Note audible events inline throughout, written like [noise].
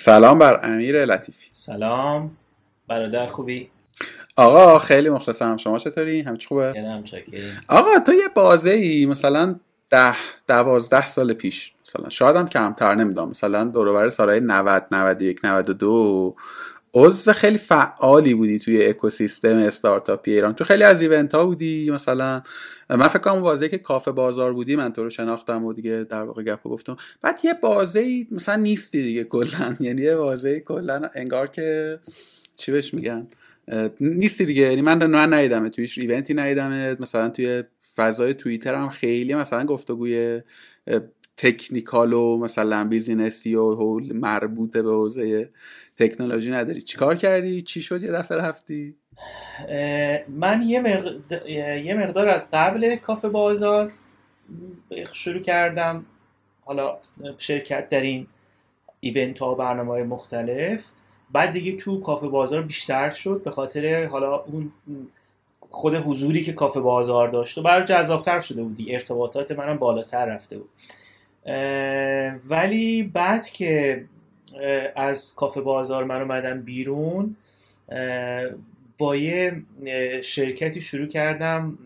سلام بر امیر لطیفی. سلام. برادر خوبی؟ آقا خیلی مخلصم. شما چطوری؟ همچی خوبه؟ آقا تو یه بازه ای مثلا ده دوازده سال پیش مثلا شاید هم کمتر نمی‌دونم. مثلا دوروبر سالهای 90 91 92 عضو خیلی فعالی بودی توی اکوسیستم استارتاپی ایران. تو خیلی از ایونت ها بودی مثلا. من فکر کنم بازه که کافه بازار بودی من تو رو شناختم و دیگه در واقع گپ گفتم. بعد یه بازه ای مثلا نیستی دیگه کلا. [laughs] یعنی یه بازه کلا انگار که چی بهش میگن؟ نیستی دیگه. یعنی من من ندیدم توی ایونتی ندیدم مثلا توی فضای توییتر هم خیلی مثلا گفتگوی تکنیکال و مثلا بیزینسی و حول مربوط به حوزه تکنولوژی نداری. چیکار کردی؟ چی شد یه دفعه رفتی؟ من یه, یه مقدار از قبل کافه بازار شروع کردم. حالا شرکت در این ایونت ها و برنامه های مختلف. بعد دیگه تو کافه بازار بیشتر شد به خاطر حالا اون خود حضوری که کافه بازار داشت و برای جذابتر شده بودی ارتباطات منم بالاتر رفته بود. ولی بعد که از کافه بازار من اومدم بیرون با یه شرکتی شروع کردم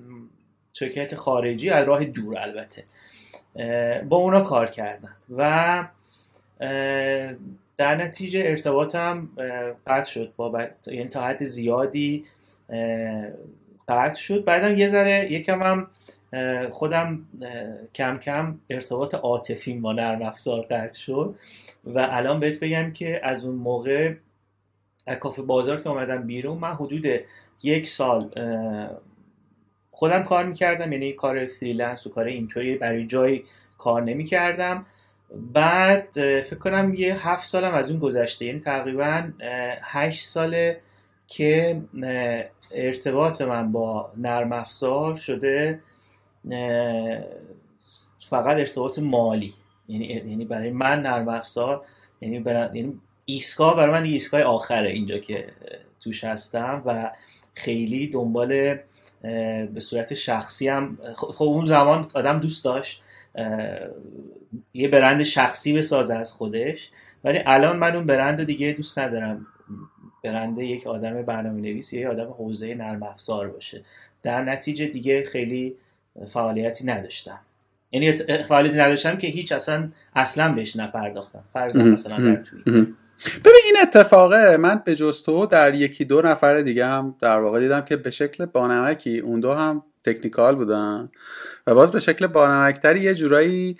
شرکت خارجی از راه دور البته با اونا کار کردم و در نتیجه ارتباطم قطع شد با یعنی تا حد زیادی قطع شد. بعدم یه ذره یکم هم خودم کم کم ارتباط عاطفی با نرم افزار قطع شد و الان بهت بگم که از اون موقع کافه بازار که اومدم بیرون من حدود یک سال خودم کار می‌کردم یعنی کار freelance و کار اینطوری برای جای کار نمی‌کردم. بعد فکر کنم یه هفت سالم از اون گذشته یعنی تقریبا هشت ساله که ارتباط من با نرم افزار شده. فقط ارتباط مالی. یعنی یعنی برای من نرم افزار یعنی, یعنی ایستگاه برای من ایستگاه آخره اینجا که توش هستم و خیلی دنبال به صورت شخصی هم خب اون زمان آدم دوست داشت یه برند شخصی بسازه از خودش ولی الان من اون برند رو دیگه دوست ندارم. برند یک آدم برنامه نویس یا آدم حوزه نرم افزار باشه. در نتیجه دیگه خیلی فعالیتی نداشتم. یعنی فعالیتی نداشتم که هیچ اصلا اصلا بهش نپرداختم. فرض مثلا در توی ببین این اتفاقه. من به جز تو در یکی دو نفر دیگه هم در واقع دیدم که به شکل بانمکی اون دو هم تکنیکال بودن و باز به شکل بانمکتری یه جورایی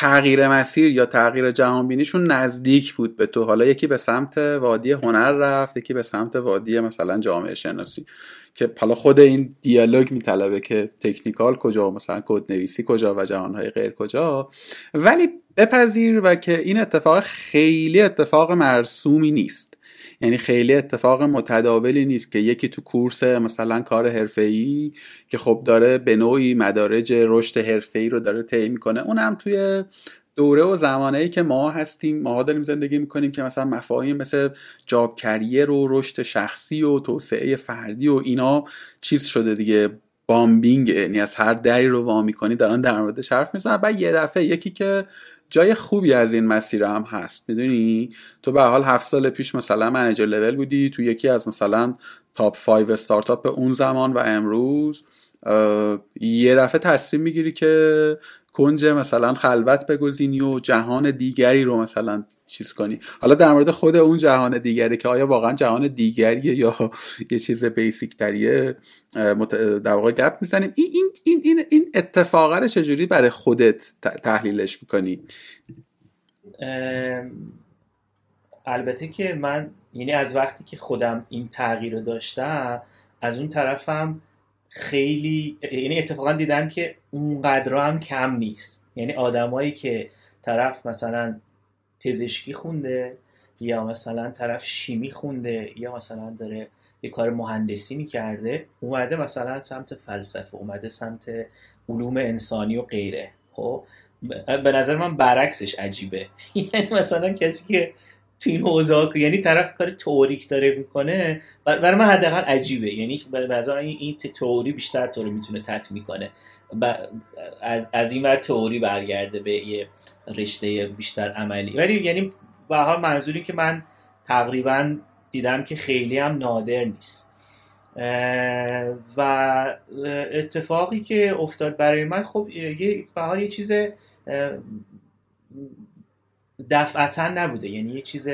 تغییر مسیر یا تغییر جهان بینیشون نزدیک بود به تو. حالا یکی به سمت وادی هنر رفت یکی به سمت وادی مثلا جامعه شناسی که حالا خود این دیالوگ میطلبه که تکنیکال کجا مثلا کد نویسی کجا و جهانهای غیر کجا. ولی بپذیر و که این اتفاق خیلی اتفاق مرسومی نیست. یعنی خیلی اتفاق متداولی نیست که یکی تو کورس مثلا کار حرفه‌ای که خب داره به نوعی مدارج رشد حرفه‌ای رو داره طی می‌کنه. اونم توی دوره و زمانه ای که ما هستیم ما داریم زندگی می‌کنیم که مثلا مفاهیم مثل job career و رشد شخصی و توسعه فردی و اینا چیز شده دیگه. booming یعنی از هر دری رو وا می‌کنی دارن در موردش حرف می‌زنن. بعد یه دفعه یکی که جای خوبی از این مسیر هم هست می‌دونی؟ تو به حال هفت سال پیش مثلا manager level بودی تو یکی از مثلا top 5 استارتاپ اون زمان و امروز یه دفعه تصمیم می‌گیری که کنج مثلا خلوت بگزینی و جهان دیگری رو مثلا چیز کنی. حالا در مورد خود اون جهان دیگری که آیا واقعا جهان دیگریه یا [laughs] یه چیز بیسیک تریه در واقع گپ می‌زنیم. این این این این اتفاقه رو چجوری برای خودت تحلیلش می‌کنی؟ البته که من یعنی از وقتی که خودم این تغییر رو داشتم از اون طرفم خیلی یعنی اتفاقا دیدم که اونقدر هم کم نیست. یعنی آدمایی که طرف مثلا پزشکی خونده یا مثلا طرف شیمی خونده یا مثلا داره یه کار مهندسی می‌کرده اومده مثلا سمت فلسفه اومده سمت علوم انسانی و غیره. خب به نظر من برعکسش عجیبه. [laughs] یعنی مثلا کسی که تو این حوزه یعنی طرف کار توریک داره می‌کنه برای من حداقل عجیبه. یعنی به این تئوری بیشتر تو رو می‌تونه تط می‌کنه. از, از این ور تئوری برگرده به یه رشته بیشتر عملی. ولی یعنی به حال منظوری که من تقریبا دیدم که خیلی هم نادر نیست. و اتفاقی که افتاد برای من خب یه به یه چیز دفعتا نبوده. یعنی یه چیز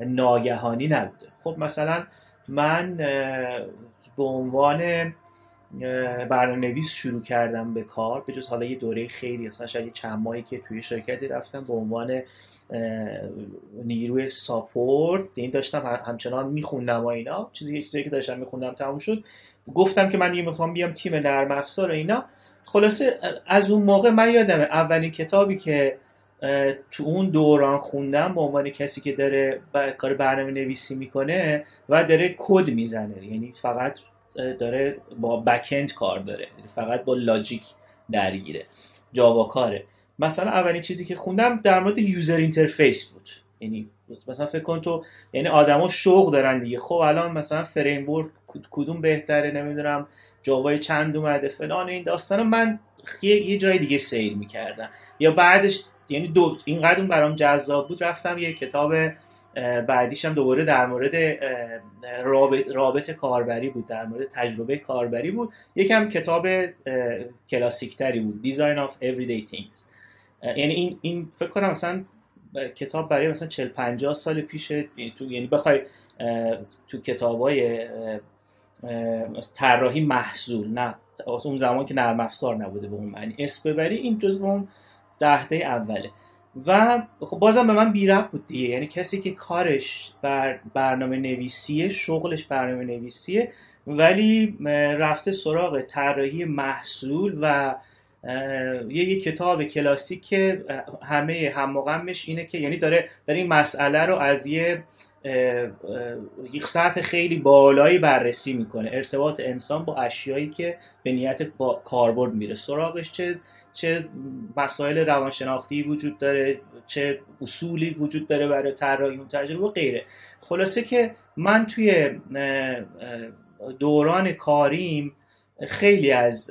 ناگهانی نبوده. خب مثلا من به عنوان برنامه نویس شروع کردم به کار به جز حالا یه دوره خیلی اصلا شاید چند ماهی که توی شرکتی رفتم به عنوان نیروی ساپورت. این یعنی داشتم همچنان میخوندم و اینا. چیزی چیزی که داشتم میخوندم تموم شد. گفتم که من دیگه می‌خوام بیام تیم نرم افزار و اینا. خلاصه از اون موقع من یادمه اولین کتابی که تو اون دوران خوندم به عنوان کسی که داره کار برنامه نویسی می‌کنه و داره کد می‌زنه. یعنی فقط داره با backend کار داره. یعنی فقط با logic درگیره. Java کاره مثلا اولین چیزی که خوندم در مورد user interface بود. یعنی مثلا فکر کن تو یعنی آدما شوق دارن دیگه. خب الان مثلا فریم کدوم بهتره نمی‌دونم Java ی چند اومده فلان این داستان من یه جای دیگه سیر می‌کردم. یا بعدش یعنی دو اینقدر برام جذاب بود رفتم یه کتاب بعدیش هم دوباره در مورد رابط, رابط کاربری بود در مورد تجربه کاربری بود. یکم کتاب کلاسیکتری بود Design of Everyday Things. یعنی این, این فکر کنم مثلا کتاب برای مثلا 40 50 سال پیش یعنی تو یعنی بخوای تو کتابای طراحی محصول نه اون زمان که نرم افزار نبوده به اون معنی اسم ببری این جزء اون دهده اوله. و خب بازم به من بیرب بود دیگه. یعنی کسی که کارش بر برنامه نویسیه شغلش برنامه نویسیه ولی رفته سراغ طراحی محصول و یه, یه کتاب کلاسیک که همه هممقامش اینه که یعنی داره داره این مسئله رو از یه یک سطح خیلی بالایی بررسی می‌کنه. ارتباط انسان با اشیایی که به نیت کاربرد میره. سراغش چه چه مسائل روانشناختی وجود داره چه اصولی وجود داره برای طراحی اون تجربه و غیره. خلاصه که من توی دوران کاریم خیلی از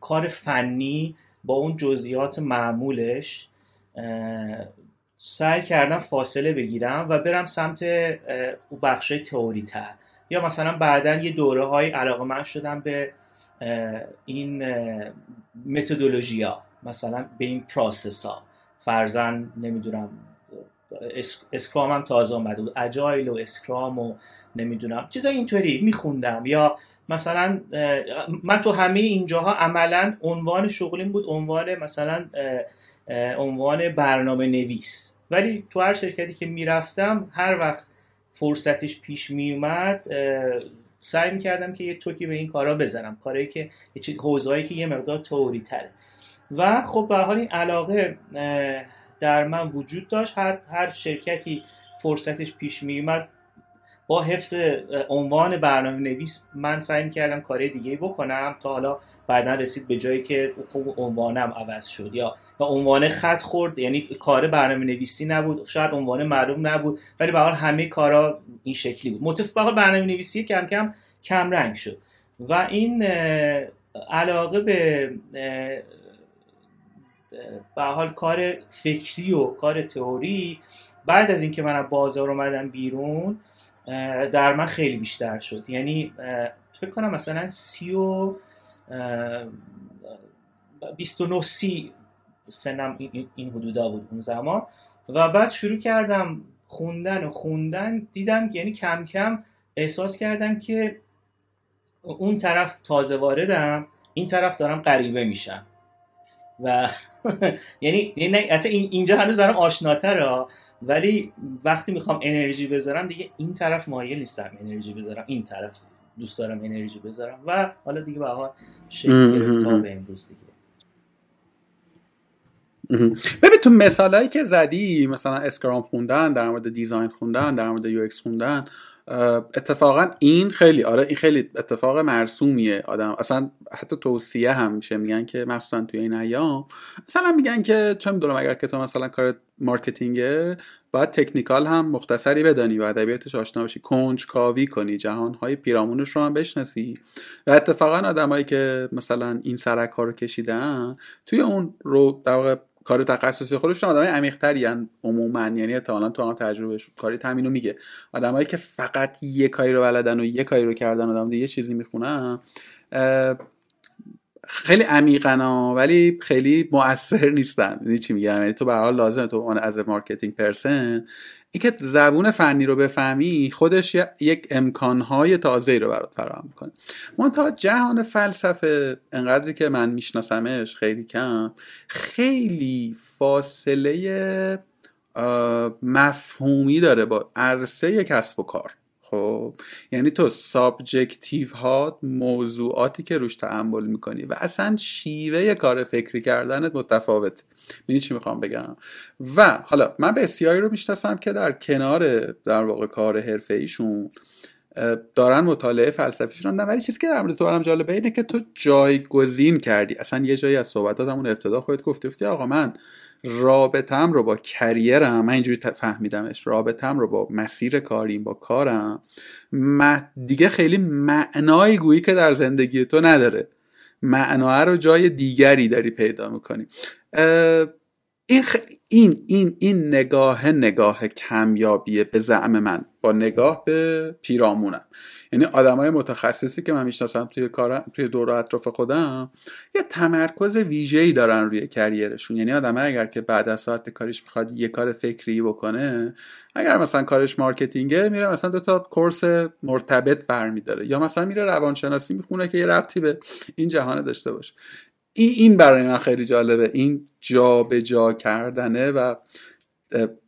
کار فنی با اون جزئیات معمولش سعی کردم فاصله بگیرم و برم سمت او بخش تئوری تر یا مثلا بعدا یه دوره های علاقه من شدم به این متدولوژی ها مثلا به این process ها فرزن نمی‌دونم Scrum هم تازه آمده بود. Agile و Scrum و نمی‌دونم چیزای اینطوری میخوندم. یا مثلا من تو همه اینجاها عملا عنوان شغلیم بود عنوان مثلا عنوان برنامه نویس ولی تو هر شرکتی که می‌رفتم هر وقت فرصتش پیش میومد سعی می‌کردم که یه توکی به این کارا بزنم کاری که یه چیز حوزه‌ای که یه مقدار توری تره و خب به حال این علاقه در من وجود داشت. هر, هر شرکتی فرصتش پیش میومد با حفظ عنوان برنامه نویس من سعی کردم کار دیگه بکنم تا حالا بعدا رسید به جایی که خوب عنوانم عوض شد یا عنوان خط خورد یعنی کار برنامه نویسی نبود شاید عنوان معلوم نبود ولی به همه کارا این شکلی بود. متفق برنامه نویسی کم کم کم رنگ شد و این علاقه به به حال کار فکری و کار تئوری بعد از اینکه من از بازار اومدم بیرون در من خیلی بیشتر شد. یعنی فکر کنم مثلا سی و 29 سی سنم این حدودا بود اون زمان. و بعد شروع کردم خوندن و خوندن. دیدم که یعنی کم کم احساس کردم که اون طرف تازه واردم این طرف دارم غریبه میشم. و [laughs] یعنی, یعنی اینجا هنوز برام آشناتره ولی وقتی می‌خوام انرژی بذارم دیگه این طرف مایل نیستم انرژی بذارم این طرف دوست دارم انرژی بذارم و حالا دیگه به حال شکل تا به امروز دیگه. ببین تو مثالهایی که زدی مثلا Scrum خوندن در مورد design خوندن در مورد UX خوندن اتفاقا این خیلی آره این خیلی اتفاق مرسومیه. آدم اصلا حتی توصیه هم میشه. میگن که مخصوصا توی این ایام. مثلا میگن که چه می‌دونم اگر که تو مثلا کار مارکتینگه باید تکنیکال هم مختصری بدانی و ادبیاتش آشنا باشی کنج کاوی کنی جهانهای پیرامونش رو هم بشناسی. و اتفاقا آدمایی که مثلا این سرک ها رو کشیدن توی اون رو در کار تخصصی خودشون آدمای عمیق‌تری یعنی عموما. یعنی احتمالاً تو هم تجربه کاری همینو میگه. آدمایی که فقط یه کاری رو بلدن و یه کاری رو کردن آدم یه چیزی می‌خونن خیلی عمیقن ولی خیلی مؤثر نیستن. می‌دونی چی میگم؟ یعنی تو به حال لازمه تو اون as a marketing person اینکه زبون فنی رو بفهمی خودش یک امکانهای تازه رو برات فراهم می‌کنه. تا جهان فلسفه انقدری که من میشناسمش خیلی کم خیلی فاصله مفهومی داره با عرصه کسب و کار. خب یعنی تو subject ها موضوعاتی که روش تأمل می‌کنی و اصلا شیوه کار فکری کردنت متفاوت می‌دونی چی می‌خوام بگم؟ و حالا من بسیاری رو می‌شناسم که در کنار در واقع کار حرفه ایشون دارن مطالعه فلسفیشون ولی چیزی که در مورد تو برام جالبه اینه که تو جایگزین کردی. اصلا یه جایی از صحبتاتمون ابتدا خودت گفتی گفتی آقا من رابطم رو با career م من اینجوری فهمیدمش. رابطم رو با مسیر کاریم با کارم. دیگه خیلی معنای گویی که در زندگی تو نداره. معناه رو جای دیگری داری پیدا می‌کنی. این, این این این نگاه نگاه کمیابیه به زعم من. با نگاه به پیرامونم. یعنی های متخصصی که من می‌شناسم توی کارم توی دور اطراف خودم یه تمرکز ویژه‌ای دارن روی کریرشون. یعنی آدم اگر که بعد از ساعت کارش می‌خواد یه کار فکری بکنه اگر مثلا کارش مارکتینگه میره مثلا دو تا کورس مرتبط برمیداره. یا مثلا میره روانشناسی می‌خونه که یه ربطی به این جهان داشته باشه. این این برای من خیلی جالبه. این جابجا جا کردنه و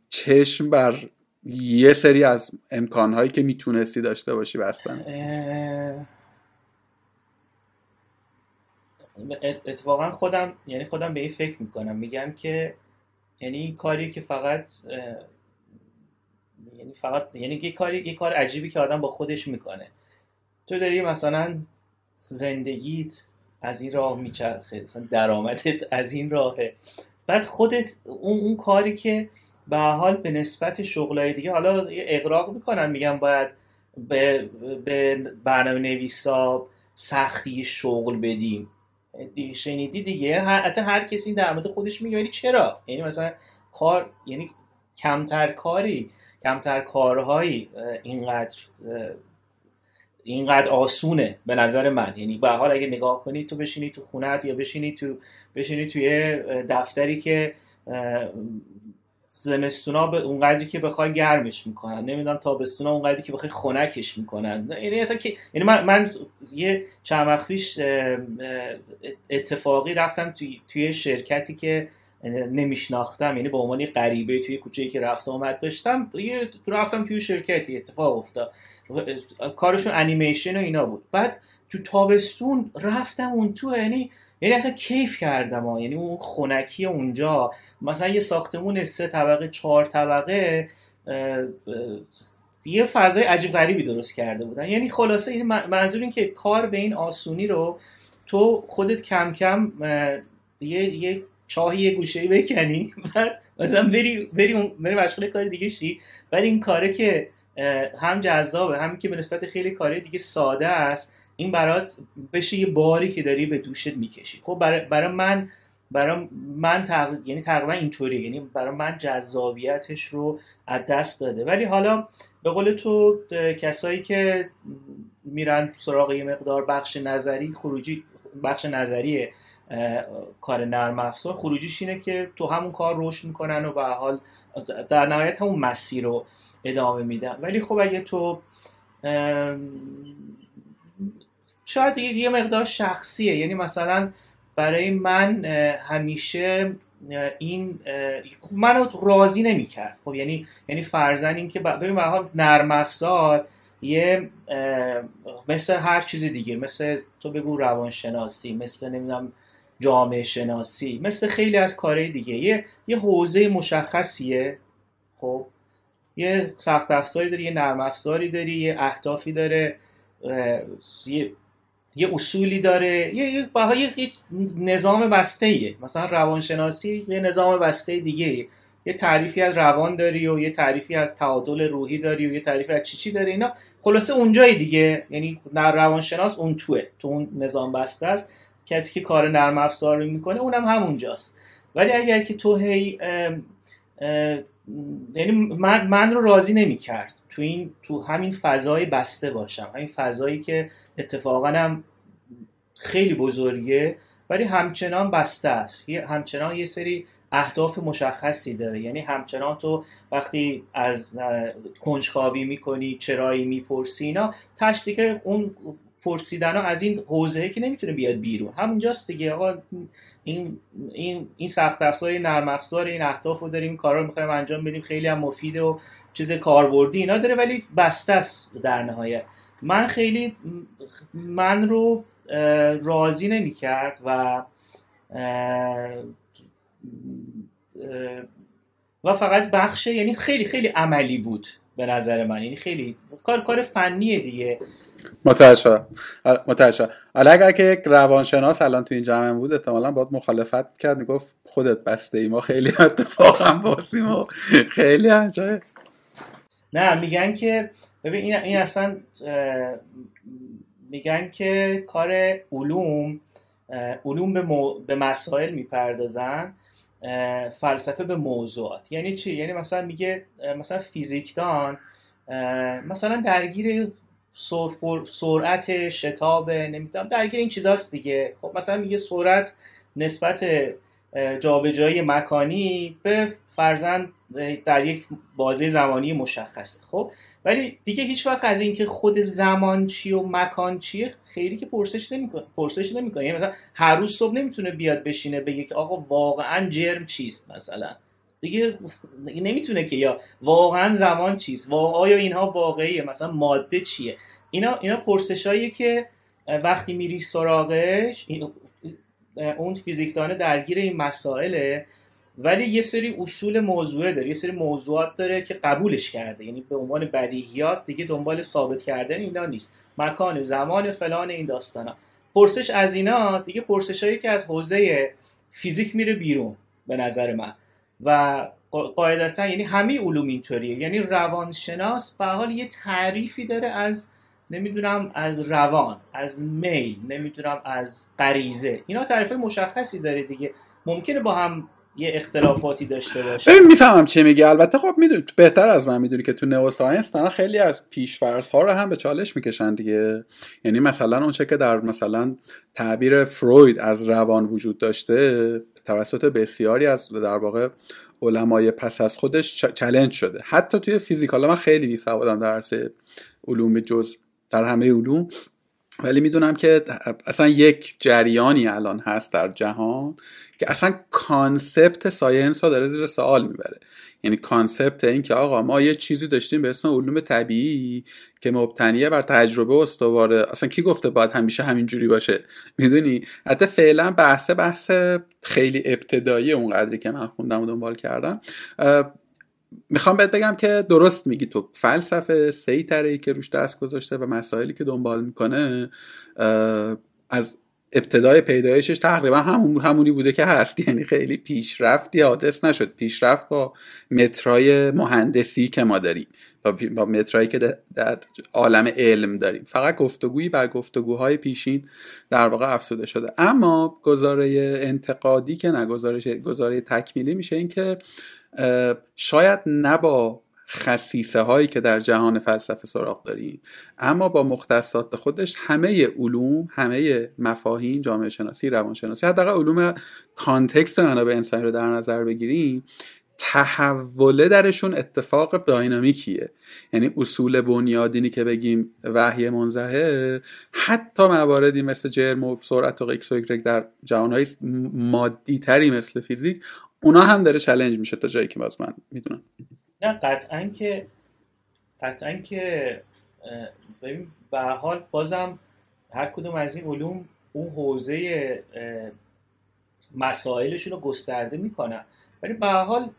چشم بر یه سری از امکانهایی که می‌تونستی داشته باشی بستن. اتفاقا خودم یعنی خودم به این فکر می‌کنم. میگم که یعنی این کاری که فقط یعنی فقط یعنی یه کاری یه کار عجیبی که آدم با خودش می‌کنه. تو داری مثلا زندگیت از این راه میچرخه مثلا درآمدت از این راهه. بعد خودت اون, اون کاری که به حال به نسبت شغلای دیگه حالا اقراق می‌کنن میگن باید به, به برنامه نویسا سختی شغل بدیم. شنیدی دیگه؟ حتی هر کسی در مورد خودش میگه ولی چرا؟ یعنی مثلا کار یعنی کمتر کاری کمتر کارهایی اینقدر اینقدر آسونه به نظر من. یعنی به حال اگه نگاه کنی تو بشینی تو خونت یا بشینی تو بشینی توی دفتری که زمستونا به اونقدری که بخوای گرمش می‌کنن. نمی‌دونم تابستونا اونقدری که بخوای خنکش می‌کنن. یعنی اصلا که یعنی من, من یه چند وقت پیش اتفاقی رفتم توی, توی شرکتی که نمیشناختم. یعنی به عنوان غریبه توی کوچه که رفت آمد داشتم یه رفتم توی شرکتی اتفاق افتاد. کارشون انیمیشن و اینا بود. بعد تو تابستون رفتم اون تو یعنی یعنی اصلا کیف کردم ها. یعنی اون خونکی اونجا. مثلا یه ساختمون سه طبقه چهار طبقه یه فضای عجیب غریبی درست کرده بودن. یعنی خلاصه این منظور این که کار به این آسونی رو تو خودت کم کم یه, یه چاهی یه گوشه بکنی. [laughs] مثلا بری بری بری مشغول کار دیگه شی. ولی این کاره که هم جذابه هم که به نسبت خیلی کار دیگه ساده است. این برات بشه یه باری که داری به دوشت می‌کشی. خب برای, برای من برای من تق... یعنی تقریبا اینطوری یعنی برای من جذابیتش رو از دست داده. ولی حالا به قول تو کسایی که میرن سراغ یه مقدار بخش نظری خروجی بخش نظری کار نرم افزار خروجیش اینه که تو همون کار رشد می‌کنن و به حال در نهایت همون مسیر رو ادامه میدن. ولی خب اگه تو شاید یه مقدار شخصیه. یعنی مثلا برای من همیشه این منو راضی نمی‌کرد. خب یعنی یعنی فرزن این که ببین به حال نرم افزار یه مثل هر چیز دیگه. مثل تو بگو روانشناسی مثل نمی‌دونم جامعه شناسی مثل خیلی از کارهای دیگه. یه یه حوزه مشخصیه. خب یه سخت افزاری داری یه نرم افزاری داری یه اهدافی داره یه یه اصولی داره یه یه, نظام بسته ایه مثلا روانشناسی یه نظام بسته دیگه یه تعریفی از روان داری و یه تعریفی از تعادل روحی داری و یه تعریفی از چی چی داری اینا. خلاصه اونجای دیگه یعنی در روانشناس اون توه. تو اون نظام بسته است. کسی که کار نرم افزار می‌کنه اونم همونجاست. ولی اگر که تو هی یعنی من, من رو راضی نمی کرد تو این تو همین فضای بسته باشم. همین فضایی که اتفاقا هم خیلی بزرگه ولی همچنان بسته است. همچنان یه سری اهداف مشخصی داره. یعنی همچنان تو وقتی از کنجکاوی می‌کنی چرایی می‌پرسی اینا تشتی که اون پرسیدن ها از این حوزه که نمی‌تونه بیاد بیرون. همونجاست دیگه. آقا این این این سخت افزار نرم افزار این اهداف رو داریم این کارا رو می‌خوایم انجام بدیم. خیلی هم مفیده و چیز کاربردی اینا داره ولی بسته است در نهایت. من خیلی من رو راضی نمی‌کرد و و فقط بخش یعنی خیلی خیلی عملی بود. به نظر من. یعنی خیلی کار کار فنیه دیگه. متوجه متوجه حالا اگر که یک روانشناس الان تو این جمع بود احتمالا باید مخالفت کرد. می‌گفت خودت بسته ای ما خیلی اتفاقا باسیم و خیلی انجای نه میگن که ببین این, این اصلا میگن که کار علوم علوم به, به مسائل می‌پردازن. فلسفه به موضوعات. یعنی چی؟ یعنی مثلا میگه مثلا فیزیکدان مثلا درگیر سرعت شتاب نمی‌دونم درگیر این چیزاست دیگه. خب مثلا میگه سرعت نسبت جابجایی مکانی به فرزن در یک بازه زمانی مشخصه. خب ولی دیگه هیچ وقت از اینکه خود زمان چی و مکان چیه خیلی که پرسش نمی‌کنه پرسش نمی‌کنه. یعنی مثلا هر روز صبح نمی‌تونه بیاد بشینه بگه که آقا واقعا جرم چیست مثلا. دیگه نمی‌تونه که یا واقعا زمان چیست آیا اینها واقعیه مثلا ماده چیه؟ اینا اینا پرسشایی که وقتی میری سراغش اون فیزیکدانه درگیر این مسائله ولی یه سری اصول موضوعه داره یه سری موضوعات داره که قبولش کرده. یعنی به عنوان بدیهیات دیگه دنبال ثابت کردن اینا نیست. مکان زمان فلان این داستانا. پرسش از اینا دیگه پرسش هایی که از حوزه فیزیک میره بیرون به نظر من. و قاعدتا یعنی همه علوم اینطوریه. یعنی روانشناس به حال یه تعریفی داره از نمی‌دونم از روان از میل نمی‌دونم از غریزه. اینا تعریف مشخصی داره دیگه. ممکنه با هم یه اختلافاتی داشته باشه. ببین می‌فهمم چی میگی. البته خب می‌دونی بهتر از من می‌دونی که تو neuroscience خیلی از پیشفرض ها رو هم به چالش می‌کشن دیگه. یعنی مثلا اون چه که در مثلا تعبیر فروید از روان وجود داشته توسط بسیاری از در واقع علمای پس از خودش challenge شده. حتی توی فیزیک حالا من خیلی بی سوادم درس علوم جز در همه علوم ولی می‌دونم که اصلا یک جریانی الان هست در جهان که اصلا concept science ها داره زیر سوال می‌بره. یعنی concept این که آقا ما یه چیزی داشتیم به اسم علوم طبیعی که مبتنیه بر تجربه استواره. اصلا کی گفته باید همیشه همینجوری باشه؟ می‌دونی؟ حتی فعلا بحث بحث خیلی ابتدایی اونقدری که من خوندم و دنبال کردم می‌خوام بهت بگم که درست میگی. تو فلسفه سی ای که روش دست گذاشته و مسائلی که دنبال می‌کنه از ابتدای پیدایشش تقریبا همون همونی بوده که هست. [laughs] یعنی خیلی پیشرفتی حادث نشد. پیشرفت با مترای مهندسی که ما داریم. با مترایی که در عالم علم داریم. فقط گفتگویی بر گفتگوهای پیشین در واقع افسوده شده. اما گزاره انتقادی که نه گزاره تکمیلی میشه این که شاید نه با خصیصه هایی که در جهان فلسفه سراغ داریم اما با مختصات خودش همه علوم همه مفاهیم جامعه شناسی روانشناسی حداقل علوم context منابع انسانی رو در نظر بگیریم تحوله درشون اتفاق dynamic یه. یعنی اصول بنیادینی که بگیم وحی منزله حتی مواردی مثل جرم و سرعت و ایکس و در جهانهای مادی تری مثل فیزیک اونا هم داره چلنج میشه تا جایی که باز من می‌دونم. نه قطعا که قطعا که ببین به حال بازم هر کدوم از این علوم اون حوزه مسائلشون رو گسترده می‌کنن. ولی به حال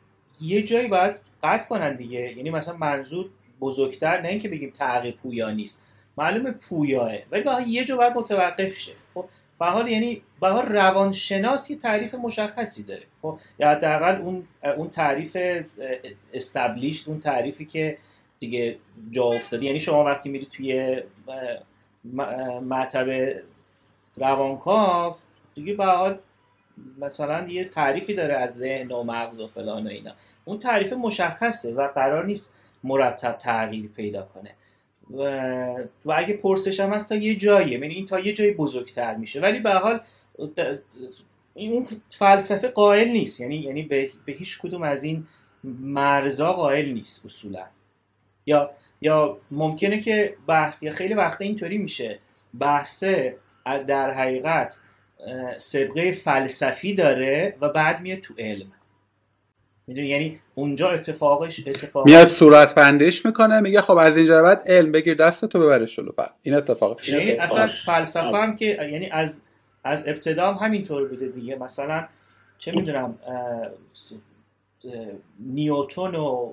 یه جایی باید قطع کنن دیگه. یعنی مثلا منظور بزرگتر نه اینکه بگیم تعقیب پویا نیست. معلومه پویاه. ولی باید یه جا باید متوقف شه. خب به حال یعنی به حال روانشناس تعریف مشخصی داره. خب یا حداقل اون اون تعریف استبلیشت اون تعریفی که دیگه جا افتاده. یعنی شما وقتی میری توی معتب روانکاو دیگه به حال مثلا یه تعریفی داره از ذهن و مغز و فلان و اینا. اون تعریف مشخصه و قرار نیست مرتب تغییر پیدا کنه. و, و اگه پرسش هم هست تا یه جاییه. یعنی این تا یه جایی بزرگتر میشه. ولی به حال این فلسفه قائل نیست. یعنی یعنی به, هیچ کدوم از این مرزا قائل نیست اصولا. یا یا ممکنه که بحث یا خیلی وقتا اینطوری میشه. بحثه در حقیقت سبقه فلسفی داره و بعد میاد تو علم. می‌دونی؟ یعنی اونجا اتفاقش اتفاق میاد صورت بندش می‌کنه میگه خب از اینجا بعد علم بگیر دست تو ببره شلو بعد این اتفاق. یعنی اصلا فلسفه هم که یعنی از از ابتدا هم همینطور بوده دیگه. مثلا چه می‌دونم نیوتون و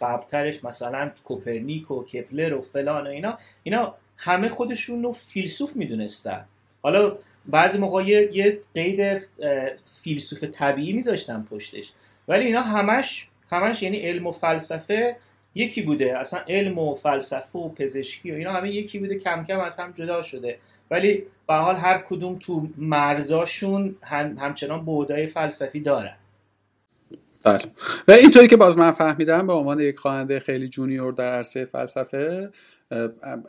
قبلترش مثلا کوپرنیک و کپلر و فلان و اینا اینا همه خودشون رو فیلسوف می‌دونستن. حالا بعضی موقع یه قید فیلسوف طبیعی میذاشتن پشتش. ولی اینا همش همش یعنی علم و فلسفه یکی بوده. اصلا علم و فلسفه و پزشکی و اینا همه یکی بوده. کم کم از هم جدا شده. ولی به حال هر کدوم تو مرزاشون هم همچنان بودای فلسفی دارن. بله. و اینطوری که باز من فهمیدم به عنوان یک خواننده خیلی جونیور در عرصه فلسفه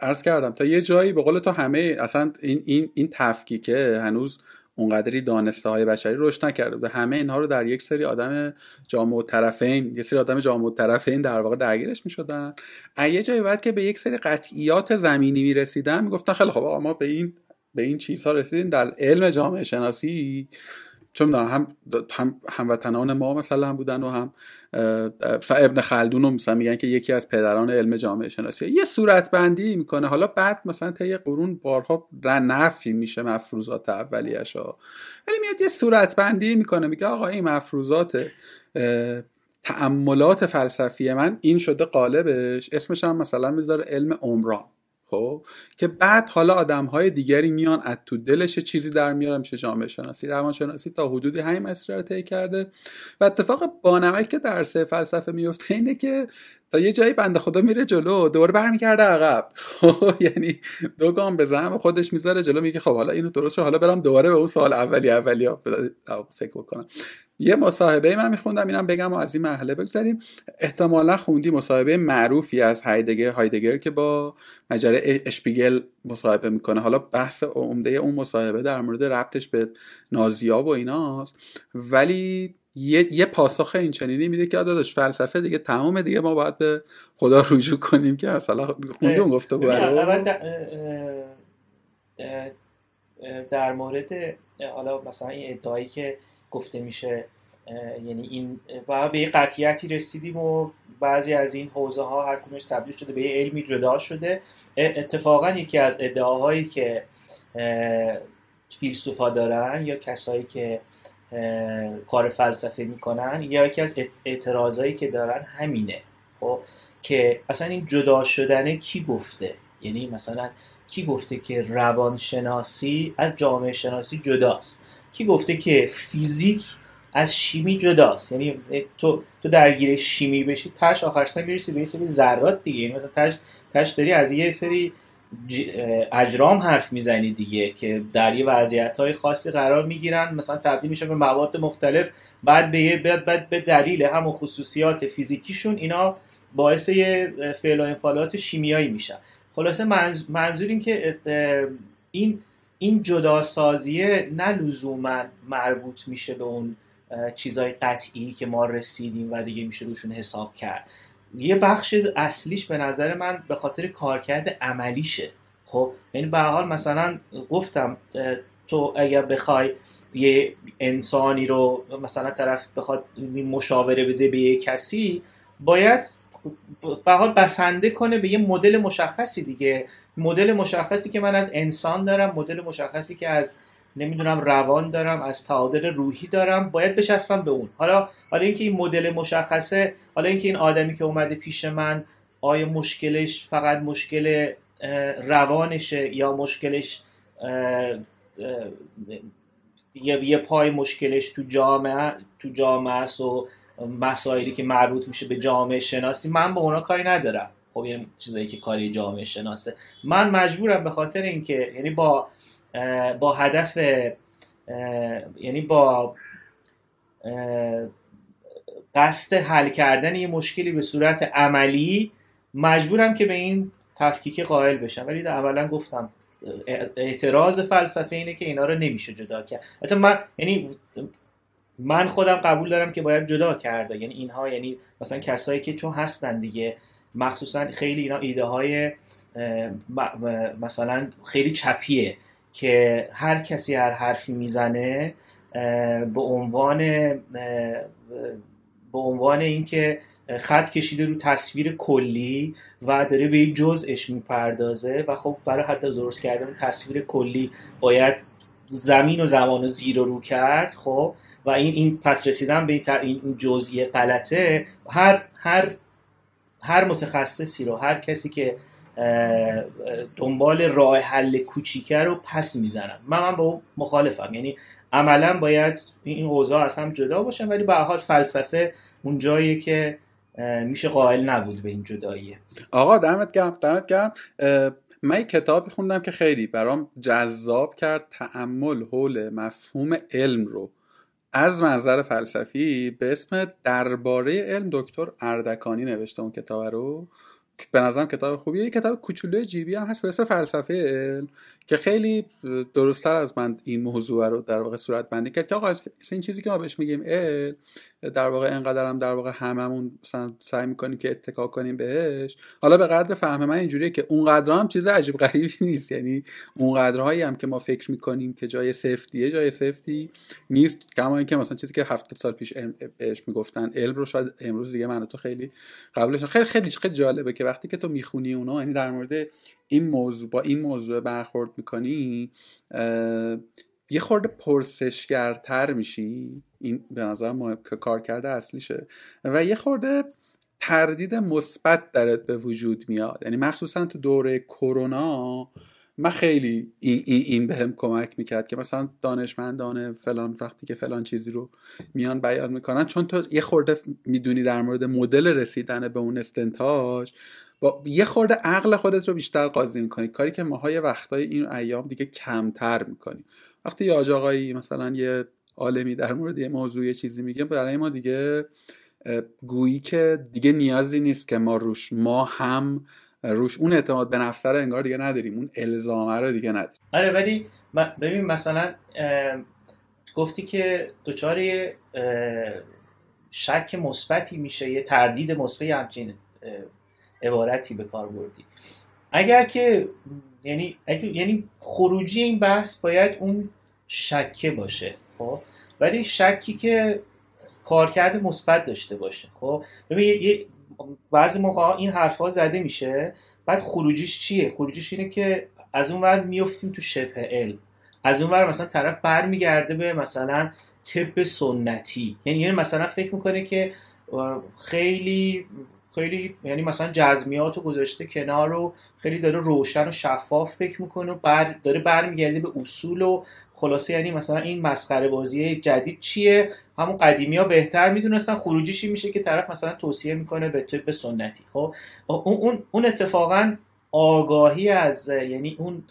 عرض کردم تا یه جایی به قول تو همه اصلا این این این تفکیکه. هنوز اونقدری دانسته های بشری رشد نکرده بوده. همه اینها رو در یک سری آدم جامع طرفین یه سری آدم جامع طرفین در واقع درگیرش می‌شدن. یه جایی بعد که به یک سری قطعیات زمینی می‌رسیدن می‌گفتن خیلی خب ما به این به این چیزها رسیدیم. در علم جامعه شناسی چون هم هم هموطنان ما مثلا بودن و هم مثلا ابن خلدون رو مثلا میگن که یکی از پدران علم جامعه شناسی. یه صورت بندی می‌کنه. حالا بعد مثلا طی قرون بارها نفی میشه مفروضات اولیش ها ولی میاد یه صورت بندی می‌کنه. میگه آقا این مفروضات تعملات فلسفی من این شده قالبش. اسمش هم مثلا می‌ذاره علم عمران. خب که بعد حالا آدم های دیگری میان از تو دلش چیزی در میارم چه جامعه شناسی روانشناسی تا حدودی همین مسیر رو طی کرده. و اتفاق بانمک که در فلسفه میفته اینه که تا یه جایی بنده خدا میره جلو دوباره برمیگرده عقب. [laughs] خب یعنی دو گام به زعم خودش می‌ذاره جلو میگه خب حالا اینو درست حالا برم دوباره به اون سوال اولی اولی فکر بکنم. یه مصاحبه من میخوندم اینم بگم و از این مرحله بگذاریم احتمالا خوندی مصاحبه معروفی از هایدگر هایدگر که با مجله اشپیگل مصاحبه می‌کنه. حالا بحث عمده اون مصاحبه در مورد ربطش به نازیا و ایناست. ولی یه, یه پاسخ این چنینی میده که داداش فلسفه دیگه تمام دیگه ما باید به خدا رجوع کنیم که مثلا خوندی اون گفته در مورد حالا مثلا این ادعایی که گفته میشه یعنی این و به یه قطعیتی رسیدیم و بعضی از این حوزه ها هر کدومش تبدیل شده به یه علمی جدا شده. اتفاقا یکی از ادعاهایی که فیلسوفا دارن یا کسایی که کار فلسفه می‌کنن یا یکی از اعتراضایی که دارن همینه. خب که اصلا این جدا شدنه کی گفته؟ یعنی مثلا کی گفته که روانشناسی از جامعه شناسی جداست؟ کی گفته که فیزیک از شیمی جداست؟ یعنی تو تو درگیر شیمی بشی تاش آخر سر می‌رسی به یه سری ذرات دیگه. یعنی مثلا تاش تاش داری از یه سری اجرام حرف می‌زنی دیگه که در یه وضعیت های خاصی قرار می‌گیرن. مثلا تبدیل میشه به مواد مختلف بعد به بعد به دلیل همون خصوصیات فیزیکیشون اینا باعث فعل و انفعالات شیمیایی میشن. خلاصه منظور این که این این جداسازیه نه لزوما مربوط میشه به اون چیزای قطعی که ما رسیدیم و دیگه میشه روشون حساب کرد. یه بخش اصلیش به نظر من به خاطر کارکرد عملیشه. خب یعنی به حال مثلا گفتم تو اگر بخوای یه انسانی رو مثلا طرف بخواد مشاوره بده به یه کسی باید به حال بسنده کنه به یه مدل مشخصی دیگه. مدل مشخصی که من از انسان دارم مدل مشخصی که از نمی‌دونم روان دارم از تعادل روحی دارم باید بچسبم به اون. حالا حالا اینکه این مدل مشخصه حالا اینکه این آدمی که اومده پیش من آیا مشکلش فقط مشکل روانشه یا مشکلش یه پای مشکلش تو جامعه تو جامعه است و مسائلی که مربوط میشه به جامعه شناسی من به اونا کاری ندارم. خب یه چیزایی که کاری جامعه شناسه. من مجبورم به خاطر اینکه یعنی با با هدف یعنی با قصد حل کردن یه مشکلی به صورت عملی مجبورم که به این تفکیک قائل بشم. ولی اولا گفتم اعتراض فلسفه اینه که اینا رو نمیشه جدا کرد. حتی من یعنی من خودم قبول دارم که باید جدا کرده. یعنی اینها یعنی مثلا کسایی که چون هستن دیگه مخصوصا خیلی اینا ایده های مثلا خیلی چپیه که هر کسی هر حرفی می‌زنه به عنوان به عنوان اینکه خط کشیده رو تصویر کلی و داره به یک جزءش می‌پردازه و خب برای حتی درست کردن تصویر کلی باید زمین و زمان و زیر و رو کرد خب؟ و این این پس رسیدن به این جزئی غلطه. هر هر هر متخصصی رو هر کسی که دنبال راه حل کوچیکه رو پس می‌زنم من من با اون مخالفم. یعنی عملا باید این اوضاع از هم جدا باشن ولی به حال فلسفه اون جاییه که میشه قائل نبود به این جداییه. آقا دمت گرم دمت گرم. من کتابی خوندم که خیلی برام جذاب کرد تعمل حول مفهوم علم رو. از منظر فلسفی به اسم درباره علم دکتر اردکانی نوشته اون کتاب رو به نظرم کتاب خوبیه. یه کتاب کوچولوی جیبی هم هست به اسم فلسفه علم. که خیلی درستتر از من این موضوع رو در واقع صورت بندی کرد که آقا این چیزی که ما بهش میگیم علم در واقع اینقدر هم در واقع هممون مثلا سعی می‌کنیم که اتکا کنیم بهش. حالا به قدر فهم من اینجوریه که اونقدر هم چیز عجیب غریبی [laughs] نیست. یعنی اونقدرهایی هم که ما فکر می‌کنیم که جای سفتیه جای سفتی نیست. کما اینکه مثلا چیزی که 70 سال پیش بهش می‌گفتن علم رو شاید امروز دیگه من تو خیلی قبلش خیلی خیلی خیلی جالبه که وقتی که تو می‌خونی اونا یعنی در مورد این موضوع با این موضوع برخورد می‌کنی یه خورده پرسشگرتر میشی. این به نظر ما کار کرده اصلیشه. و یه خورده تردید مثبت درت به وجود میاد. یعنی مخصوصا تو دوره کرونا من خیلی این, این, این به هم کمک می‌کرد که مثلا دانشمندان فلان وقتی که فلان چیزی رو میان بیان می‌کنن. چون تو یه خورده می‌دونی در مورد مدل رسیدن به اون استنتاج با یه خورده عقل خودت رو بیشتر قاضی می‌کنی. کاری که ماهای وقتای این ایام دیگه کمتر می‌کنی. وقتی یه آقایی مثلا یه عالمی در مورد یه موضوع یه چیزی میگه برای ما دیگه گویی که دیگه نیازی نیست که ما روش ما هم روش اون اعتماد به نفس رو انگار دیگه نداریم. اون الزامه رو دیگه نداریم. آره ولی ببین مثلا گفتی که دچار شک مثبتی میشه یه تردید مثبتی همچین عبارتی به کار بردی. اگر که یعنی یعنی خروجی این بحث باید اون شکه باشه خب؟ ولی شکی که کارکرد مثبت داشته باشه خب؟ ببین بعضی موقع این حرفها زده میشه بعد خروجیش چیه؟ خروجیش اینه که از اون ور میفتیم تو شبه علم. از اون ور مثلا طرف برمیگرده به مثلا طب سنتی. یعنی, یعنی مثلا فکر می‌کنه که خیلی خیلی یعنی مثلا جزمیات رو گذاشته کنار رو خیلی داره روشن و شفاف فکر می‌کنه و بر داره برمیگرده به اصول و خلاصه یعنی مثلا این مسخره بازی جدید چیه؟ همون قدیمی ها بهتر می‌دونستن خروجیشی میشه که طرف مثلا توصیه می‌کنه به طب سنتی. خب اون اون اتفاقا آگاهی از یعنی اون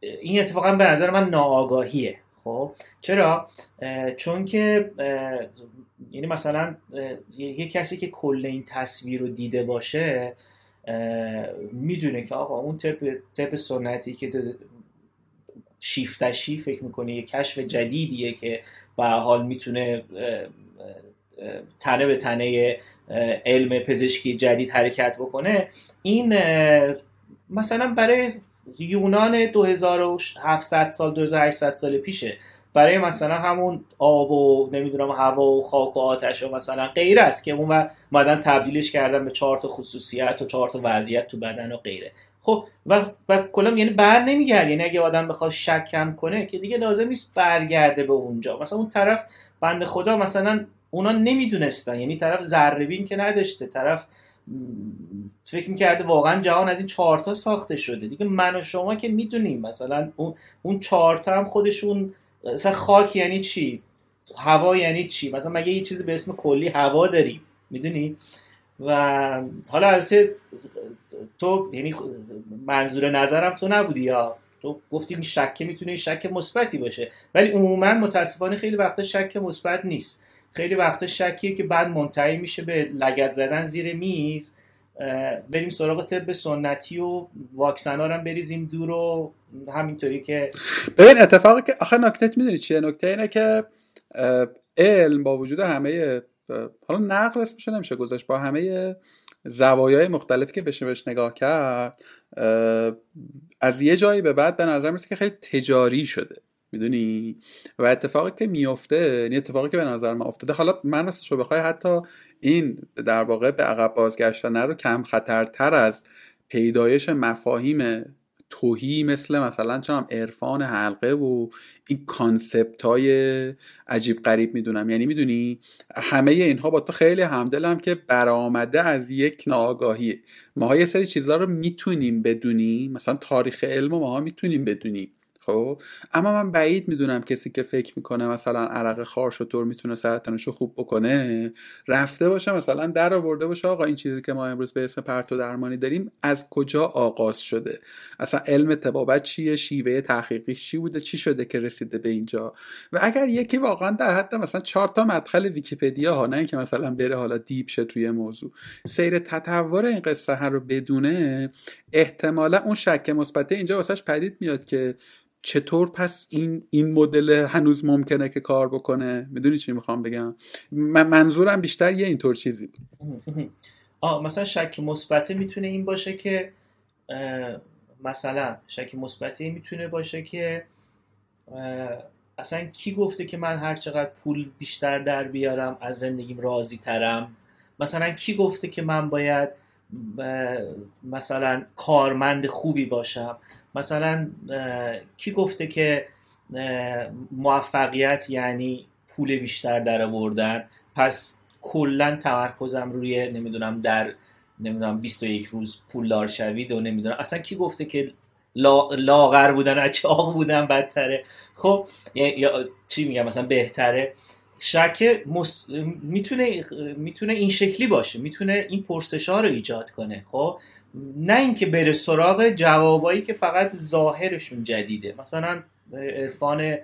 این اتفاقا به نظر من ناآگاهیه. خب؟ چرا؟ چون که یعنی مثلا یه کسی که کل این تصویر رو دیده باشه می‌دونه که آقا اون طب سنتی که شیفتشی فکر می‌کنه یه کشف جدیدیه که به حال می‌تونه تنه به تنه علم پزشکی جدید حرکت بکنه این مثلا برای یونان 2700 سال 2800 سال پیشه. برای مثلا همون آب و نمی‌دونم هوا و خاک و آتش و مثلا غیر است که اون مدن تبدیلش کردن به چهار تا خصوصیت و چهار تا وضعیت تو بدن و غیره. خب و و کلا یعنی بر نمیگرد یعنی اگه آدم بخواد شکم کنه که دیگه لازم نیست برگرده به اونجا. مثلا اون طرف بنده خدا مثلا اونا نمی‌دونستن. یعنی طرف ذره که نداشته طرف فکر می‌کرده واقعا جهان از این چهارتا ساخته شده. دیگه من و شما که می‌دونیم مثلا اون اون چهارتا هم خودشون مثلا خاک یعنی چی؟ هوا یعنی چی؟ مثلا مگه یه چیزی به اسم کلی هوا داریم؟ می‌دونی؟ و حالا البته تو یعنی منظور نظرم تو نبودی یا تو گفتی این شک می‌تونه شک مثبتی باشه. ولی عموما متاسفانه خیلی وقتا شک مثبت نیست. خیلی وقتا شکیه که بعد منتهی میشه به لگت زدن زیر میز بریم سراغ طب سنتی و واکسن هم بریزیم دور و همینطوری که ببین اتفاقی که آخه نکته می‌دونی چیه؟ نکته اینه که علم با وجود همه حالا نقل اسمش نمیشه گذاشت با همه زوایای مختلفی که بشه بهش نگاه کرد از یه جایی به بعد به نظر می‌رسه که خیلی تجاری شده. می‌دونی؟ و اتفاقی که میفته این یعنی اتفاقی که به نظر من افتاده حالا من راستش رو بخوای حتی این در واقع به عقب بازگشتن رو کم خطرتر از پیدایش مفاهیم توهی مثل مثلا چم عرفان حلقه و این کانسپت های عجیب غریب می‌دونم. یعنی می‌دونی؟ همه اینها با تو خیلی همدلم که برآمده از یک ناآگاهیه. ماها یه سری چیزها رو می‌تونیم بدونیم. مثلا تاریخ علم و ماها می‌تونیم بدونیم. خب؟ اما من بعید می‌دونم کسی که فکر می‌کنه مثلا عرق خارشتر می‌تونه سرطانش رو خوب بکنه رفته باشه مثلا در آورده باشه آقا این چیزی که ما امروز به اسم پرتو درمانی داریم از کجا آغاز شده؟ اصلا علم طبابت چیه؟ شیوه تحقیقی چی بوده؟ چی شده که رسیده به اینجا؟ و اگر یکی واقعا در حد مثلا چهار تا مدخل ویکیپدیا ها نه اینکه مثلا بره حالا deep شه توی موضوع. سیر تطور این قصه ها رو بدونه احتمالا اون شک مثبت اینجا واسش پدید میاد که چطور پس این این مدل هنوز ممکنه که کار بکنه؟ می‌دونی چی می‌خوام بگم؟ من منظورم بیشتر یه اینطور چیزی بود. [laughs] آه مثلا شک مثبته می‌تونه این باشه که مثلا شک مثبته می‌تونه باشه که اصلا کی گفته که من هر چقدر پول بیشتر در بیارم از زندگیم راضی ترم مثلا کی گفته که من باید مثلا کارمند خوبی باشم. مثلا کی گفته که موفقیت یعنی پول بیشتر در آوردن. پس کلا تمرکزم روی نمی‌دونم در نمی‌دونم 21 روز پولدار شوید و نمی‌دونم. اصلا کی گفته که لاغر بودن از چاق بودن بدتره. خب یا چی میگم؟ مثلا بهتره. شک می‌تونه می‌تونه این شکلی باشه. می‌تونه این پرسش ها رو ایجاد کنه خب؟ نه اینکه بره سراغ جوابایی که فقط ظاهرشون جدیده. مثلا عرفان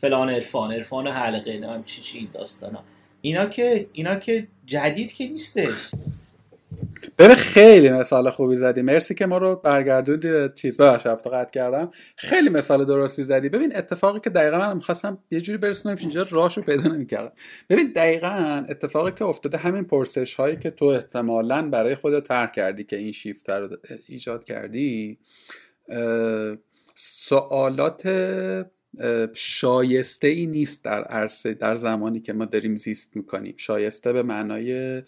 فلان عرفان عرفان حلقه نه چی چی داستانا. اینا که اینا که جدید که نیستش. ببین خیلی مثال خوبی زدی. مرسی که ما رو برگردوندی چیز. ببخش هفته قطع کردم. خیلی مثال درستی زدی. ببین اتفاقی که دقیقا من می‌خواستم یه جوری برسونم اینجا راهشو پیدا نمی‌کردم. ببین دقیقا اتفاقی که افتاده همین پرسش هایی که تو احتمالا برای خودت طرح کردی که این شیفت رو ایجاد کردی سوالات شایسته ای نیست در عرصه در زمانی که ما داریم زیست می‌کنیم. شایسته به معنای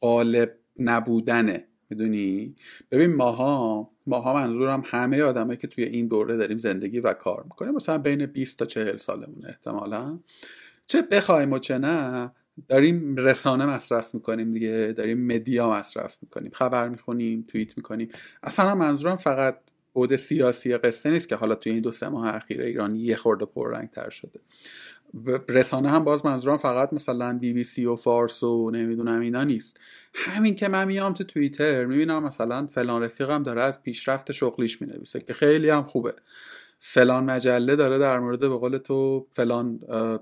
قالب نبودنه. می‌دونی؟ ببین ماها ماها منظورم همه آدمایی که توی این دوره داریم زندگی و کار می‌کنیم مثلا بین 20 تا 40 سالمون احتمالا. چه بخوایم و چه نه داریم رسانه مصرف می‌کنیم دیگه داریم مدیا مصرف می‌کنیم خبر می‌خونیم توییت می‌کنیم. اصلا منظورم فقط بود سیاسی قصه نیست که حالا توی این دو سه ماه اخیر ایران یه خورده پررنگ تر شده. رسانه هم باز منظورم فقط مثلا بی بی سی و فارس و نمی‌دونم اینا نیست. همین که من میام تو توییتر می‌بینم مثلا فلان رفیقم داره از پیشرفت شغلیش می‌نویسه که خیلی هم خوبه. فلان مجله داره در مورد به قول تو فلان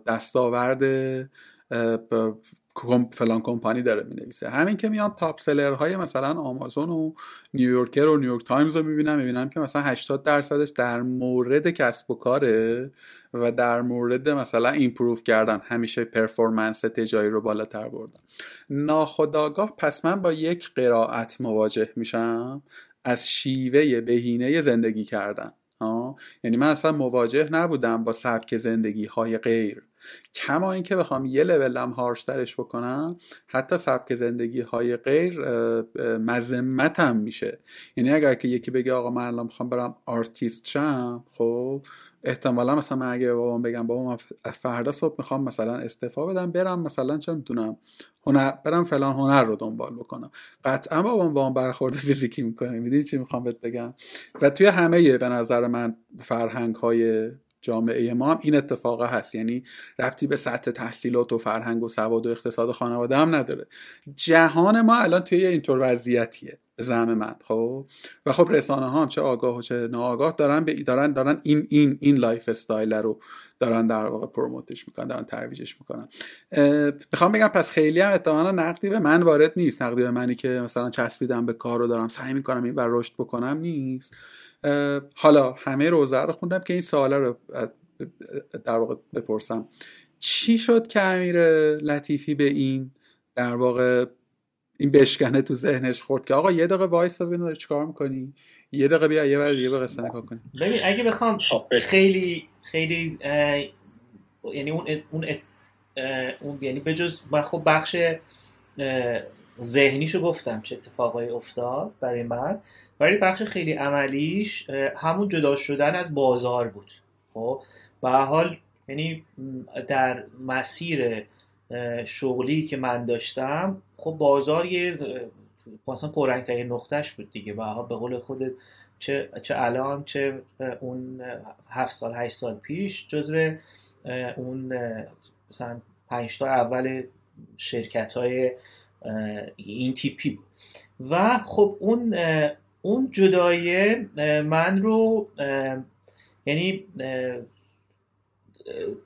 دستاورد فلان کمپانی داره می نویسه همین که میان top seller های مثلا آمازون و نیویورکر و نیویورک تایمز رو می‌بینم می‌بینم که مثلا 80 درصدش در مورد کسب و کاره و در مورد مثلا improve کردن. همیشه performance تجاری رو بالاتر بردن. ناخودآگاه پس من با یک قرائت مواجه میشم از شیوه بهینه زندگی کردن. یعنی من اصلا مواجه نبودم با سبک زندگی های غیر. کما اینکه بخوام یه لولم هارشترش بکنم حتی سبک زندگی های غیر مذمتم میشه. یعنی اگر که یکی بگه آقا من الان می‌خوام برم آرتیست شم خب احتمالا مثلا من اگه بابام بگم بابا من فردا صبح می‌خوام مثلا استعفا بدم برم مثلا چه می‌دونم هنر برم فلان هنر رو دنبال بکنم. قطعا بابام با برخورد فیزیکی می‌کنه. می‌دونی چی می‌خوام بهت بگم؟ و توی همه به نظر من فرهنگ های جامعه ما هم این اتفاق هست. یعنی ربطی به سطح تحصیلات و فرهنگ و سواد و اقتصاد خانواده هم نداره. جهان ما الان توی اینطور وضعیتیه به زعم من خب؟ و خب رسانه ها چه آگاه و چه ناآگاه دارن به دارن دارن این این این lifestyle رو دارن در واقع promote ش می‌کنن دارن ترویجش می‌کنن. می‌خوام بگم پس خیلی هم اتفاقا نقدی به من وارد نیست. نقدی به منی که مثلا چسبیدم به کار رو دارم سعی می‌کنم این بر رشد بکنم نیست. حالا همه روضه رو خوندم که این سوالا رو در واقع بپرسم. چی شد که امیر لطیفی به این در واقع این بشکنه تو ذهنش خورد که آقا یه دقیقه وایس ببین داری چیکار می‌کنی؟ یه دقیقه بیا یه بار یه قصه نگاه کنی ببین اگه بخوام خیلی خیلی یعنی اون اون اون یعنی بجز خب بخش ذهنیشو گفتم چه اتفاقایی افتاد برای من ولی بخش خیلی عملیش همون جدا شدن از بازار بود. خب به حال یعنی در مسیر شغلی که من داشتم خب بازار یه مثلا پررنگترین نقطهش بود دیگه. و به قول خودت چه, چه الان چه اون هفت سال هشت سال پیش جزو اون مثلا پنج تا اول شرکت های این تیپی بود. و خب اون اون جدایی من رو یعنی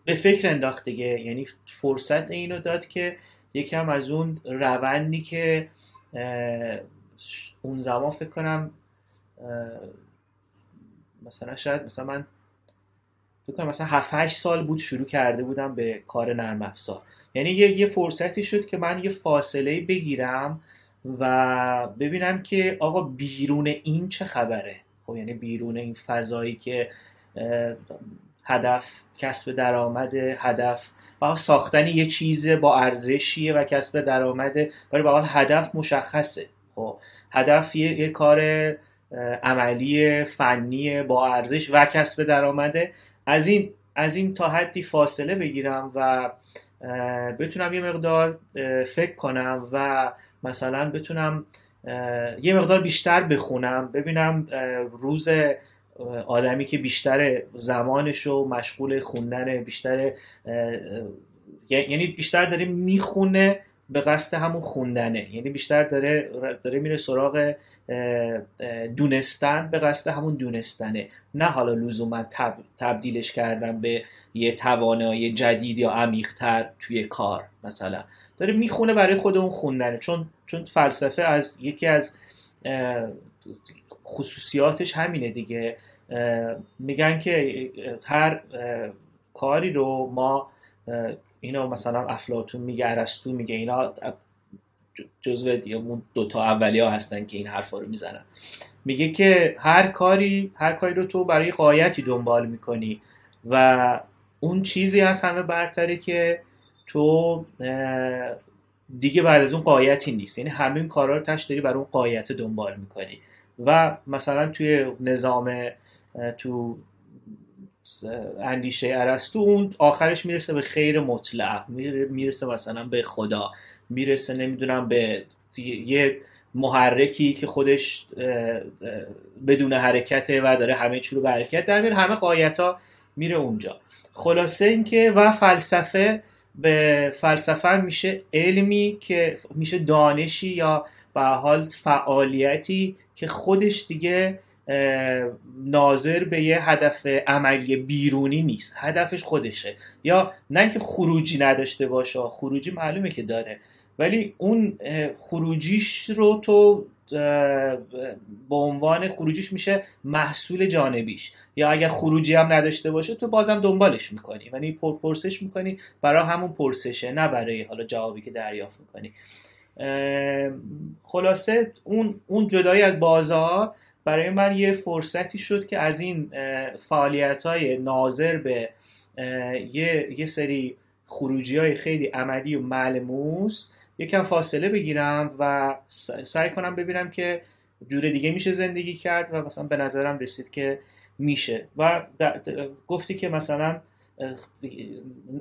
به فکر انداخت دیگه. یعنی فرصت اینو داد که یکم از اون روندی که اون زمان فکر کنم مثلا شاید مثلا من فکر کنم مثلا 7 8 سال بود شروع کرده بودم به کار نرم افزار. یعنی یه, فرصتی شد که من یه فاصله بگیرم و ببینم که آقا بیرون این چه خبره؟ خب یعنی بیرون این فضایی که هدف کسب درآمد هدف. و ساختن یه چیز با ارزشیه و کسب درآمد ولی به هدف مشخصه. خب هدف یه, یه کار عملی فنی با ارزش و کسب درآمده از این از این تا حدی فاصله بگیرم و بتونم یه مقدار فکر کنم و مثلا بتونم یه مقدار بیشتر بخونم ببینم روز آدمی که بیشتر زمانش رو مشغول خوندن بیشتر یعنی بیشتر داره می‌خونه به قصد همون خوندنه. یعنی بیشتر داره داره میره سراغ دونستن به قصد همون دونستنه. نه حالا لزوما تبدیلش کردن به یه توانایی جدید یا عمیقتر توی کار مثلا. داره می‌خونه برای خود اون خوندنه. چون چون فلسفه از یکی از خصوصیاتش همینه دیگه. میگن که هر کاری رو ما اینو مثلا افلاتون میگه ارسطو میگه اینا جزو اون دوتا اولی ها هستن که این حرفا رو می‌زنن. میگه که هر کاری هر کاری رو تو برای قایتی دنبال می‌کنی و اون چیزی از همه برتره که تو دیگه بعد از اون قایتی نیست. یعنی همین کارا رو تش داری برای اون قایت دنبال می‌کنی. و مثلا توی نظام تو اندیشه ارسطو اون آخرش می‌رسه به خیر مطلق. می‌رسه مثلا به خدا. می‌رسه نمی‌دونم به یه محرکی که خودش بدون حرکته و داره همه چی رو به حرکت در میره همه قایت ها میره اونجا. خلاصه اینکه و فلسفه به فلسفه میشه علمی که میشه دانشی یا به حال فعالیتی که خودش دیگه ناظر به یه هدف عملی بیرونی نیست. هدفش خودشه. یا نه که خروجی نداشته باشه خروجی معلومه که داره. ولی اون خروجیش رو تو به عنوان خروجیش میشه محصول جانبیش. یا اگر خروجی هم نداشته باشه تو بازم دنبالش می‌کنی. یعنی پرسش می‌کنی برای همون پرسشه نه برای حالا جوابی که دریافت می‌کنی. خلاصه اون اون جدایی از بازار برای من یه فرصتی شد که از این فعالیت های ناظر به یه, یه سری خروجی های خیلی عملی و ملموس یکم فاصله بگیرم و سعی کنم ببینم که جور دیگه میشه زندگی کرد و مثلا به نظرم رسید که میشه. و گفتی که مثلا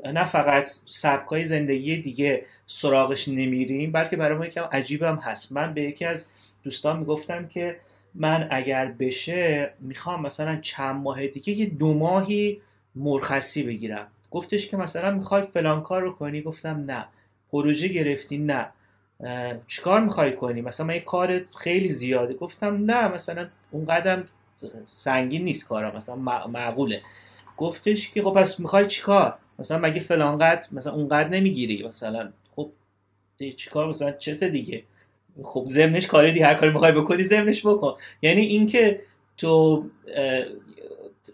نه فقط سبکای زندگی دیگه سراغش نمیریم بلکه برای ما یکم عجیبم هست. من به یکی از دوستان می‌گفتم که من اگر بشه می‌خوام مثلا چند ماه دیگه یه دو ماهی مرخصی بگیرم. گفتش که مثلا می‌خوای فلان کار رو کنی؟ گفتم نه. پروژه گرفتی؟ نه. چیکار می‌خوای کنی؟ مثلا من یه کار خیلی زیاده. گفتم نه مثلا اون قدم سنگین نیست کارم مثلا معقوله. گفتش که خب پس می‌خوای چیکار مثلا مگه فلان قد مثلا اون قد نمی‌گیری؟ مثلا خب چیکار مثلا چته دیگه؟ خب زمنش کاری دی هر کاری می‌خوای بکنی زمنش بکن. یعنی اینکه تو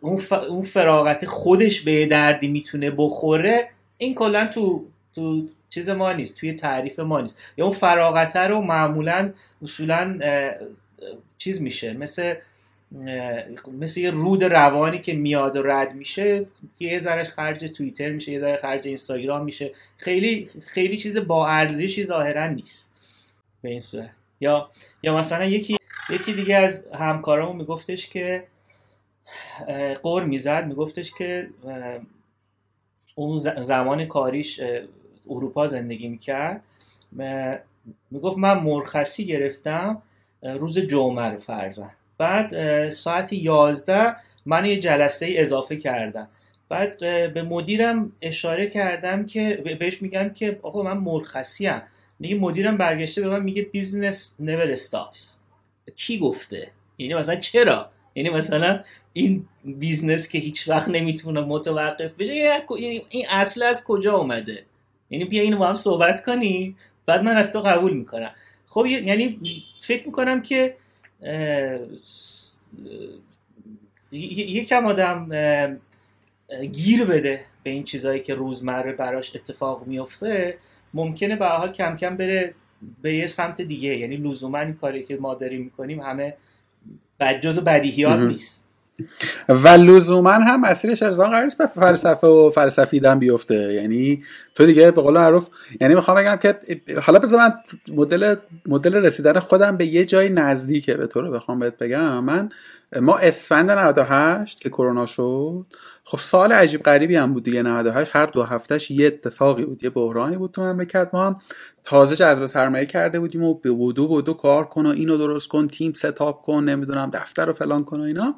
اون, اون فراغت خودش به دردی می‌تونه بخوره این کلا تو تو چیز ما نیست توی تعریف ما نیست. یا اون فراغت رو معمولا اصولا چیز میشه مثل مثل یه رود روانی که میاد و رد میشه یه ذره خرج توییتر میشه یه ذره خرج اینستاگرام میشه. خیلی خیلی چیز با ارزشی ظاهرا نیست. به این صورت. یا یا مثلا یکی یکی دیگه از همکارامون میگفتش که قور می‌زد میگفتش که اون زمان کاریش اروپا زندگی می‌کرد. می‌گفت من مرخصی گرفتم روز جمعه رو فرزن بعد ساعت 11 من یه جلسه اضافه کردم. بعد به مدیرم اشاره کردم که بهش میگم که آقا من مرخصی هم میگه مدیرم برگشته به من میگه business never stops کی گفته؟ یعنی مثلا چرا؟ یعنی مثلا این business که هیچ وقت نمی‌تونه متوقف بشه یعنی این اصل از کجا اومده؟ یعنی بیا اینو با هم صحبت کنی بعد من از تو قبول می‌کنم. خب یعنی فکر می‌کنم که یکم آدم گیر بده به این چیزهایی که روزمره براش اتفاق میفته ممکنه به حال کم کم بره به یه سمت دیگه. یعنی لزوما این کاری که ما داریم می‌کنیم همه بد جز بدیهیات نیست. و لزوما هم مسیرش ارزان قرار نیست به فلسفه و فلسفیدن بیفته. یعنی تو دیگه به قول معروف یعنی می‌خوام بگم که حالا بذار من مدل مدل رسیدن خودم به یه جای نزدیکه به طور بخوام بهت بگم. من ما اسفند 98 که کرونا شد. خب سال عجیب غریبی هم بود دیگه 98 هر دو هفتهش یه اتفاقی بود یه بحرانی بود تو مملکت. ما هم تازه جذب سرمایه کرده بودیم و به بودو بودو کار کن و اینو درست کن تیم ستاپ کن نمی‌دونم دفتر رو فلان کن و اینا.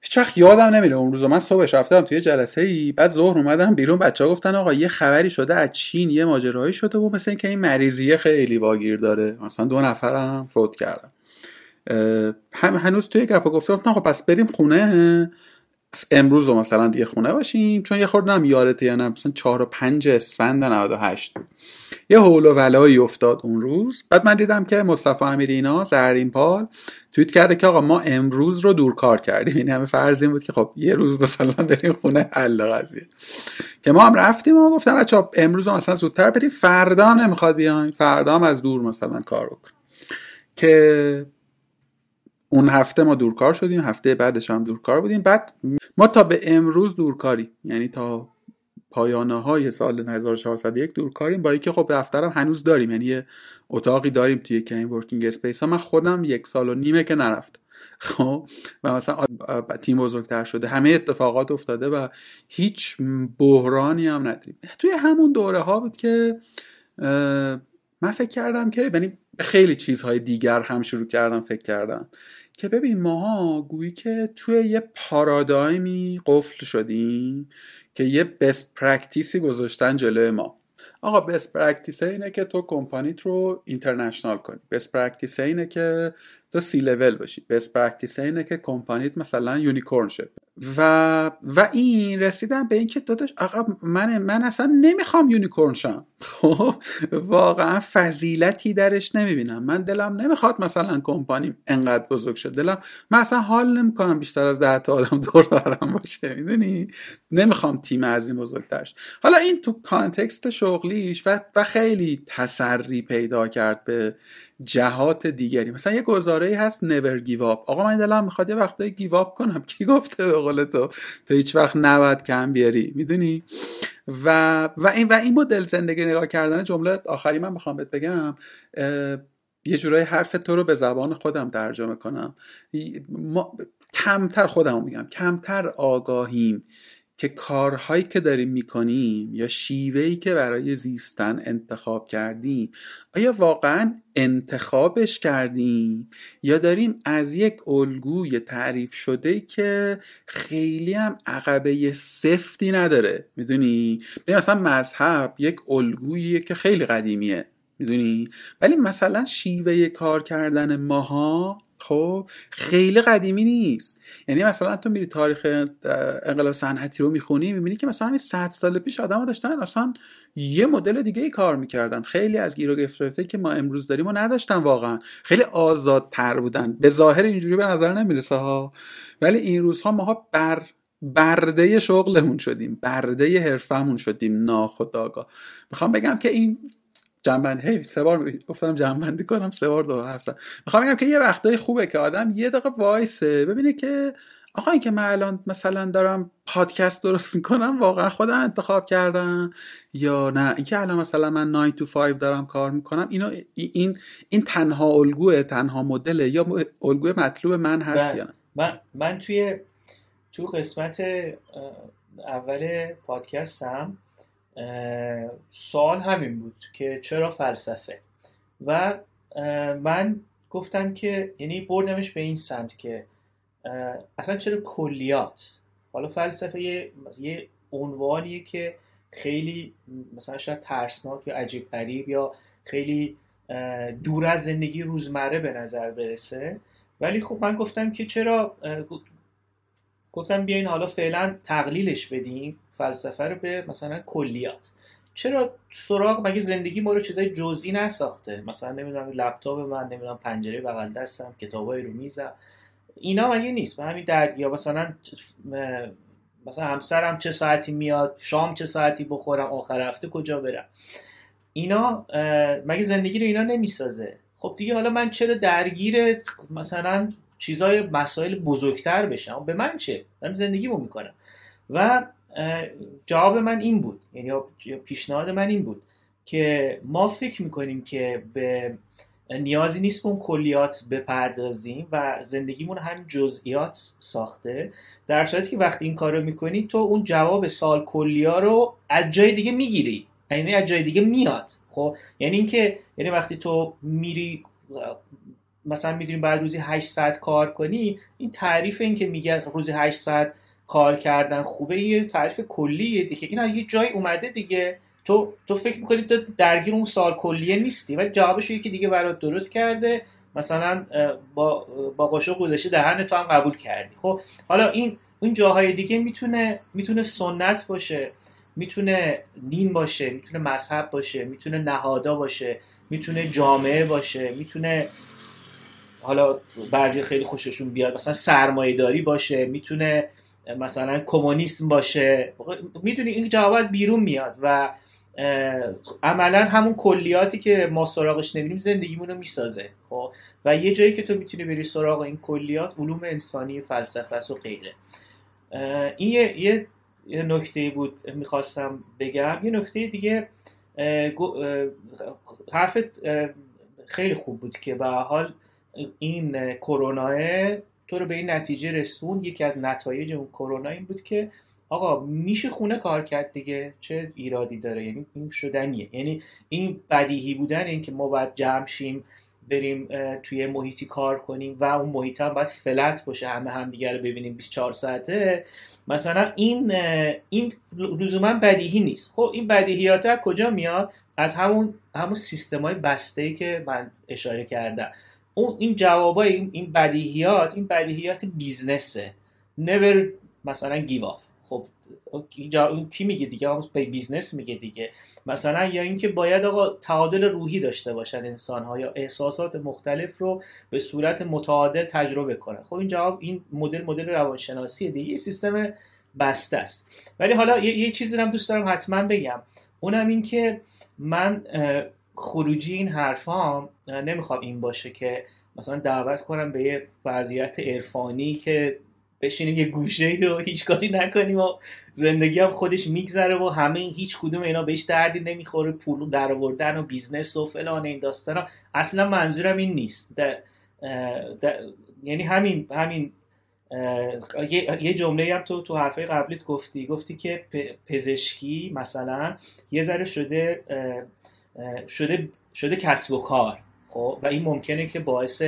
هیچ وقت یادم نمیره اون روز من صبحش رفتم توی جلسه ای بعد ظهر اومدم بیرون. بچه گفتن آقا یه خبری شده از چین یه ماجرایی شده و مثل اینکه این مریضیه خیلی واگیر داره. مثلا دو نفرم فوت کردم. هم هنوز توی گپا گفتم آقا پس بریم خونه. امروز رو مثلا دیگه خونه باشیم. چون یه خورده هم یادته یا نه مثلا 4 و 5 اسفند 98 بود یه حول و ولایی افتاد اون روز. بعد من دیدم که مصطفی امیرینا زرین پال توییت کرده که آقا ما امروز رو دور کار کردیم. این همه فرض این بود که خب یه روز مثلا بریم خونه حل قضیه. که ما هم رفتیم و گفتم بچا امروز مثلا زودتر بریم. فردا نمی‌خواد بیاین. فردا هم از دور مثلا کار بکن. که اون هفته ما دورکار شدیم هفته بعدش هم دورکار بودیم. بعد ما تا به امروز دورکاری یعنی تا پایانه های سال 1401 دورکاریم. با اینکه خب دفترم هنوز داریم. یعنی یه اتاقی داریم توی co-working space ها من خودم یک سال و نیمه که نرفتم خب؟ و مثلا تیم بزرگتر شده. همه اتفاقات افتاده و هیچ بحرانی هم نداریم. توی همون دوره ها بود که من فکر کردم که یعنی خیلی چیزهای دیگر هم شروع کردم فکر کردم که ببین ماها گویی که توی یه پارادایمی قفل شدیم که یه best practice ی گذاشتن جلوی ما. آقا best practice اینه که تو کمپانیت رو international کنی. best practice اینه که تو سی لول باشی best practice اینه که کمپانیت مثلا unicorn شد و و این رسیدم به اینکه داداش آقا من من اصلا نمی‌خوام unicorn شم. خب واقعا فضیلتی درش نمی‌بینم. من دلم نمی‌خواد مثلا کمپانیم انقدر بزرگ شد دلم من اصلا حال نمی‌کنم بیشتر از ده تا آدم دور برم باشه. می‌دونی؟ نمی‌خوام تیم از این بزرگترش. حالا این تو context شغلیش و, و خیلی تسری پیدا کرد به جهات دیگری. مثلا یه گزاره هست never give up. آقا من دلم می‌خواد یه give up کنم. کی گفته قول تو تو هیچ وقت نباید کم بیاری می‌دونی؟ و و این و این مدل زندگی نگاه کردن جمله آخری من می‌خوام بهت بگم یه جورایی حرف تو رو به زبان خودم ترجمه کنم. ما کمتر خودم میگم کمتر آگاهیم. که کارهایی که داریم می‌کنیم یا شیوهی که برای زیستن انتخاب کردیم آیا واقعا انتخابش کردیم؟ یا داریم از یک الگوی تعریف شده که خیلی هم عقبه سفتی نداره؟ می‌دونی؟ مثلا مذهب یک الگوییه که خیلی قدیمیه می‌دونی؟ ولی مثلا شیوه کار کردن ماها خب خیلی قدیمی نیست. یعنی مثلا تو میری تاریخ انقلاب صنعتی رو می‌خونی می‌بینی که مثلا 100 سال پیش آدم داشتن اصلا یه مدل دیگه ای کار می‌کردن. خیلی از گیر و گرفته که ما امروز داریم و نداشتن واقعا. خیلی آزادتر بودن. به ظاهر اینجوری به نظر نمی‌رسه ها. ولی این روزها ماها بر برده شغلمون شدیم. برده حرفمون شدیم. ناخداگاه می‌خوام بگم که این جنبندی. هی سه بار گفتم جنبندی کنم سه بار دو حرف می‌خوام بگم که یه وقتای خوبه که آدم یه دقیقه وایسه ببینه که آقا این که من الان مثلا دارم پادکست درست می‌کنم واقعا خودم انتخاب کردم یا نه؟ اینکه الان مثلا من 9 to 5 دارم کار می‌کنم اینو این این تنها الگوه تنها مدله یا الگوی مطلوب من هست بله. یا نه؟ من من توی تو قسمت اول پادکستم سوال همین بود که چرا فلسفه؟ و من گفتم که یعنی بردمش به این سمت که اصلا چرا کلیات؟ حالا فلسفه یه, یه عنوانیه که خیلی مثلا شاید ترسناک یا عجیب قریب یا خیلی دور از زندگی روزمره به نظر برسه. ولی خب من گفتم که چرا گفتم بیاین حالا فعلا تقلیلش بدیم. فلسفه رو به مثلا کلیات. چرا سراغ مگه زندگی ما رو چیزای جزئی نساخته؟ مثلا نمی‌دونم لپتاپ من نمی‌دونم پنجره بغل دستم کتابای رو میزم اینا مگه نیست؟ به همین در یا مثلا مثلا همسرم چه ساعتی میاد شام چه ساعتی بخورم آخر هفته کجا برم؟ اینا مگه زندگی رو اینا نمی‌سازه؟ خب دیگه حالا من چرا درگیر مثلا چیزای مسائل بزرگتر بشم؟ به من چه؟ دارم زندگیمو می‌کنم. و جواب من این بود یعنی پیشنهاد من این بود که ما فکر می‌کنیم که به نیازی نیست به اون کلیات بپردازیم و زندگیمون هم جزئیات ساخته. در صورتی که وقتی این کارو می‌کنی تو اون جواب سال کلیا رو از جای دیگه می‌گیری. یعنی از جای دیگه میاد. خب یعنی اینکه یعنی وقتی تو میری مثلا می‌دونی بعد روزی 8 ساعت کار کنی این تعریف این که میگه روزی 8 ساعت کار کردن خوبه یه تعریف کلیه دیگه. این یه جای اومده دیگه. تو تو فکر می‌کنی تو درگیر اون سال کلیه نیستی؟ ولی جوابش یکی دیگه برات درست کرده. مثلا با با قاشق گذاشته دهن تو هم قبول کردی. خب حالا این اون جاهای دیگه می‌تونه می‌تونه سنت باشه می‌تونه دین باشه می‌تونه مذهب باشه می‌تونه نهادا باشه می‌تونه جامعه باشه می‌تونه حالا بعضی خیلی خوششون بیاد. مثلا سرمایه داری باشه می‌تونه مثلا کمونیسم باشه. می‌دونی این جواب از بیرون میاد و عملا همون کلیاتی که ما سراغش نمیریم زندگیمون رو می‌سازه خب؟ و یه جایی که تو می‌تونی بری سراغ این کلیات علوم انسانی فلسفه و غیره. این یه, یه نکته بود می‌خواستم بگم. یه نکته دیگه حرفت خیلی خوب بود که به حال این کرونا تو رو به این نتیجه رسوند یکی از نتایج اون کرونا این بود که آقا میشه خونه کار کرد دیگه چه ایرادی داره؟ یعنی این شدنیه. یعنی این بدیهی بودن این که ما باید جمع شیم بریم توی محیطی کار کنیم و اون محیط هم باید فلت باشه همه همدیگه رو ببینیم 24 ساعته. مثلا این این لزوما بدیهی نیست. خب این بدیهیات کجا میاد؟ از همون همون سیستم های بسته ای که من اشاره کردم. اون این جوابای این, بدیهیات این بدیهیات بیزنسه. Never مثلا give up خب کی میگه دیگه؟ به بیزنس میگه دیگه. مثلا یا اینکه باید آقا تعادل روحی داشته باشن انسان ها یا احساسات مختلف رو به صورت متعادل تجربه کنن. خب این جواب این مدل مدل روانشناسی دیگه. یه سیستم بسته است. ولی حالا یه, یه چیزی هم دوست دارم حتما بگم. اونم این که من خروجی این حرفام نمی‌خوام این باشه که مثلا دعوت کنم به یه وضعیت عرفانی که بشینیم یه گوشه رو هیچ کاری نکنیم و زندگی هم خودش میگذره و همه این هیچ کدوم اینا بهش دردی نمی‌خوره پول در آوردن و بیزنس و فلان این داستانا. اصلا منظورم این نیست. یعنی همین همین یه جمله هم تو تو حرفای قبلیت گفتی. گفتی که پزشکی مثلا یه ذره شده شده شده کسب و کار خب؟ و این ممکنه که باعث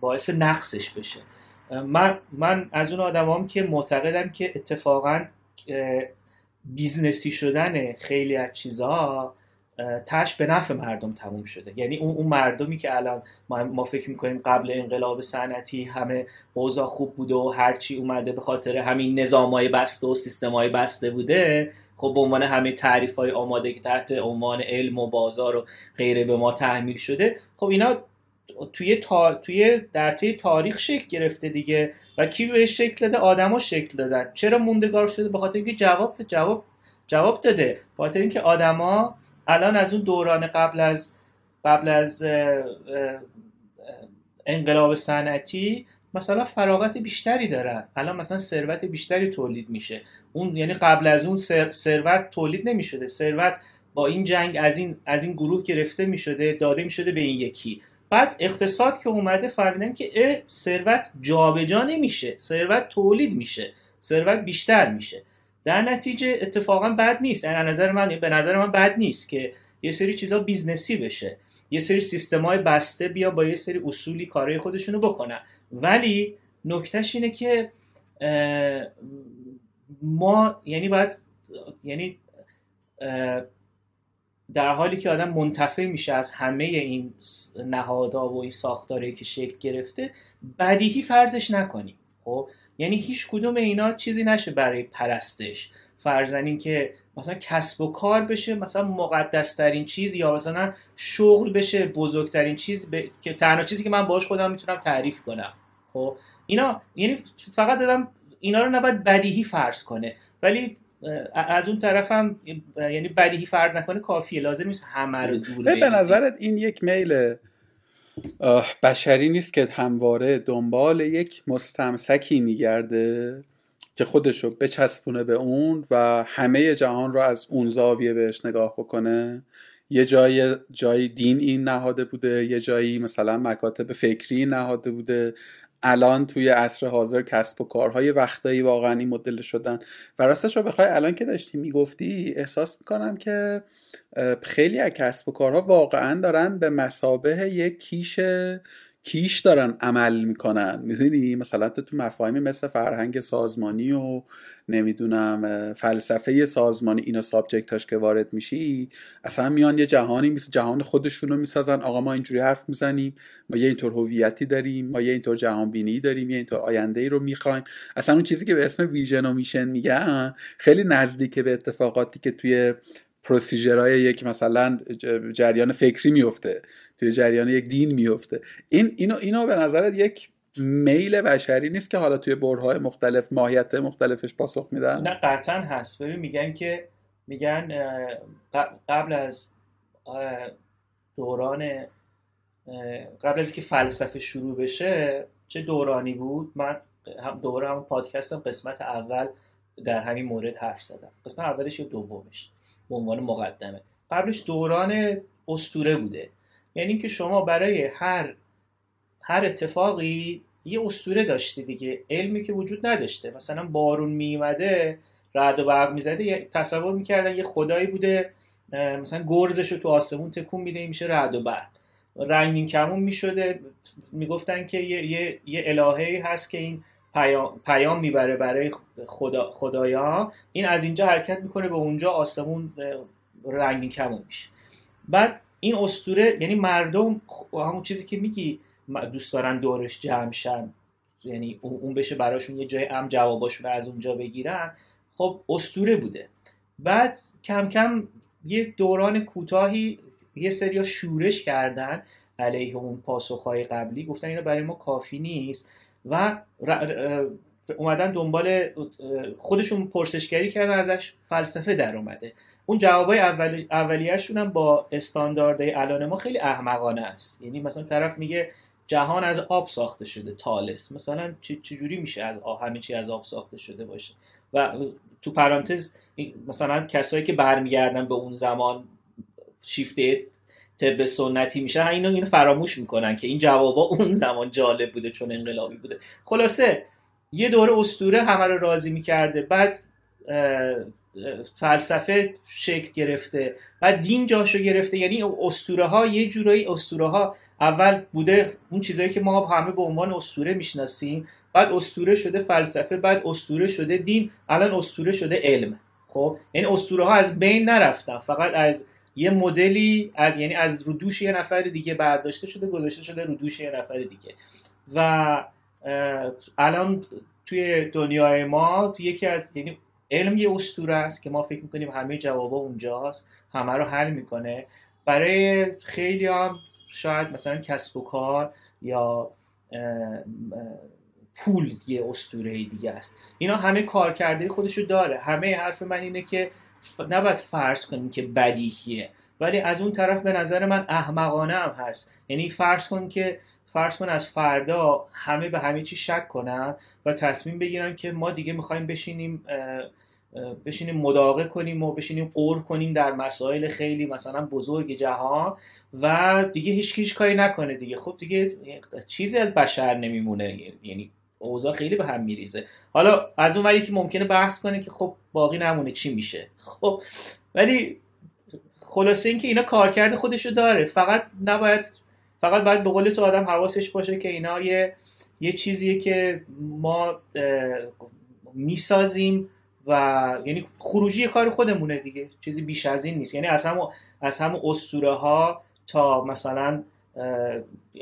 باعث نقصش بشه. من من از اون آدمام که معتقدم که اتفاقا بیزنسی شدن خیلی از چیزها تش به نفع مردم تموم شده. یعنی اون مردمی که الان ما, ما فکر می‌کنیم قبل انقلاب صنعتی همه اوضاع خوب بوده و هرچی اومده به خاطر همین نظامای بسته و سیستمای بسته بوده خب به عنوان همه تعریف های آماده که تحت عنوان علم و بازار و غیره به ما تحمیل شده خب اینا توی تا... توی در تاریخ شکل گرفته دیگه و کی بهش شکل داده؟ آدما شکل دادن. چرا موندگار شده؟ به خاطر اینکه جواب جواب جواب داده. به خاطر اینکه آدما الان از اون دوران قبل از قبل از انقلاب صنعتی مثلا فراغت بیشتری دارن. الان مثلا ثروت بیشتری تولید میشه. اون یعنی قبل از اون ثروت تولید نمی‌شده. ثروت با این جنگ از این از این گروه گرفته می‌شده داده می‌شده به این یکی. بعد اقتصاد که اومده فهمیدن که ثروت جابجا نمیشه. ثروت تولید میشه. ثروت بیشتر میشه. در نتیجه اتفاقا بد نیست. یعنی نظر من به نظر من بد نیست که یه سری چیزا بیزنسی بشه. یه سری سیستمای بسته بیا با یه سری اصولی کارهای خودشونو بکنن. ولی نکتهش اینه که ما یعنی باید یعنی در حالی که آدم منتفع میشه از همه این نهادها و این ساختاری که شکل گرفته بدیهی فرضش نکنیم. خب؟ یعنی هیچ کدوم اینا چیزی نشه برای پرستش. فرزن که مثلا کسب و کار بشه مثلا مقدس ترین چیز یا مثلا شغل بشه بزرگترین چیز که تنها چیزی که من باش خودم می‌تونم تعریف کنم. خب؟ اینا یعنی فقط دادم اینا رو نباید بدیهی فرض کنه. ولی از اون طرف هم یعنی بدیهی فرض نکنه کافیه لازم نیست همه رو دور به نظرت این یک میل بشری نیست که همواره دنبال یک مستمسکی میگرده که خودش رو بچسبونه به اون و همه جهان رو از اون زاویه بهش نگاه بکنه. یه جای جای دین این نهاده بوده یه جایی مثلا مکاتب فکری نهاده بوده. الان توی عصر حاضر کسب و کارهای وقتایی واقعا این مدل شدن. و راستش رو بخوای الان که داشتی می‌گفتی احساس می‌کنم که خیلی از کسب و کارها واقعا دارن به مسابه یک کیش کیش دارن عمل می‌کنن. می‌دونی؟ مثلا تو مفاهیمی مثل فرهنگ سازمانی و نمی‌دونم فلسفه سازمانی اینا سابجکتاش که وارد میشی اصلا میان یه جهانی مثل جهان خودشونو می‌سازن. آقا ما اینجوری حرف می‌زنیم ما یه اینطور هویتی داریم ما یه اینطور جهان بینی داریم یه اینطور آینده ای رو می‌خوایم. اصلا اون چیزی که به اسم ویژن و میشن میگن خیلی نزدیکه به اتفاقاتی که توی پروسیجرهای یک مثلا جریان فکری میفته توی جریان یک دین میفته این اینو اینو به نظرت یک میل بشری نیست که حالا توی برهای مختلف ماهیت مختلفش پاسخ میدن؟ نه قطعا هست. ببین میگن که میگن قبل از دوران قبل از اینکه فلسفه شروع بشه چه دورانی بود؟ من هم دوره هم پادکستم قسمت اول در همین مورد حرف زدم. قسمت اولش یا دومش؟ به عنوان مقدمه. قبلش دوران استوره بوده. یعنی اینکه شما برای هر هر اتفاقی یه اسطوره داشتی دیگه. علمی که وجود نداشته. مثلا بارون میومده رعد و برق می‌زده تصور می‌کردن یه خدایی بوده. مثلا گرزش رو تو آسمون تکون میده میشه رعد و برق. رنگین کمون می‌شده. می‌گفتن که یه, یه،, یه الههی هست که این پیام, پیام می‌بره برای خدا، خدایان این از اینجا حرکت می‌کنه به اونجا آسمون رنگین کمون میشه. بعد این استوره یعنی مردم همون چیزی که میگی دوست دارن دورش جمع شن. یعنی اون بشه براشون یه جای هم جواباشون از اونجا بگیرن. خب استوره بوده. بعد کم کم یه دوران کوتاهی یه سری شورش کردن علیه اون پاسخهای قبلی. گفتن اینا برای ما کافی نیست. و اومدن دنبال خودشون پرسشگری کردن ازش فلسفه در اومده. اون جوابای اولی اولیه‌شون هم با استانداردهای الان ما خیلی احمقانه است. یعنی مثلا طرف میگه جهان از آب ساخته شده تالس. مثلا چجوری میشه از آب همه چی از آب ساخته شده باشه؟ و تو پرانتز مثلا کسایی که برمیگردن به اون زمان شیفته طب سنتی میشه اینو اینو فراموش می‌کنن که این جوابا [laughs] اون زمان جالب بوده چون انقلابی بوده. خلاصه یه دوره استوره همه رو راضی می‌کرده بعد فلسفه شکل گرفته و دین جاشو گرفته. یعنی استوره ها یه جورایی استوره ها اول بوده اون چیزایی که ما همه به عنوان استوره می‌شناسیم بعد استوره شده فلسفه بعد استوره شده دین الان استوره شده علم. خب یعنی استوره ها از بین نرفتن فقط از یه مدلی از یعنی از رو دوش یه نفر دیگه برداشته شده گذاشته شده رو دوش یه نفر دیگه. و الان توی دنیای ما توی یکی از یعنی علم یه اسطوره است که ما فکر می‌کنیم همه جوابا اونجاست همه رو حل می‌کنه. برای خیلی هم شاید مثلا کسب و کار یا پول یه اسطوره دیگه است. اینا همه کار کرده خودشو داره. همه حرف من اینه که نباید فرض کنیم که بدیهیه ولی از اون طرف به نظر من احمقانه هم هست. یعنی فرض کن که فرض کن از فردا همه به همه چی شک کنن و تصمیم بگیرن که ما دیگه می‌خوایم بشینیم بشینیم مداقه کنیم و بشینیم قور کنیم در مسائل خیلی مثلا بزرگ جهان و دیگه هیچ کاری نکنه دیگه. خب دیگه چیزی از بشر نمیمونه. یعنی اوضاع خیلی به هم میریزه. حالا از اون وری که ممکنه بحث کنه که خب باقی نمونه چی میشه. خب ولی خلاصه اینکه اینا کارکرد خودشو داره. فقط نباید فقط باید به قول تو آدم حواسش باشه که اینا یه یه چیزیه که ما می‌سازیم و یعنی خروجی کار خودمونه دیگه. چیزی بیش از این نیست. یعنی از هم از هم اسطوره ها تا مثلا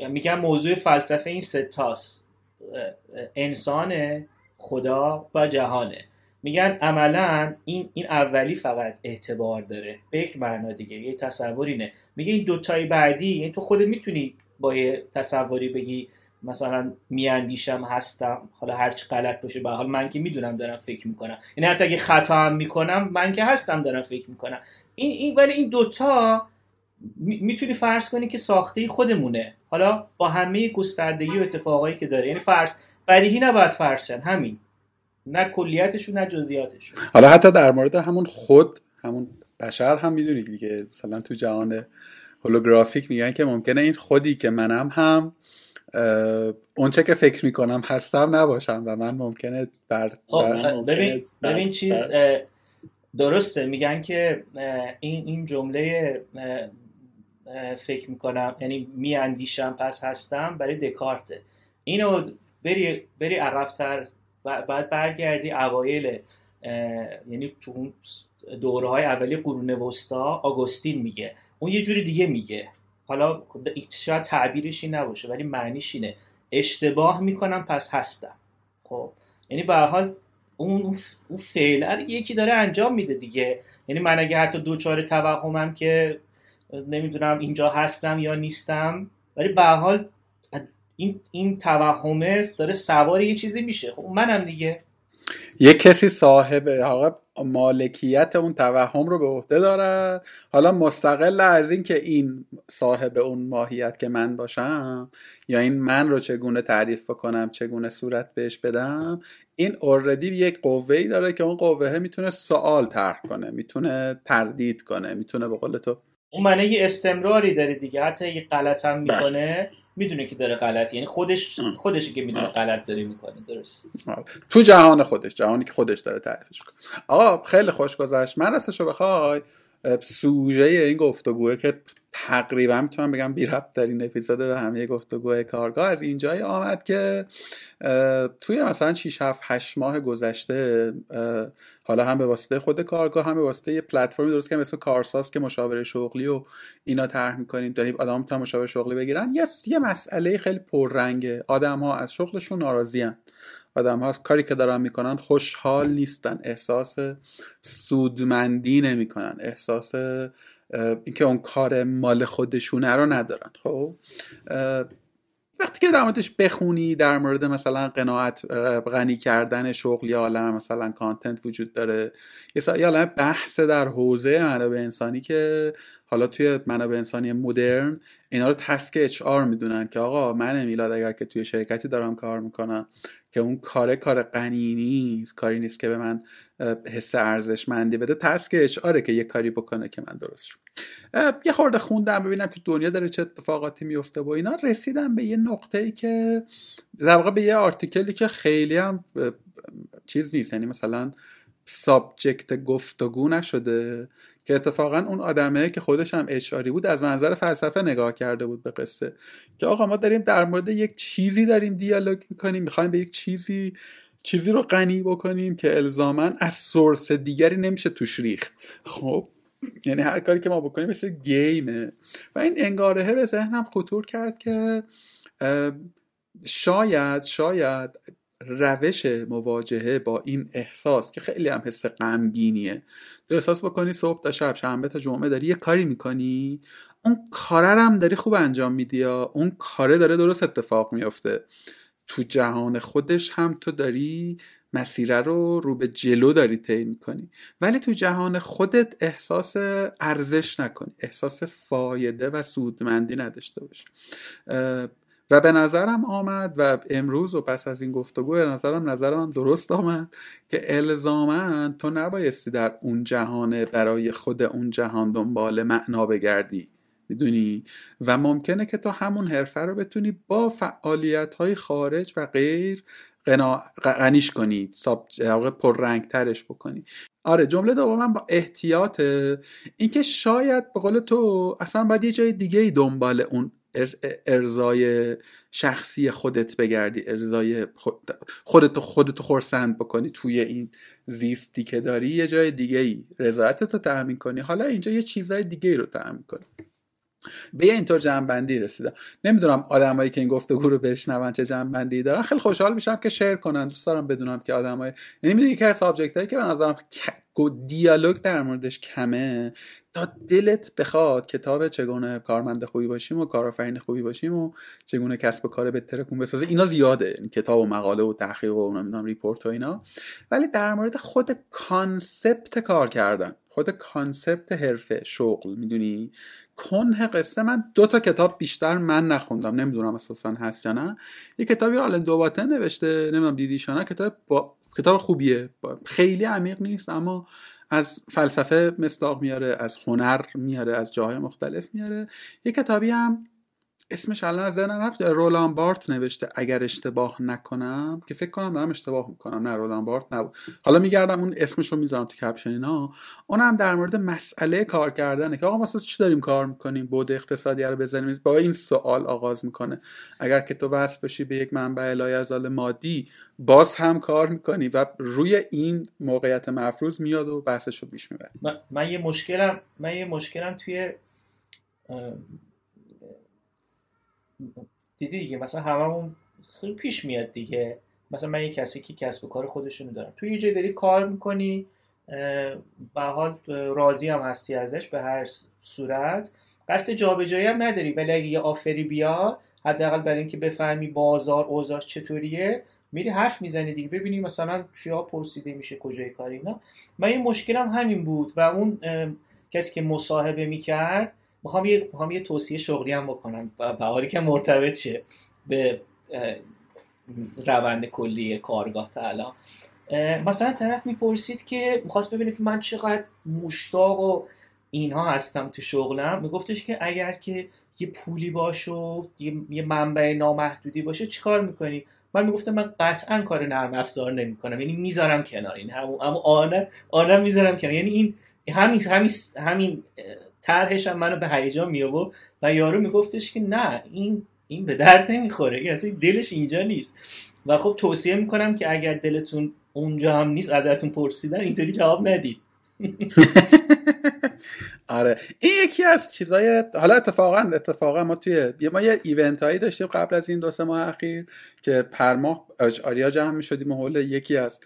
میگم موضوع فلسفه این ستاست انسان خدا و جهانه. میگن عملا این این اولی فقط اعتبار داره. به یک معنا دیگه یه تصور اینه میگه این دوتای بعدی یعنی تو خودت می‌تونی با یه تصوری بگی مثلا میاندیشم هستم حالا هرچی غلط باشه به حال من که می‌دونم دارم فکر می‌کنم. یعنی حتی اگه خطا هم می‌کنم من که هستم دارم فکر می‌کنم. این این ولی این دوتا می‌تونی فرض کنی که ساخته خودمونه. حالا با همه گستردگی و اتفاقایی که داره یعنی فرض بدیهی نباید فرض همین. نه کلیتشون نه جزئیاتشون حالا حتی در مورد همون خود همون بشر هم می‌دونی دیگه. مثلا تو جهان هولوگرافیک میگن که ممکنه این خودی که منم هم اونچه که فکر می‌کنم هستم نباشم و من ممکنه بر, خب ببین ببین چیز درسته. میگن که این این جمله فکر می‌کنم یعنی میاندیشم پس هستم برای دکارته اینو بری بری عقبتر بعد برگردی اوایل یعنی تو اون دوره های اولی قرون وسطا آگوستین میگه. اون یه جوری دیگه میگه. حالا شاید تعبیرش این نباشه ولی معنیش اینه. اشتباه می‌کنم پس هستم. خب یعنی به حال اون اون فعلا یکی داره انجام میده دیگه. یعنی من اگه حتی دوچار توهمم که نمی‌دونم اینجا هستم یا نیستم ولی به حال این این توهمه داره سوار یه چیزی میشه. خب منم دیگه. یه کسی صاحب مالکیت اون توهم رو به عهده داره. حالا مستقل از این که این صاحب اون ماهیت که من باشم یا این من رو چگونه تعریف بکنم چگونه صورت بهش بدم این اوردی یک قوه ای داره که اون قوه می‌تونه سوال طرح کنه می‌تونه تردید کنه می‌تونه به قول تو اون معنی یه استمراری داره دیگه. حتی اگه غلط هم می‌کنه می‌دونه که داره غلط یعنی خودش خودش که می‌دونه غلط داره می‌کنه. درست. تو جهان خودش جهانی که خودش داره تعریفش می‌کنه. آقا خیلی خوش گذشت. من راستشو بخوای؟ سوژه این گفتگوه که تقریبا می‌تونم بگم بی ربط ترین اپیزود به همه گفتگوهای کارگاه. از اینجای آمد که توی مثلا 6 7 8 ماه گذشته حالا هم به واسطه خود کارگاه هم به واسطه یه پلتفرمی درست که مثل کارساز که مشاوره شغلی و اینا طرح می‌کنیم. داریم آدم تا مشاوره شغلی بگیرن. یه یه مسئله خیلی پررنگه. آدم ها از شغلشون ناراضیان آدم ها از کاری که دارن می‌کنن خوشحال نیستن. احساس سودمندی نمی‌کنن. احساس اینکه اون کار مال خودشونه رو ندارن. خب؟ وقتی که در موردش بخونی در مورد مثلا قناعت غنی کردن شغل یا عالم مثلا کانتنت وجود داره یه عالم بحث در حوزه منابع انسانی که حالا توی منابع انسانی مدرن اینا رو تسک اچ آر می‌دونن که آقا من میلاد اگر که توی شرکتی دارم کار می‌کنم که اون کار کار غنی نیست کاری نیست که به من حس ارزشمندی بده task HR ه که یه کاری بکنه که من درست شم یه خورده خوندم ببینم که دنیا داره چه اتفاقاتی میفته و اینا. رسیدم به یه نقطه ای که در به یه article ی که خیلی هم چیز نیست. یعنی مثلا subject گفتگو نشده. که اتفاقا اون آدمه که خودش هم HR ی بود از منظر فلسفه نگاه کرده بود به قصه. که آقا ما داریم در مورد یک چیزی داریم دیالوگ می‌کنیم می‌خوایم به یک چیزی چیزی رو غنی بکنیم که الزاما از سورس دیگری نمیشه توش ریخت. خب یعنی هر کاری که ما بکنیم مثل گیمه. و این انگارهه به ذهنم خطور کرد که شاید شاید روش مواجهه با این احساس که خیلی هم حس غمگینیه. تو احساس بکنی صبح تا شب شنبه تا جمعه داری یه کاری می‌کنی اون کاره هم داری خوب انجام میدی یا اون کاره داره درست اتفاق میافته. تو جهان خودش هم تو داری مسیره رو رو به جلو داری طی می‌کنی. ولی تو جهان خودت احساس ارزش نکنی احساس فایده و سودمندی نداشته باشی و به نظرم آمد و امروز و پس از این گفتگو به نظرم نظرم درست آمد که الزاما تو نبایستی در اون جهان برای خود اون جهان دنبال معنا بگردی می‌دونی؟ و ممکنه که تو همون حرفه رو بتونی با فعالیت های خارج و غیر غنیش کنی پر ترش بکنی. آره جمله دومم با احتیاط اینکه شاید به قول تو اصلا باید یه جای دیگه دنبال اون ارزای شخصی خودت بگردی ارزای خودتو خودتو خورسند بکنی توی این زیستی که داری. یه جای دیگه ای رضایتت رو تأمین کنی. حالا اینجا یه چیزای دیگه ای رو تأمین کنی. به یه اینطور جمع‌بندی رسیدم. نمی‌دونم آدمایی که این گفتگو رو بشنون چه جمع‌بندی دارن. خیلی خوشحال میشم که share کنن. دوست دارم بدونم که آدمای یعنی می‌دونی که از subject که به نظرم دیالوگ در موردش کمه تا دلت بخواد کتاب چگونه کارمند خوبی باشیم و کارآفرین خوبی باشیم و چگونه کسب و کار بهتر کن بسازه. اینا زیاده. یعنی کتاب و مقاله و تحقیق و نمی‌دونم report و اینا. ولی در مورد خود concept کار کردن. خود concept حرفه شغل. می‌دونی؟ کنه قصه. من دو تا کتاب بیشتر من نخوندم. نمی‌دونم اساسا هست یا نه. یه کتابی آلن دوباته نوشته نمی‌دونم دیدیش نه کتاب با... کتاب خوبیه. خیلی عمیق نیست اما از فلسفه مصداق میاره از هنر میاره از جاهای مختلف میاره. یه کتابی هم اسمش الان از ذهنم رفت رولان بارت نوشته اگر اشتباه نکنم که فکر کنم دارم اشتباه می‌کنم. نه رولان بارت نبود. حالا میگردم اون اسمش رو می‌ذارم تو کپشن اینا. اونم در مورد مسئله کار کردنه که آقا ما چی داریم کار می‌کنیم؟ بود اقتصادی رو بزنیم. با این سوال آغاز می‌کنه. اگر که تو وصل بشی به یک منبع لایزال مادی باز هم کار می‌کنی و روی این موقعیت مفروض میاد و بحثش رو پیش می‌بره. من, من یه مشکلم من یه مشکلم توی دیدی دیگه مثلا هممون خیلی پیش میاد دیگه. مثلا من یه کسی که کسب و کار خودشونو دارم. تو یه جای داری کار می‌کنی به حال راضی هم هستی ازش به هر صورت. قصد جابجایی هم نداری ولی اگه یه آفری بیاد حداقل برای اینکه بفهمی بازار اوضاعش چطوریه میری حرف می‌زنی دیگه. ببینی مثلا چیا پرسیده میشه کجای کاری اینا. من یه مشکلم همین بود و اون کسی که مصاحبه می‌کرد می‌خوام یه می‌خوام یه توصیه شغلی هم بکنم. به حالی که مرتبط شه به روند کلی کارگاه تا الان. مثلا طرف می‌پرسید که می‌خواست ببینه که من چقدر مشتاق و اینها هستم تو شغلم. میگفتش که اگر که یه پولی باشه و یه منبع نامحدودی باشه چیکار می‌کنی؟ من می‌گفتم من قطعا کار نرم افزار نمی‌کنم. یعنی می‌ذارم کنار این. همون اما آنم آنم می‌ذارم کنار. یعنی این همین همین همین طرحش هم منو به هیجان می آورد و یارو میگفتش که نه این این به درد نمی‌خوره این اصلا دلش اینجا نیست. و خب توصیه می‌کنم که اگر دلتون اونجا هم نیست ازتون پرسیدن اینطوری جواب ندید. [laughs] آره. این یکی از چیزای حالا اتفاقا اتفاقا ما توی ما یه ایونت هایی داشتیم قبل از این دو سه ماه اخیر که پر ماه آریا جمع می شدیم حول یکی از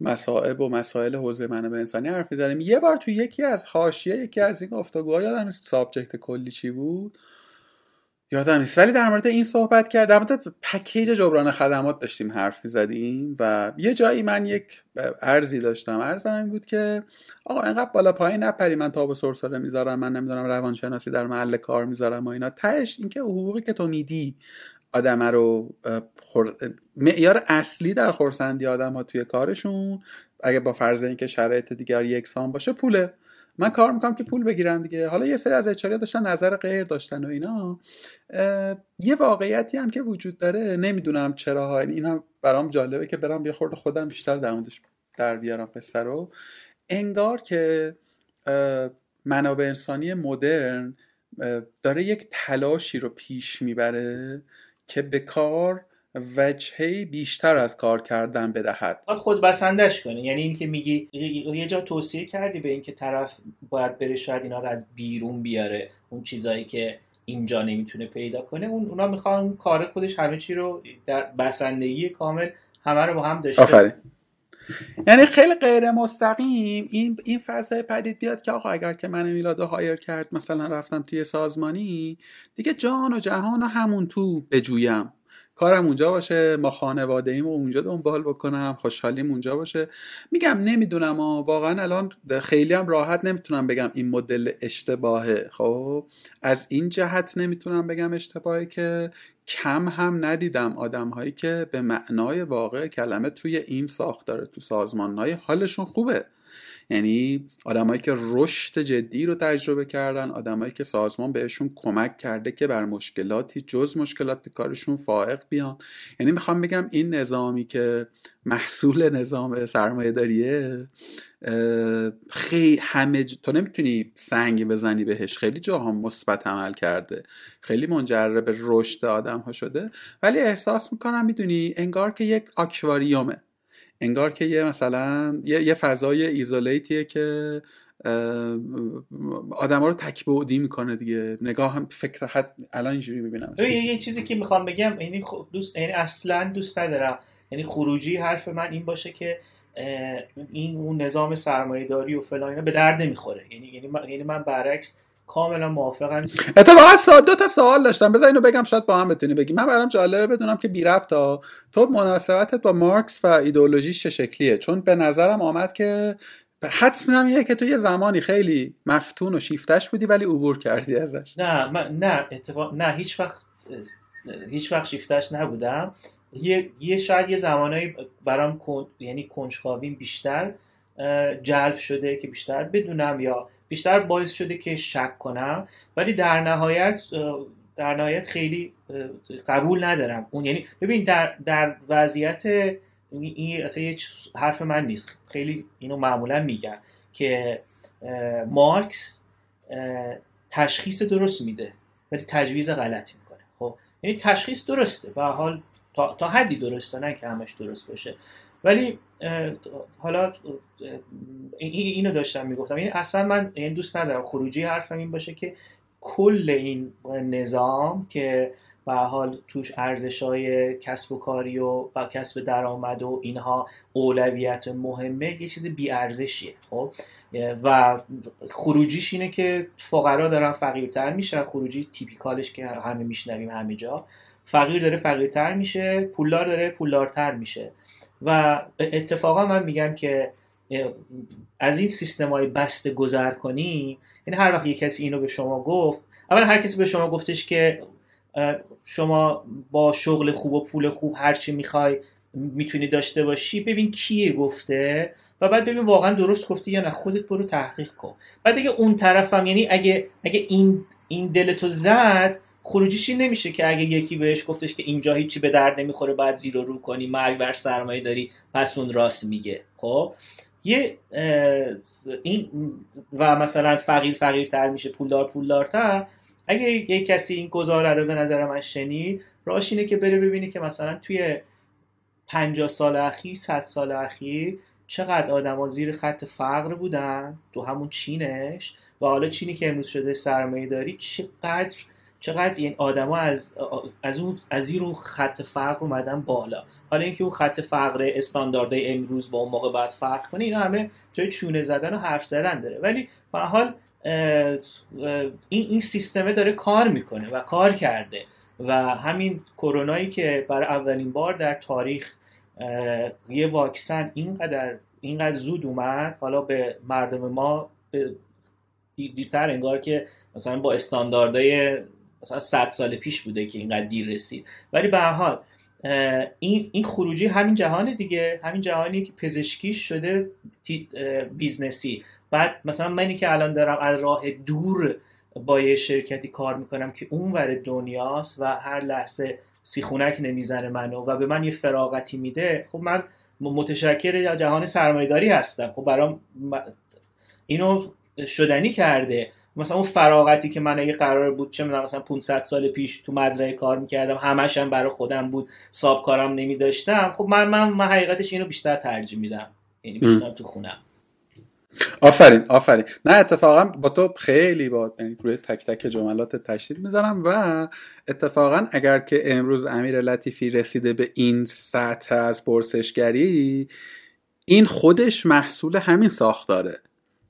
مسائب و مسائل حوزه منابع انسانی حرف می‌زنیم. یه بار تو یکی از حاشیه یکی از این گفتگوها یادم نیست سابجکت کلی چی بود؟ یادم نیست. ولی در مورد این صحبت کرد. در مورد پکیج جبران خدمات داشتیم حرف زدیم و یه جایی من یک ارزی داشتم. ارزم این بود که آقا انقدر بالا پایین نپری. من تاب سرسره می‌ذارم. من نمی‌دونم روانشناسی در محل کار می‌ذارم و اینا. تهش اینکه حقوقی که تو میدی آدم رو معیار اصلی در خورسندی آدم ها توی کارشون اگه با فرض اینکه شرایط دیگر یکسان باشه پوله. من کار می‌کنم که پول بگیرم دیگه. حالا یه سری از اچاریا داشتن نظر غیر داشتن و اینا. یه واقعیتی هم که وجود داره نمی‌دونم چرا ها. این هم برام جالبه که برام یه خورده خودم بیشتر در در بیارم قصه رو. انگار که منابع انسانی مدرن داره یک تلاشی رو پیش می‌بره که به کار وجهه بیشتر از کار کردن بدهد. خود بسندش کنه. یعنی اینکه میگی یه جا توصیه کردی به اینکه طرف باید بره شاید اینا رو از بیرون بیاره. اون چیزایی که اینجا نمی‌تونه پیدا کنه. اون اونا می‌خوان کار خودش همه چی رو در بسندگی کامل همه رو با هم داشته آفرین. یعنی خیلی غیر مستقیم این این فرضای پدید بیاد که آقا اگر که من میلاد هایر کرد مثلا رفتم توی سازمانی دیگه جان و جهان و همون تو بجویم کارم اونجا باشه ما خانواده ایم و اونجا دنبال بکنم خوشحالیم اونجا باشه. میگم نمی‌دونم و واقعا الان خیلی هم راحت نمی‌تونم بگم این مدل اشتباهه. خب از این جهت نمی‌تونم بگم اشتباهه که کم هم ندیدم. آدم هایی که به معنای واقع کلمه توی این ساختاره تو سازمان های حالشون خوبه. یعنی آدمایی که رشد جدی رو تجربه کردن آدمایی که سازمان بهشون کمک کرده که بر مشکلاتی جز مشکلات کارشون فائق بیان. یعنی می‌خوام بگم این نظامی که محصول نظام سرمایه داریه خیلی همه تو نمی‌تونی سنگ بزنی بهش. خیلی جاها مثبت عمل کرده. خیلی منجر به رشد آدم ها شده. ولی احساس می‌کنم می‌دونی انگار که یک آکواریومه. انگار که یه مثلا یه, یه فضای ایزولیتیه که آدم ها رو تکبودی می‌کنه دیگه. نگاه هم فکر حد الان اینجوری می‌بینم. یه, چیزی که می‌خوام بگم یعنی دوست یعنی اصلا دوست ندارم. یعنی خروجی حرف من این باشه که این اون نظام سرمایه داری و فلان اینا به درد نمی‌خوره. یعنی یعنی من, یعنی من برعکس کاملا موافقم. اتفاقا دو تا سوال داشتم. بذار اینو بگم شاید با هم بتونی بگی. من برام جالبه بدونم که بی ربط تو مناسبتت با مارکس و ایدئولوژی چه شکلیه؟ چون به نظرم آمد که حدس میدم یه که تو یه زمانی خیلی مفتون و شیفتش بودی ولی عبور کردی ازش. نه من نه اتفاق نه هیچ وقت هیچ وقت شیفتش نبودم. یه, یه شاید یه زمانایی برام یعنی کنجکاویم بیشتر جلب شده که بیشتر بدونم یا بیشتر باعث شده که شک کنم ولی در نهایت در نهایت خیلی قبول ندارم. اون یعنی ببین در در وضعیت این یه حرف من نیست. خیلی اینو معمولا میگن که مارکس تشخیص درست میده ولی تجویز غلطی می‌کنه. خب یعنی تشخیص درسته. به حال تا, تا حدی درسته نه که همش درست باشه. ولی حالا اینو داشتم می‌گفتم. این اصلا من این دوست ندارم خروجی حرفم این باشه که کل این نظام که به حال توش ارزش های کسب و کاری و, و کسب درآمد و اینها اولویت مهمه یه چیز بی ارزشیه خب؟ و خروجیش اینه که فقرا دارن فقیرتر میشن. خروجی تیپیکالش که همه میشنویم همه جا. فقیر داره فقیرتر میشه پولدار داره پولدارتر میشه. و اتفاقا من میگم که از این سیستم های بسته گذر کنی یعنی هر وقت یه کسی اینو به شما گفت اول هر کسی به شما گفتش که شما با شغل خوب و پول خوب هرچی می‌خوای می‌تونی داشته باشی ببین کیه گفته و بعد ببین واقعا درست گفته یا نه خودت برو تحقیق کن. بعد اگه اون طرفم یعنی اگه اگه این این دلتو زد خروجیش این نمیشه که اگه یکی بهش گفتش که اینجا هیچی به درد نمی‌خوره باید زیر رو کنی مرگ بر سرمایه داری پس اون راست میگه. خب؟ یه این و مثلا فقیر فقیرتر میشه پولدار پولدارتر. اگه یه کسی این گزاره رو به نظر من شنید راش اینه که بره ببینی که مثلا توی 50 سال اخیر 100 سال اخیر چقدر آدما زیر خط فقر بودن؟ تو همون چینش. و حالا چینی که امروز شده سرمایه داری چقدر چقدر این آدما از از اون از این خط فقر اومدن بالا. حالا اینکه اون خط فقر استانداردهای امروز با اون موقع باید فرق کنه اینا همه جای چونه زدن و حرف زدن داره. ولی به حال این این سیستمه داره کار می‌کنه و کار کرده. و همین کرونایی که برای اولین بار در تاریخ یه واکسن اینقدر اینقدر زود اومد حالا به مردم ما دیرتر انگار که مثلا با استانداردهای مثلا 100 سال پیش بوده که اینقدر دیر رسید. ولی به هر حال این این خروجی همین جهان دیگه. همین جهانی که پزشکی شده بیزنسی. بعد مثلا منی که الان دارم از راه دور با یه شرکتی کار می‌کنم که اون ور دنیاست و هر لحظه سیخونک نمی‌زنه منو و به من یه فراغتی میده خب من متشکر جهان سرمایداری هستم. خب برام اینو شدنی کرده. مثلا اون فراغتی که من اگه قرار بود چه می‌دونم مثلا 500 سال پیش تو مزرعه کار می‌کردم همش هم برای خودم بود ساب کارم نمیداشتم. خب من من, من حقیقتش اینو بیشتر ترجیح میدم. یعنی بیشتر تو خونم. آفرین آفرین. نه اتفاقا با تو خیلی با یعنی روی تک تک جملات تشدید می‌زنم و اتفاقا اگر که امروز امیر لطیفی رسیده به این سطح از پرسشگری این خودش محصول همین ساختاره.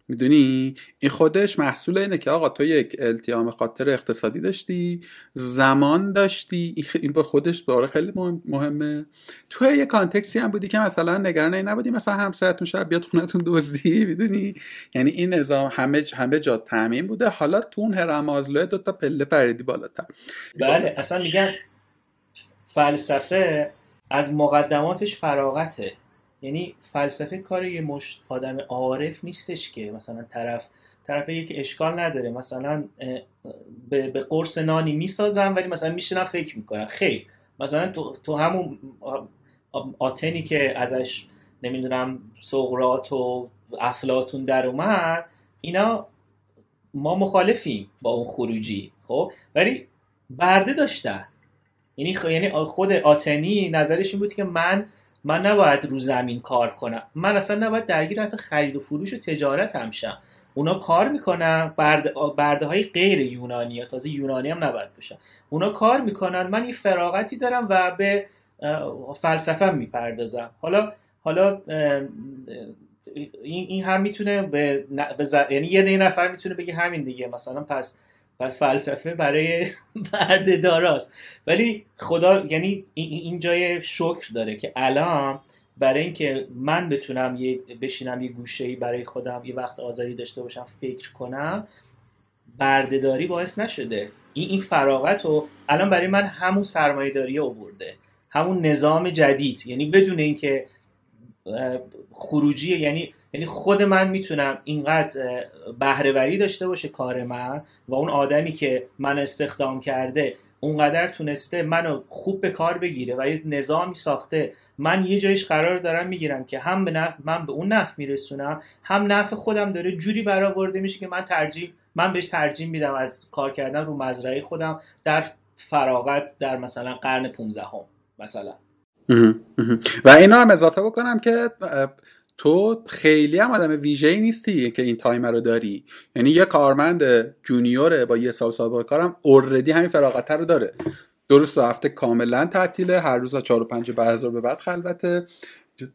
می‌دونی؟ این خودش محصول اینه که آقا تو یک التیام خاطر اقتصادی داشتی زمان داشتی. این به خودش باره خیلی مهمه. تو یه کانتکسی هم بودی که مثلا نگران این نبودی مثلا همسرتون شب بیاد خونتون دزدی می‌دونی؟ یعنی این نظام همه همه جا تامین بوده. حالا تو اون هرم آزلوه دو تا پله پریدی بالاتر. بله اصلا میگن فلسفه از مقدماتش فراغته. یعنی فلسفه کار یه مش آدم عارف نیستش که مثلا طرف طرف که اشکال نداره مثلا به, به قرص نانی می‌سازم ولی مثلا میشنم فکر می‌کنم. خیر. مثلا تو, تو همون آتنی که ازش نمی‌دونم سقرات و افلاتون در اومد اینا ما مخالفیم با اون خروجی خب؟ ولی برده داشته یعنی یعنی خود آتنی نظرش این بود که من من نباید رو زمین کار کنم. من اصلا نباید درگیر حتی خرید و فروش و تجارت هم شم. اونا کار می‌کنن برده, برده های غیر یونانی یا تازه یونانی هم نباید باشن. اونا کار می‌کنن من یه فراغتی دارم و به فلسفه می‌پردازم. حالا حالا این, این هم می‌تونه به, یعنی یه نفر می‌تونه بگه همین دیگه. مثلا پس و فلسفه برای [laughs] برده داراست. ولی خدا یعنی این جای شکر داره که الان برای اینکه من بتونم یه بشینم یه گوشه برای خودم یه وقت آزادی داشته باشم فکر کنم بردهداری باعث نشده. این این فراغت رو الان برای من همون سرمایه داری آورده. همون نظام جدید. یعنی بدون اینکه خروجی یعنی یعنی خود من می‌تونم اینقدر بهرهوری داشته باشه کار من و اون آدمی که من استخدام کرده اونقدر تونسته منو خوب به کار بگیره و یه نظامی ساخته من یه جایش قرار دارم می‌گیرم که هم به نفع من به اون نفع میرسونم هم نفع خودم داره جوری برآورده میشه که من ترجیح من بهش ترجیح میدم از کار کردن رو مزرعه خودم در فراغت در مثلا قرن 15 هم مثلا و اینا هم اضافه بکنم که تو خیلی هم آدم ویژه نیستی که این تایمر رو داری. یعنی یه کارمند جونیوره با یه سال سابقه کارم اوردی همین فراغت رو داره. درست هفته کاملا تعطیله هر روز از 4 و 5 بعد به بعد خلوته.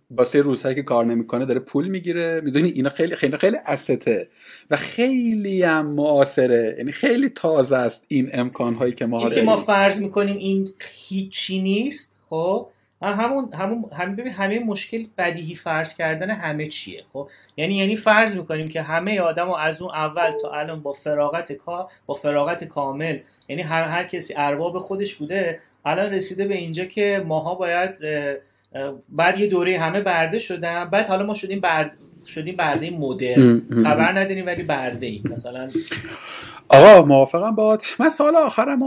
با سه روزهایی که کار نمی‌کنه داره پول می‌گیره. می‌دونی اینا خیلی خیلی خیلی استه و خیلی هم معاصره. یعنی خیلی تازه است این امکان هایی که ما که ما فرض می‌کنیم این هیچی نیست خب؟ همون همون همین ببین همه مشکل بدیهی فرض کردن همه چیه خب؟ یعنی یعنی فرض می‌کنیم که همه آدم از اون اول تا الان با فراغت کار با فراغت کامل یعنی هر, هر کسی ارباب خودش بوده الان رسیده به اینجا که ماها باید بعد یه دوره همه برده شدن بعد حالا ما شدیم برد شدیم برده مدرن. خبر نداریم ولی برده ایم مثلا. آقا موافقم باد من سال آخرم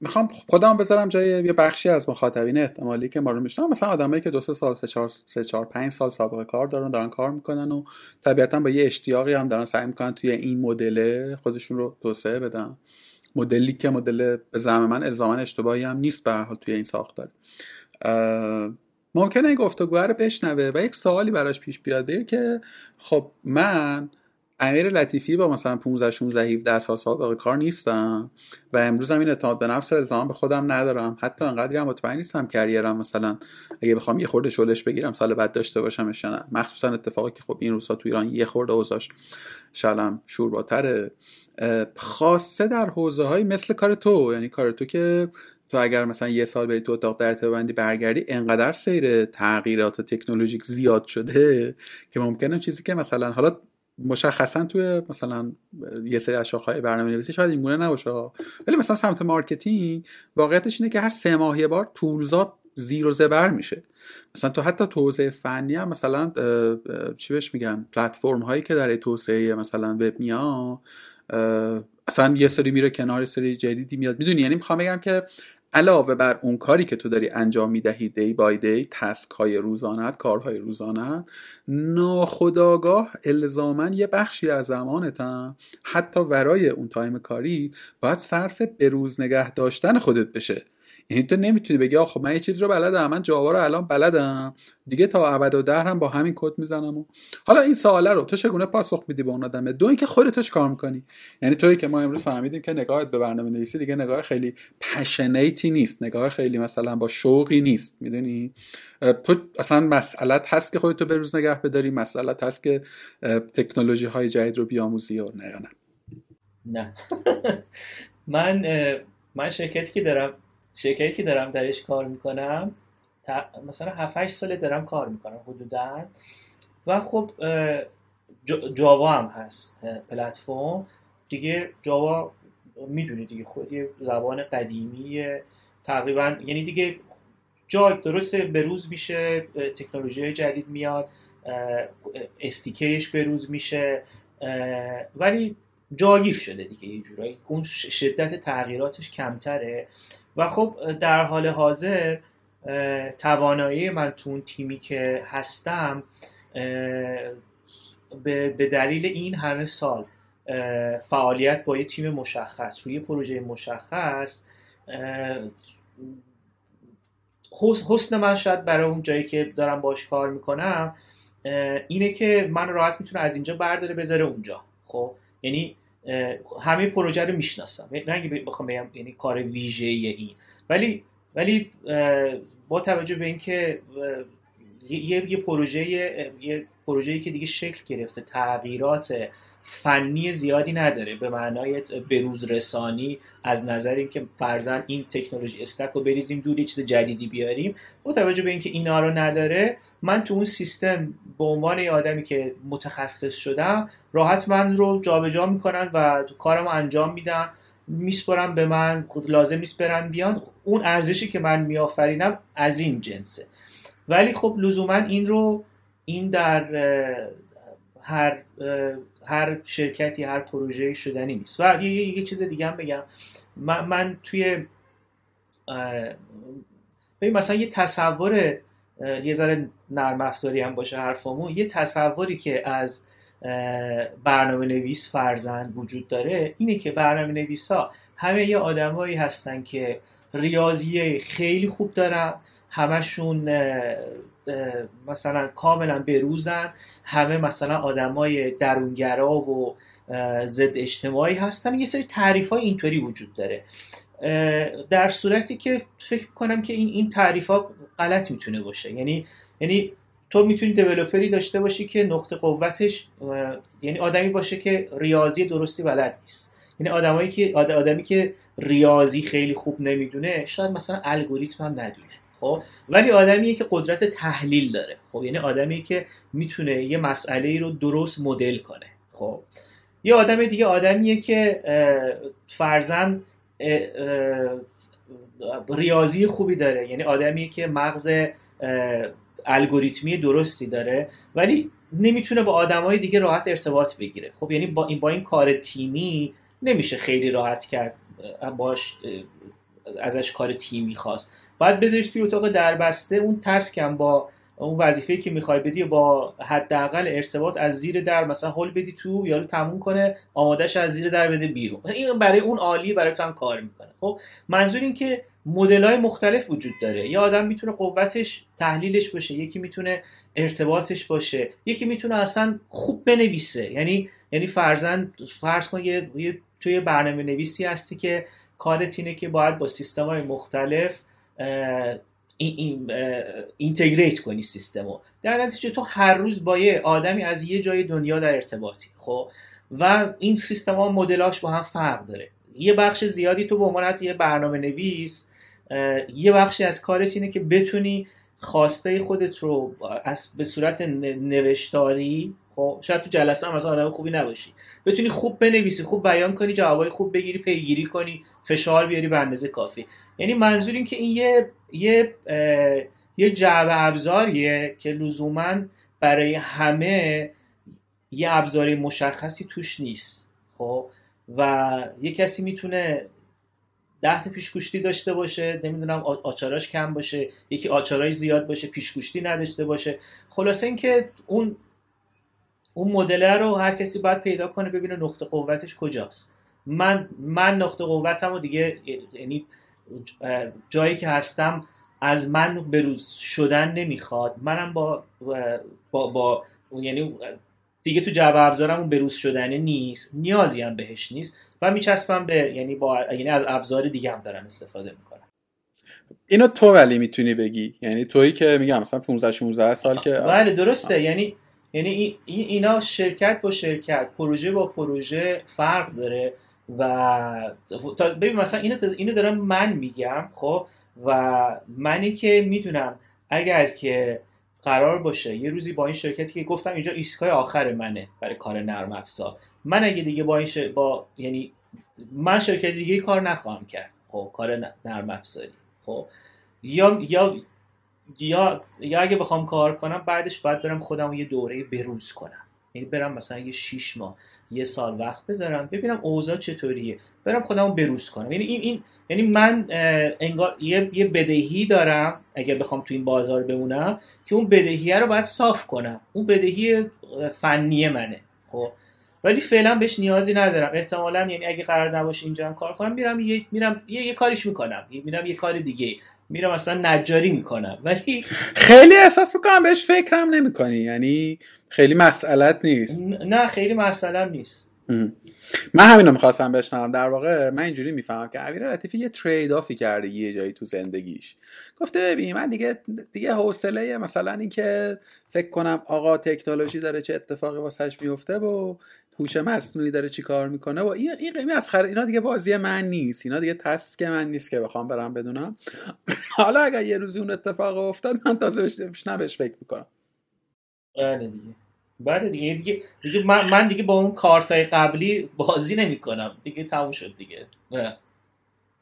می‌خوام خودم بذارم جای یه بخشی از مخاطبین احتمالی که ما رو میشنم مثلا آدمایی که دو سه سال سه چهار سه چهار پنج سال سابقه کار دارن دارن کار می‌کنن و طبیعتا با یه اشتیاقی هم دارن سعی می‌کنن توی این مدل خودشون رو توسعه بدن. مدلی که مدل به زعم من الزاما اشتباهی هم نیست به حال توی این ساختار ممکنه این گفتگو رو بشنوه و یک سوالی براش پیش بیاد که خب من امیر لطیفی با مثلا 15 16 17 سال سابقه کار نیستم. و امروز هم این اعتماد به نفس الزام به خودم ندارم. حتی انقدری هم مطمئن نیستم کریرم مثلا اگه بخوام یه خورده شلش بگیرم سال بعد داشته باشم نه. مخصوصا اتفاقی که خب این روزا تو ایران یه خورده اوضاعش شالم شورباتره. خاصه در حوزه های مثل کار تو. یعنی کار تو که تو اگر مثلا یه سال بری تو اتاق در ببندی برگردی انقدر سیر تغییرات تکنولوژیک زیاد شده که ممکنه چیزی که مثلا حالا مشخصا توی مثلا یه سری از شاخه‌های برنامه نویسی شاید این گونه نباشه ولی مثلا سمت marketing واقعیتش اینه که هر سه ماه یه بار tools ا زیر و زبر میشه. مثلا تو حتی توسعه فنی هم مثلا چی بهش میگن؟ پلتفرم هایی که در توسعه مثلا وب میاد اصلا یه سری میره کنار سری جدیدی میاد. می‌دونی؟ یعنی می‌خوام بگم که علاوه بر اون کاری که تو داری انجام می‌دهی day by day task های روزانت کارهای روزانت ناخداگاه الزاما یه بخشی از زمانت هم حتی ورای اون time کاری باید صرف به روز نگه داشتن خودت بشه. یعنی تو نمی‌تونی بگی آخه من یه چیز رو بلدم من جاوا رو الان بلدم. دیگه تا ابدالدهر هم با همین کد می‌زنم و حالا این سواله رو تو چگونه پاسخ میدی به اون آدمه؟ دو اینکه خودت کار می‌کنی. یعنی تویی که ما امروز فهمیدیم که نگاهت به برنامه نویسی دیگه نگاه خیلی پشنیتی نیست نگاه خیلی مثلا با شوقی نیست. می‌دونی؟ تو اصلا مسئلت هست که خودتو به روز نگه بداری مسئلت هست که تکنولوژی های جدید رو بیاموزی و نه نه؟ [laughs] من من شرکتی که دارم شرکتی که دارم درش کار می‌کنم مثلا 7 8 ساله دارم کار می‌کنم حدودا. و خب جاوا هم هست پلتفرم. دیگه جاوا می‌دونی دیگه خود یه زبان قدیمی تقریبا یعنی دیگه جا درست روز میشه تکنولوژی جدید میاد استیکیش روز میشه ولی جاگیر شده دیگه یه جورایی. اون شدت تغییراتش کمتره. و خب در حال حاضر توانایی من تو اون تیمی که هستم به دلیل این همه سال فعالیت با یه تیم مشخص روی پروژه مشخص حسن من شاید برای اون جایی که دارم باش کار می‌کنم اینه که من راحت می‌تونه از اینجا برداره بذاره اونجا. خب؟ یعنی همه پروژه رو می‌شناسم. نه اینکه بخوام بگم یعنی کار ویژه این. ولی ولی با توجه به اینکه یه یه پروژه یه پروژه‌ای که دیگه شکل گرفته تغییرات فنی زیادی نداره. به معنای بروز رسانی از نظر اینکه فرزن این تکنولوژی استک رو بریزیم دور یه چیز جدیدی بیاریم. با توجه به اینکه اینا رو نداره من تو اون سیستم به عنوان یه آدمی که متخصص شدم راحت من رو جابجا جا می‌کنن و کارم انجام میدم میسپرم به من لازم نیست برن بیان. اون ارزشی که من میآفرینم از این جنسه. ولی خب لزوما این رو این در هر هر شرکتی هر پروژه شدنی نیست. و یه, یه چیز دیگه هم بگم. من, من توی ببین مثلا یه تصور یه ذره نرم افزاری هم باشه حرفامون. یه تصوری که از برنامه نویس فرزند وجود داره اینه که برنامه نویس ها همه یه آدمایی هستن که ریاضی خیلی خوب دارن. همشون مثلا کاملا بروزن. همه مثلا آدمای درونگرا و ضد اجتماعی هستن. یه سری تعریف های اینطوری وجود داره. در صورتی که فکر کنم که این این تعریف ها غلط می‌تونه باشه. یعنی یعنی تو می‌تونی دیولپری داشته باشی که نقطه قوتش یعنی آدمی باشه که ریاضی درستی بلد نیست. یعنی آدمایی که آدمی که ریاضی خیلی خوب نمی‌دونه شاید مثلا الگوریتم هم ندونه. خب؟ ولی آدمیه که قدرت تحلیل داره. خب یعنی آدمی که می‌تونه یه مسئله رو درست مدل کنه. خب یه آدم دیگه آدمیه که فرزن ریاضی خوبی داره. یعنی آدمیه که مغز الگوریتمی درستی داره ولی نمی‌تونه با آدمای دیگه راحت ارتباط بگیره. خب یعنی با این با این کار تیمی نمیشه خیلی راحت کرد باش ازش کار تیمی خواست باید بذارش توی اتاق دربسته اون تسکم با اون وظیفه که می‌خوای بدی با حداقل ارتباط از زیر در مثلا هول بدی تو یارو تموم کنه آمادهش از زیر در بده بیرون. این برای اون عالی برای تو هم کار می‌کنه. خب منظور این که مدل های مختلف وجود داره. یه آدم می‌تونه قوتش تحلیلش باشه یکی می‌تونه ارتباطش باشه یکی می‌تونه اصلا خوب بنویسه. یعنی یعنی فرزن فرض کن یه, یه توی برنامه نویسی هستی که کارت اینه که باید با سیستم های مختلف این اینتگریت کنی سیستمو. در نتیجه تو هر روز با یه آدمی از یه جای دنیا در ارتباطی خب؟ و این سیستم ها مدلاش با هم فرق داره. یه بخش زیادی تو به عنوان یه برنامه نویس یه بخشی از کارت اینه که بتونی خواسته خودت رو به صورت نوشتاری خب شاید تو جلسه هم مثلا آدم خوبی نباشی. بتونی خوب بنویسی خوب بیان کنی جوابای خوب بگیری پیگیری کنی فشار بیاری به اندازه کافی. یعنی منظور این که این یه یه یه جعبه ابزاریه که لزوما برای همه یه ابزاری مشخصی توش نیست. خب؟ و یه کسی می‌تونه ده تا پیشگوشتی داشته باشه نمی‌دونم آچاراش کم باشه یکی آچاراش زیاد باشه پیشگوشتی نداشته باشه. خلاصه اینکه اون اون مدل رو هر کسی باید پیدا کنه ببینه نقطه قوتش کجاست. من من نقطه قوتم و دیگه یعنی جایی که هستم از من بروز شدن نمی‌خواد. منم با با, با یعنی دیگه تو جواب ابزارم اون بروز شدنه نیست. نیازی هم بهش نیست. و میچسبم به یعنی با یعنی از ابزار دیگه هم دارم استفاده می‌کنم. اینو تو ولی می‌تونی بگی. یعنی تویی که میگم مثلا 15 16 سال که بله درسته. یعنی یعنی اینا شرکت با شرکت پروژه با پروژه فرق داره و ببین مثلا اینو اینو دارم من میگم خب؟ و منی که می‌دونم اگر که قرار باشه یه روزی با این شرکتی که گفتم اینجا ایستگاه آخر منه برای کار نرم افزار. من اگه دیگه با این با یعنی من شرکت دیگه کار نخواهم کرد خب؟ کار نرم افزاری خب؟ یا یا یا یا اگه بخوام کار کنم بعدش باید برم خودم یه دوره بروز کنم. یعنی برم مثلا یه 6 ماه یه سال وقت بذارم ببینم اوضاع چطوریه. برم خودمو بروز کنم. یعنی این, این یعنی من انگار یه, یه بدهی دارم اگر بخوام تو این بازار بمونم که اون بدهیه رو باید صاف کنم. اون بدهی فنی منه. خب؟ ولی فعلا بهش نیازی ندارم. احتمالا یعنی اگه قرار نباشه اینجا کار کنم میرم یه میرم یه, یه کاریش می‌کنم. میرم یه کار دیگه. میرم مثلا نجاری می‌کنم. ولی خیلی احساس می‌کنم بهش فکرم نمی‌کنی. یعنی خیلی مسئلت نیست. نه خیلی مسئله نیست. من همینو می‌خواستم بشنوم. در واقع من اینجوری می‌فهمم که امیر لطیفی یه ترید آفی کرده یه جایی تو زندگیش. گفته ببین من دیگه دیگه حوصله مثلا اینکه فکر کنم آقا تکنولوژی داره چه اتفاقی واسش میفته و هوش مصنوعی داره چی کار می‌کنه و این این قیمی از خر اینا دیگه بازی من نیست. اینا دیگه تسک من نیست که بخوام برم بدونم. [laughs] حالا اگر یه روزی اون اتفاق افتاد من تازه بهش فکر می‌کنم. بله دیگه. بله دیگه دیگه, دیگه من, من دیگه با اون کارتای قبلی بازی نمی‌کنم. دیگه تموم شد دیگه.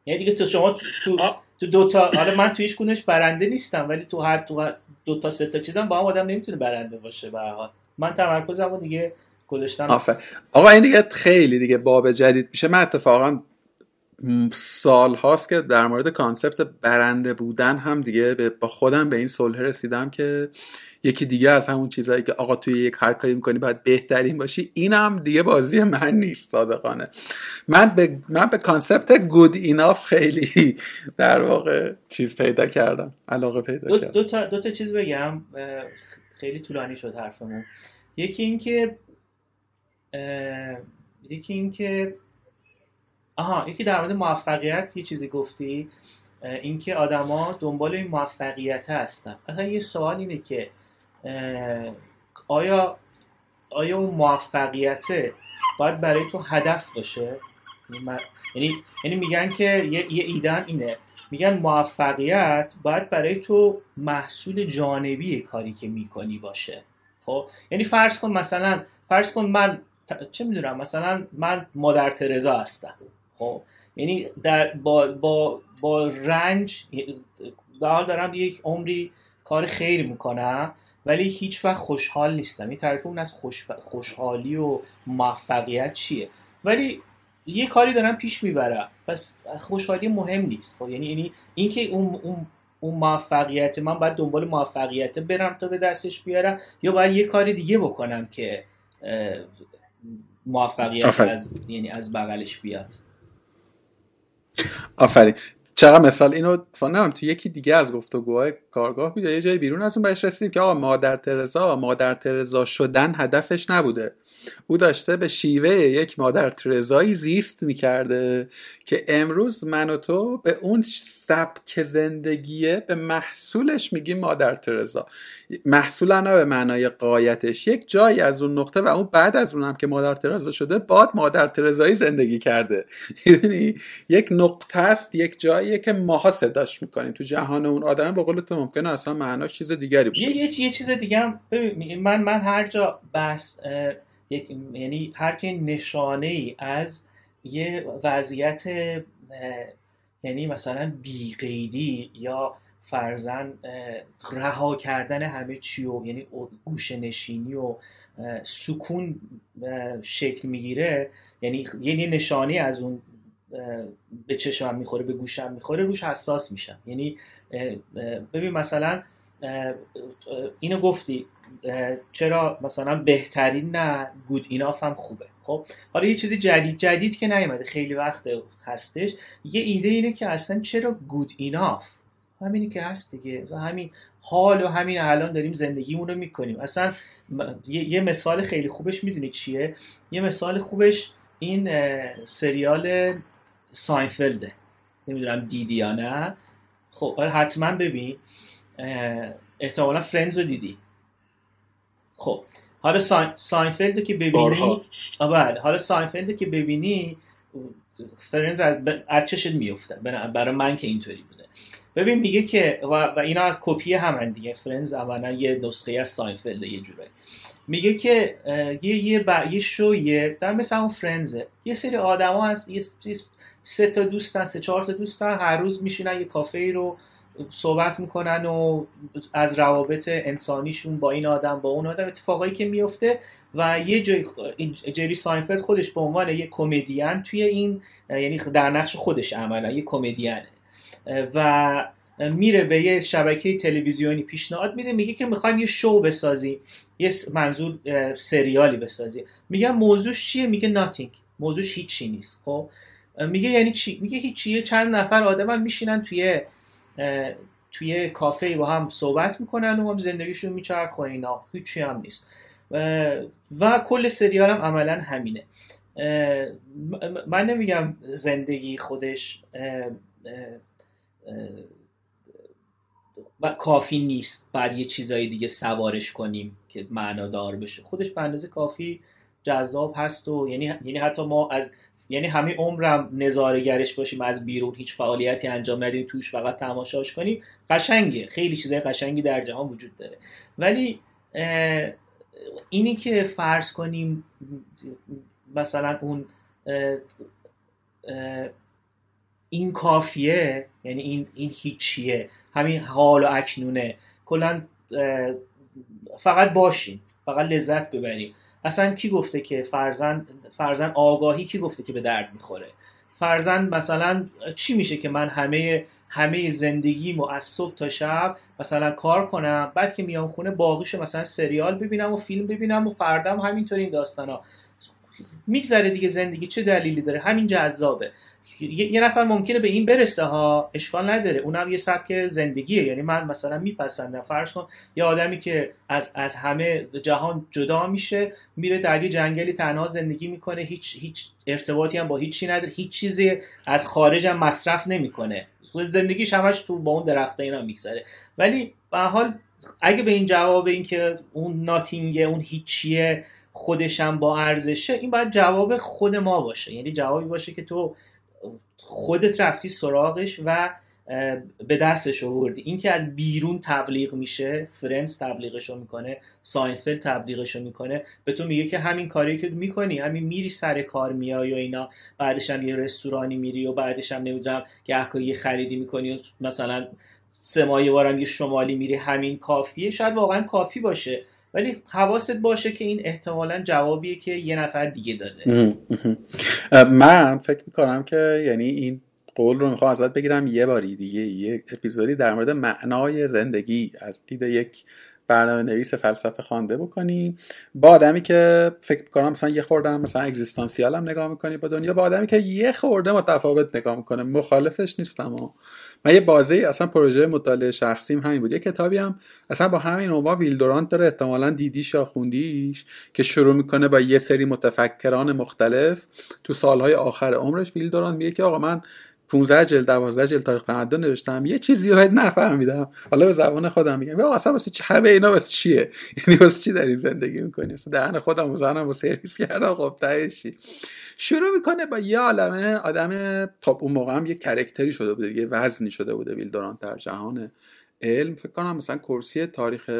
یعنی دیگه تو شما تو تو دو تا حالا من تو هیچ کنش برنده نیستم ولی تو هر تو دو تا سه تا چیزم با هم آدم نمی‌تونه برنده باشه به حال. من تمرکزمو دیگه گذاشتم. آفر. آقا این دیگه خیلی دیگه باب جدید میشه. من اتفاقا سال هاست که در مورد concept برنده بودن هم دیگه با خودم به این صلح رسیدم که یکی دیگه از همون چیزهایی که آقا توی یک هر کاری می‌کنی باید بهترین باشی این هم دیگه بازی من نیست صادقانه. من به من به concept good enough خیلی [laughs] در واقع چیز پیدا کردم علاقه پیدا دو, کردم. دو تا, دو تا چیز بگم خیلی طولانی شد حرفمون. یکی اینکه یکی اینکه آها یکی در مورد موفقیت یه چیزی گفتی اینکه آدما دنبال این موفقیت هستن. مثلا یه سوال اینه که آیا آیا اون موفقیت باید برای تو هدف باشه؟ یعنی یعنی میگن که یه, یه اینه. میگن موفقیت باید برای تو محصول جانبی کاری که می‌کنی باشه. خب؟ یعنی فرض کن مثلا فرض کن من چه می‌دونم مثلا من مادر ترزا هستم. خب؟ یعنی در با با با رنج دارم یک عمری کار خیر می‌کنم. ولی هیچ وقت خوشحال نیستم. این تعریف اون از خوش... خوشحالی و موفقیت چیه؟ ولی یه کاری دارم پیش می‌برم. پس خوشحالی مهم نیست. خب یعنی یعنی اینکه اون اون اون موفقیت من باید دنبال موفقیت برم تا به دستش بیارم یا باید یه کار دیگه بکنم که موفقیت از یعنی از بغلش بیاد. آفرین. چقدر مثال اینو فانم تو یکی دیگه از گفتگوهای کارگاه بود یه جای بیرون از اون بهش رسیدیم که آقا مادر ترزا مادر ترزا شدن هدفش نبوده. او داشته به شیوه یک مادر ترزایی زیست می‌کرده که امروز من و تو به اون سبک زندگیه به محصولش میگیم مادر ترزا. محصول نه به معنای قایتش یک جایی از اون نقطه و اون بعد از اونم که مادر ترزا شده باد مادر ترزایی زندگی کرده. [laughs] یعنی یک نقطه است یک جاییه که ماها صداش می‌کنیم. تو جهان اون آدم به قول تو ممکنه اصلا معناش چیز دیگری باشه. یه, یه چیز دیگه هم من من هر جا بس یک یعنی هر که نشانه ای از یه وضعیت یعنی مثلا بیقیدی یا فرزن رها کردن همه چی و یعنی گوشه نشینی و سکون شکل می‌گیره یعنی یه نشانی از اون به چشمم می‌خوره به گوشم می‌خوره روش حساس میشم. یعنی ببین مثلا اینو گفتی چرا مثلا بهترین نه گود ایناف هم خوبه. خب؟ حالا یه چیزی جدید جدید که نیومده خیلی وقت هستش یه ایده اینه که اصلا چرا گود ایناف همینی که هست دیگه. همین حال و همین الان داریم زندگیمون رو می‌کنیم. اصلا یه مثال خیلی خوبش می‌دونی چیه؟ یه مثال خوبش این سریال ساینفلده نمی‌دونم دیدی یا نه. خب آره، حتما ببین. احتمالا Friends رو دیدی. خب حالا Seinfeld رو که ببینی بله. حالا Seinfeld رو که ببینی Friends از چشت میفته برای من که اینطوری بوده. ببین میگه که و, و اینا کپی همن دیگه. Friends اولا یه نسخه از Seinfeld یه جورایی میگه که یه یه, یه شویه در مثل اون Friends ه یه سری آدما هست یه سه تا دوستن سه چهار تا دوستن. هر روز میشینن یه کافه ای رو صحبت می‌کنن و از روابط انسانیشون با این آدم با اون آدم اتفاقایی که میفته و یه جای جری ساینفلد خودش به عنوان یه کمدین توی این یعنی در نقش خودش عملا یه کمدینه. و میره به یه شبکه تلویزیونی پیشنهاد میده میگه که می‌خوایم یه شو بسازیم یه منظور سریالی بسازیم. میگه موضوعش چیه؟ میگه ناتینگ موضوعش هیچی نیست خب؟ میگه یعنی چی؟ میگه هیچی چند نفر آدم هم میشینن توی توی کافه با هم صحبت می‌کنن و هم زندگیشون میچرخه اینا. هیچی هم نیست. و کل سریال هم عملا همینه. من نمیگم زندگی خودش کافی نیست بعد یه چیزایی دیگه سوارش کنیم که معنادار بشه. خودش به اندازه کافی جذاب هست و یعنی یعنی حتی ما از یعنی همه عمرم نظارگرش باشیم از بیرون هیچ فعالیتی انجام ندیم توش فقط تماشاش کنیم. قشنگه خیلی چیزای قشنگی در جهان وجود داره. ولی اینی که فرض کنیم مثلا اون این کافیه یعنی این, این هیچیه همین حال و اکنونه کلا فقط باشیم فقط لذت ببریم اصلا کی گفته که فرزن فرزن آگاهی کی گفته که به درد می‌خوره؟ فرزن مثلا چی میشه که من همه همه زندگیمو از صبح تا شب مثلا کار کنم بعد که میام خونه باقیشو مثلا سریال ببینم و فیلم ببینم و فردم همینطور این داستانا. میگذره دیگه زندگی چه دلیلی داره؟ همین جذابه. یه نفر ممکنه به این برسه ها اشکال نداره. اونم یه سبک زندگیه. یعنی من مثلا میپسندم. فرض کن یه آدمی که از از همه جهان جدا میشه میره در یه جنگلی تنها زندگی می‌کنه. هیچ هیچ ارتباطی هم با هیچی نداره. هیچ چیزی از خارج هم مصرف نمی‌کنه. زندگیش همش تو با اون درخت اینا میگذره. ولی به حال اگه به این جواب این که اون ناتینگه اون هیچیه خودشم با ارزشه این باید جواب خود ما باشه. یعنی جوابی باشه که تو خودت رفتی سراغش و به دستش آوردی. این که از بیرون تبلیغ میشه Friends تبلیغش رو می‌کنه Seinfeld تبلیغش رو می‌کنه به تو میگه که همین کاری که می‌کنی همین میری سر کار میای و اینا. بعدش هم یه رستورانی میری و بعدش هم نمی‌دونم گهگاهی خریدی می‌کنی و مثلا سه ماه بارم یه شمالی میری همین کافیه. شاید واقعا کافی باشه. ولی حواست باشه که این احتمالا جوابیه که یه نفر دیگه داده. من فکر می‌کنم که یعنی این قول رو می‌خوام ازت بگیرم یه باری دیگه یه اپیزودی در مورد معنای زندگی از دید یک برنامه نویس فلسفه خوانده بکنی. با آدمی که فکر می‌کنم مثلا یه خورده هم مثلا اگزیستانسیال هم نگاه می‌کنی با دنیا با آدمی که یه خورده متفاوت نگاه می‌کنه مخالفش نیستم. و من یه بازی اصلا پروژه مطالعه شخصیم همین بود. یه کتابی هم اصلا با همین عنوان ویلدورانت داره احتمالا دیدیش یا خوندیش که شروع می‌کنه با یه سری متفکران مختلف تو سالهای آخر عمرش. ویل دورانت میگه که آقا من 15 جلد 12 جلد تاریخ تمدن نوشتم. یه چیزی رو نفهمیدم. حالا به زبان خودم میگم. یا اصلا واسه چه اینا واسه چیه؟ یعنی واسه چی داریم زندگی می‌کنیم دهن خودم و زنم و سرویس کردم. خب تهشی شروع می‌کنه با یه عالمه آدم خب اون موقع هم یه character ی شده بوده یه وزنی شده بوده ویل دورانت در جهان علم. فکر کنم مثلا کرسی تاریخ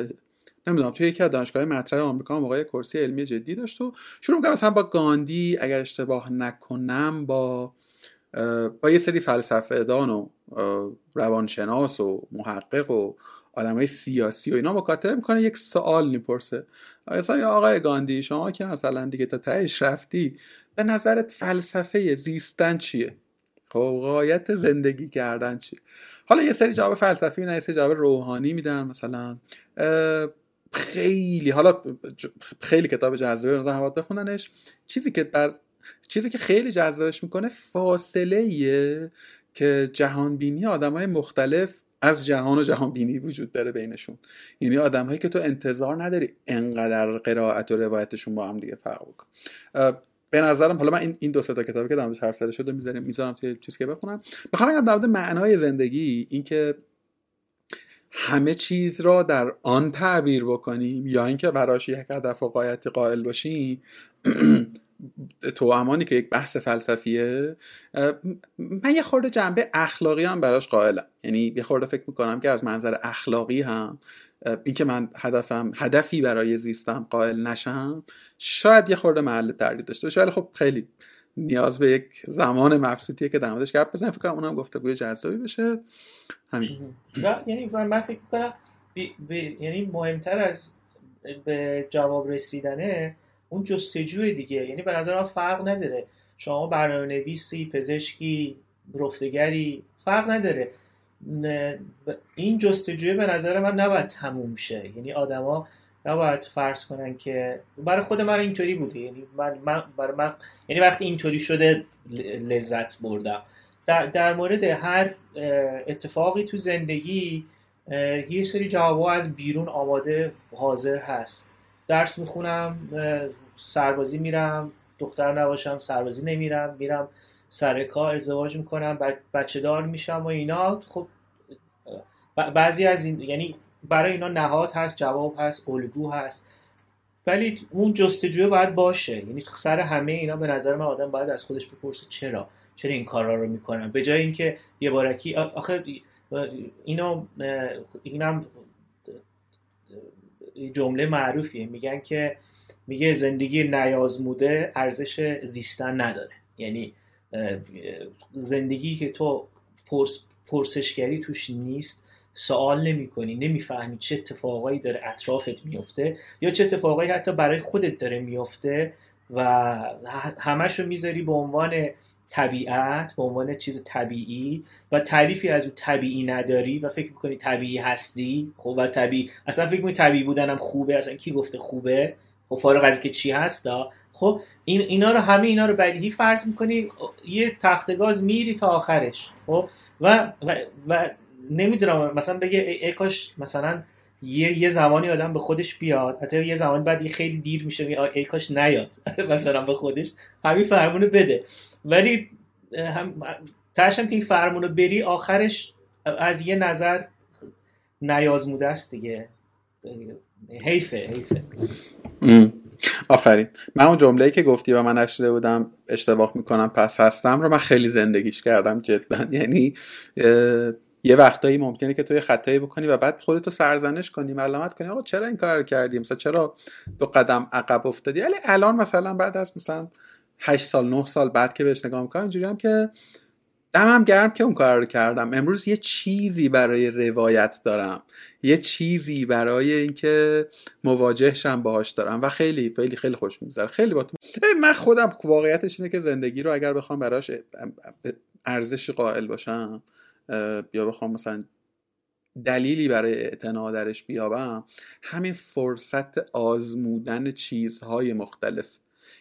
نمی‌دونم توی یکی از دانشگاه مطرح آمریکا موقع کرسی علمی جدی داشت و شروع می‌کنم مثلا با گاندی اگر اشتباه نکنم با با یه سری فلسفه دان و روانشناس و محقق و های سیاسی و اینا مکاتبه می‌کنه یک سوال می‌پرسه. مثلا یا آقای گاندی شما که مثلا دیگه تا تهش رفتی به نظرت فلسفه زیستن چیه؟ خب غایت زندگی کردن چی حالا یه سری جواب فلسفی میدن یه سری جواب روحانی میدن مثلا خیلی حالا خیلی کتاب جذابه مثلا هم بخوننش. چیزی که بر چیزی که خیلی جذابش می‌کنه فاصله که جهان بینی آدم های مختلف از جهان و جهان بینی وجود داره بینشون. یعنی آدم هایی که تو انتظار نداری انقدر قرائت و روایتشون با هم دیگه فرق بکن به نظرم حالا من این دو تا کتابی که در حرف زده شده می‌ذارم می‌ذارم توی چیزی که بخونم. می‌خوام بگم در معنای زندگی اینکه همه چیز را در آن تعبیر بکنیم یا اینکه براش یک هدف و قایتی قائل باشیم [clears throat] تو امانی که یک بحث فلسفیه من یه خورده جنبه اخلاقی هم براش قائلم. یعنی یه خورده فکر می‌کنم که از منظر اخلاقی هم اینکه من هدفم هدفی برای زیستم قائل نشم شاید یه خورده محل تردید داشته باشه. ولی خب خیلی نیاز به یک زمان مبسوطیه که در موردش گپ بزنیم. فکر کنم اونم گفتگوی جذابی بشه همین. یعنی من فکر کنم یعنی مهمتر از به جواب رسیدنه اون جستجوی دیگه. یعنی به نظر من فرق نداره. شما برنامه نویسی پزشکی رفتگری فرق نداره. این جستجوی به نظر من نباید تموم شه. یعنی آدما نباید فرض کنن که برای خود من اینطوری بوده. یعنی من, من برای من یعنی وقتی اینطوری شده لذت بردم. در, در مورد هر اتفاقی تو زندگی یه سری جواب از بیرون آماده حاضر هست. درس می‌خونم سربازی میرم دختر نباشم سربازی نمیرم میرم سر کار ازدواج می‌کنم بچه دار میشم و اینا خب بعضی از این یعنی برای اینا نهاد هست جواب هست الگو هست ولی اون جستجوه باید باشه یعنی سر همه اینا به نظر من آدم باید از خودش بپرسه چرا چرا این کارا رو می‌کنم به جای اینکه یه بارکی آخه اینو اینم جمله معروفیه میگن که میگه زندگی نیازموده ارزش زیستن نداره. یعنی زندگی که تو پرس پرسشگری توش نیست سوال نمی کنی نمی‌فهمی چه اتفاقایی داره اطرافت میفته یا چه اتفاقایی حتی برای خودت داره میفته و همش رو می‌ذاری به عنوان طبیعت به عنوان چیز طبیعی و تعریفی از اون طبیعی نداری و فکر می‌کنی طبیعی هستی؟ خب و طبیعی اصلا فکر می‌کنی طبیعی بودنم خوبه؟ اصلا کی گفته خوبه؟ خب فارغ از که چی هستا خب این اینا رو همه اینا رو بدیهی فرض می‌کنی یه تختگاز میری تا آخرش خب؟ و و, و نمی‌دونم مثلا بگه ای, کاش مثلا یه یه زمانی آدم به خودش بیاد حتی یه زمان بعد خیلی دیر میشه ای کاش نیاد [laughs] مثلا به خودش همین فرمونو بده. ولی هم تاشم که این فرمونو بری آخرش از یه نظر نیازموده است دیگه. حیفه. حیفه. آفرین. من اون جمله‌ای که گفتی و من نشده بودم اشتباه می‌کنم پس هستم رو من خیلی زندگیش کردم جدا. [laughs] یعنی یه وقتایی ممکنه که تو یه خطایی بکنی و بعد خودتو سرزنش کنی ملامت کنی. آقا چرا این کار رو کردی مثلا چرا دو قدم عقب افتادی؟ ولی الان مثلا بعد از مثلا 8 سال 9 سال بعد که بهش نگاه می‌کنم اینجوری هم که دمم گرم که اون کار رو کردم. امروز یه چیزی برای روایت دارم. یه چیزی برای اینکه مواجهشم باهاش دارم. و خیلی خیلی خیلی خوش میگذره. خیلی با تو. من خودم واقعیتش اینه که زندگی رو اگر بخوام براش ارزش قائل باشم یا بخوام مثلا دلیلی برای اعتنا درش بیابم همین فرصت آزمودن چیزهای مختلف.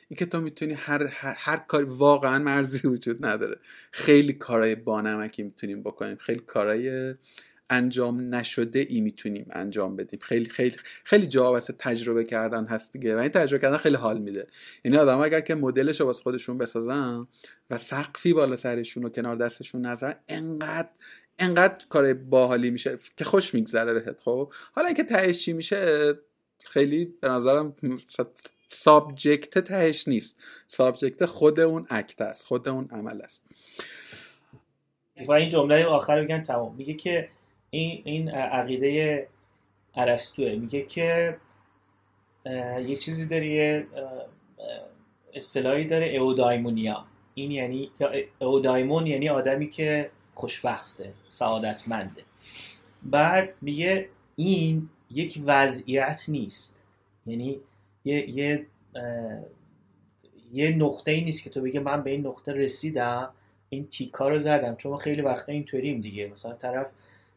اینکه تو می‌تونی هر, هر, هر کار واقعا مرزی [laughs] وجود نداره. خیلی کارهای بانمکی می‌تونیم بکنیم. خیلی کارهای انجام نشده ای می‌تونیم انجام بدیم. خیلی خیلی خیلی جا واسه تجربه کردن هست دیگه. و این تجربه کردن خیلی حال میده. یعنی آدم اگر که مدلش رو واسه خودشون بسازن و سقفی بالا سرشون و کنار دستشون نذارن انقدر انقدر کار باحالی میشه که خوش میگذره بهت خب؟ حالا اینکه تهش چی میشه خیلی به نظرم subject تهش نیست. subject خود اون act است خود اون عمل است. و این جمله آخر بگم تمام. میگه که این این عقیده ارسطوه. میگه که یه چیزی داره اصطلاحی داره اودایمونیا. این یعنی اودایمون یعنی آدمی که خوشبخته سعادتمنده. بعد میگه این یک وضعیت نیست. یعنی یه یه یه نقطه ای نیست که تو بگه من به این نقطه رسیدم این تیکا رو زدم. چون خیلی وقتا اینطوریم دیگه. مثلا طرف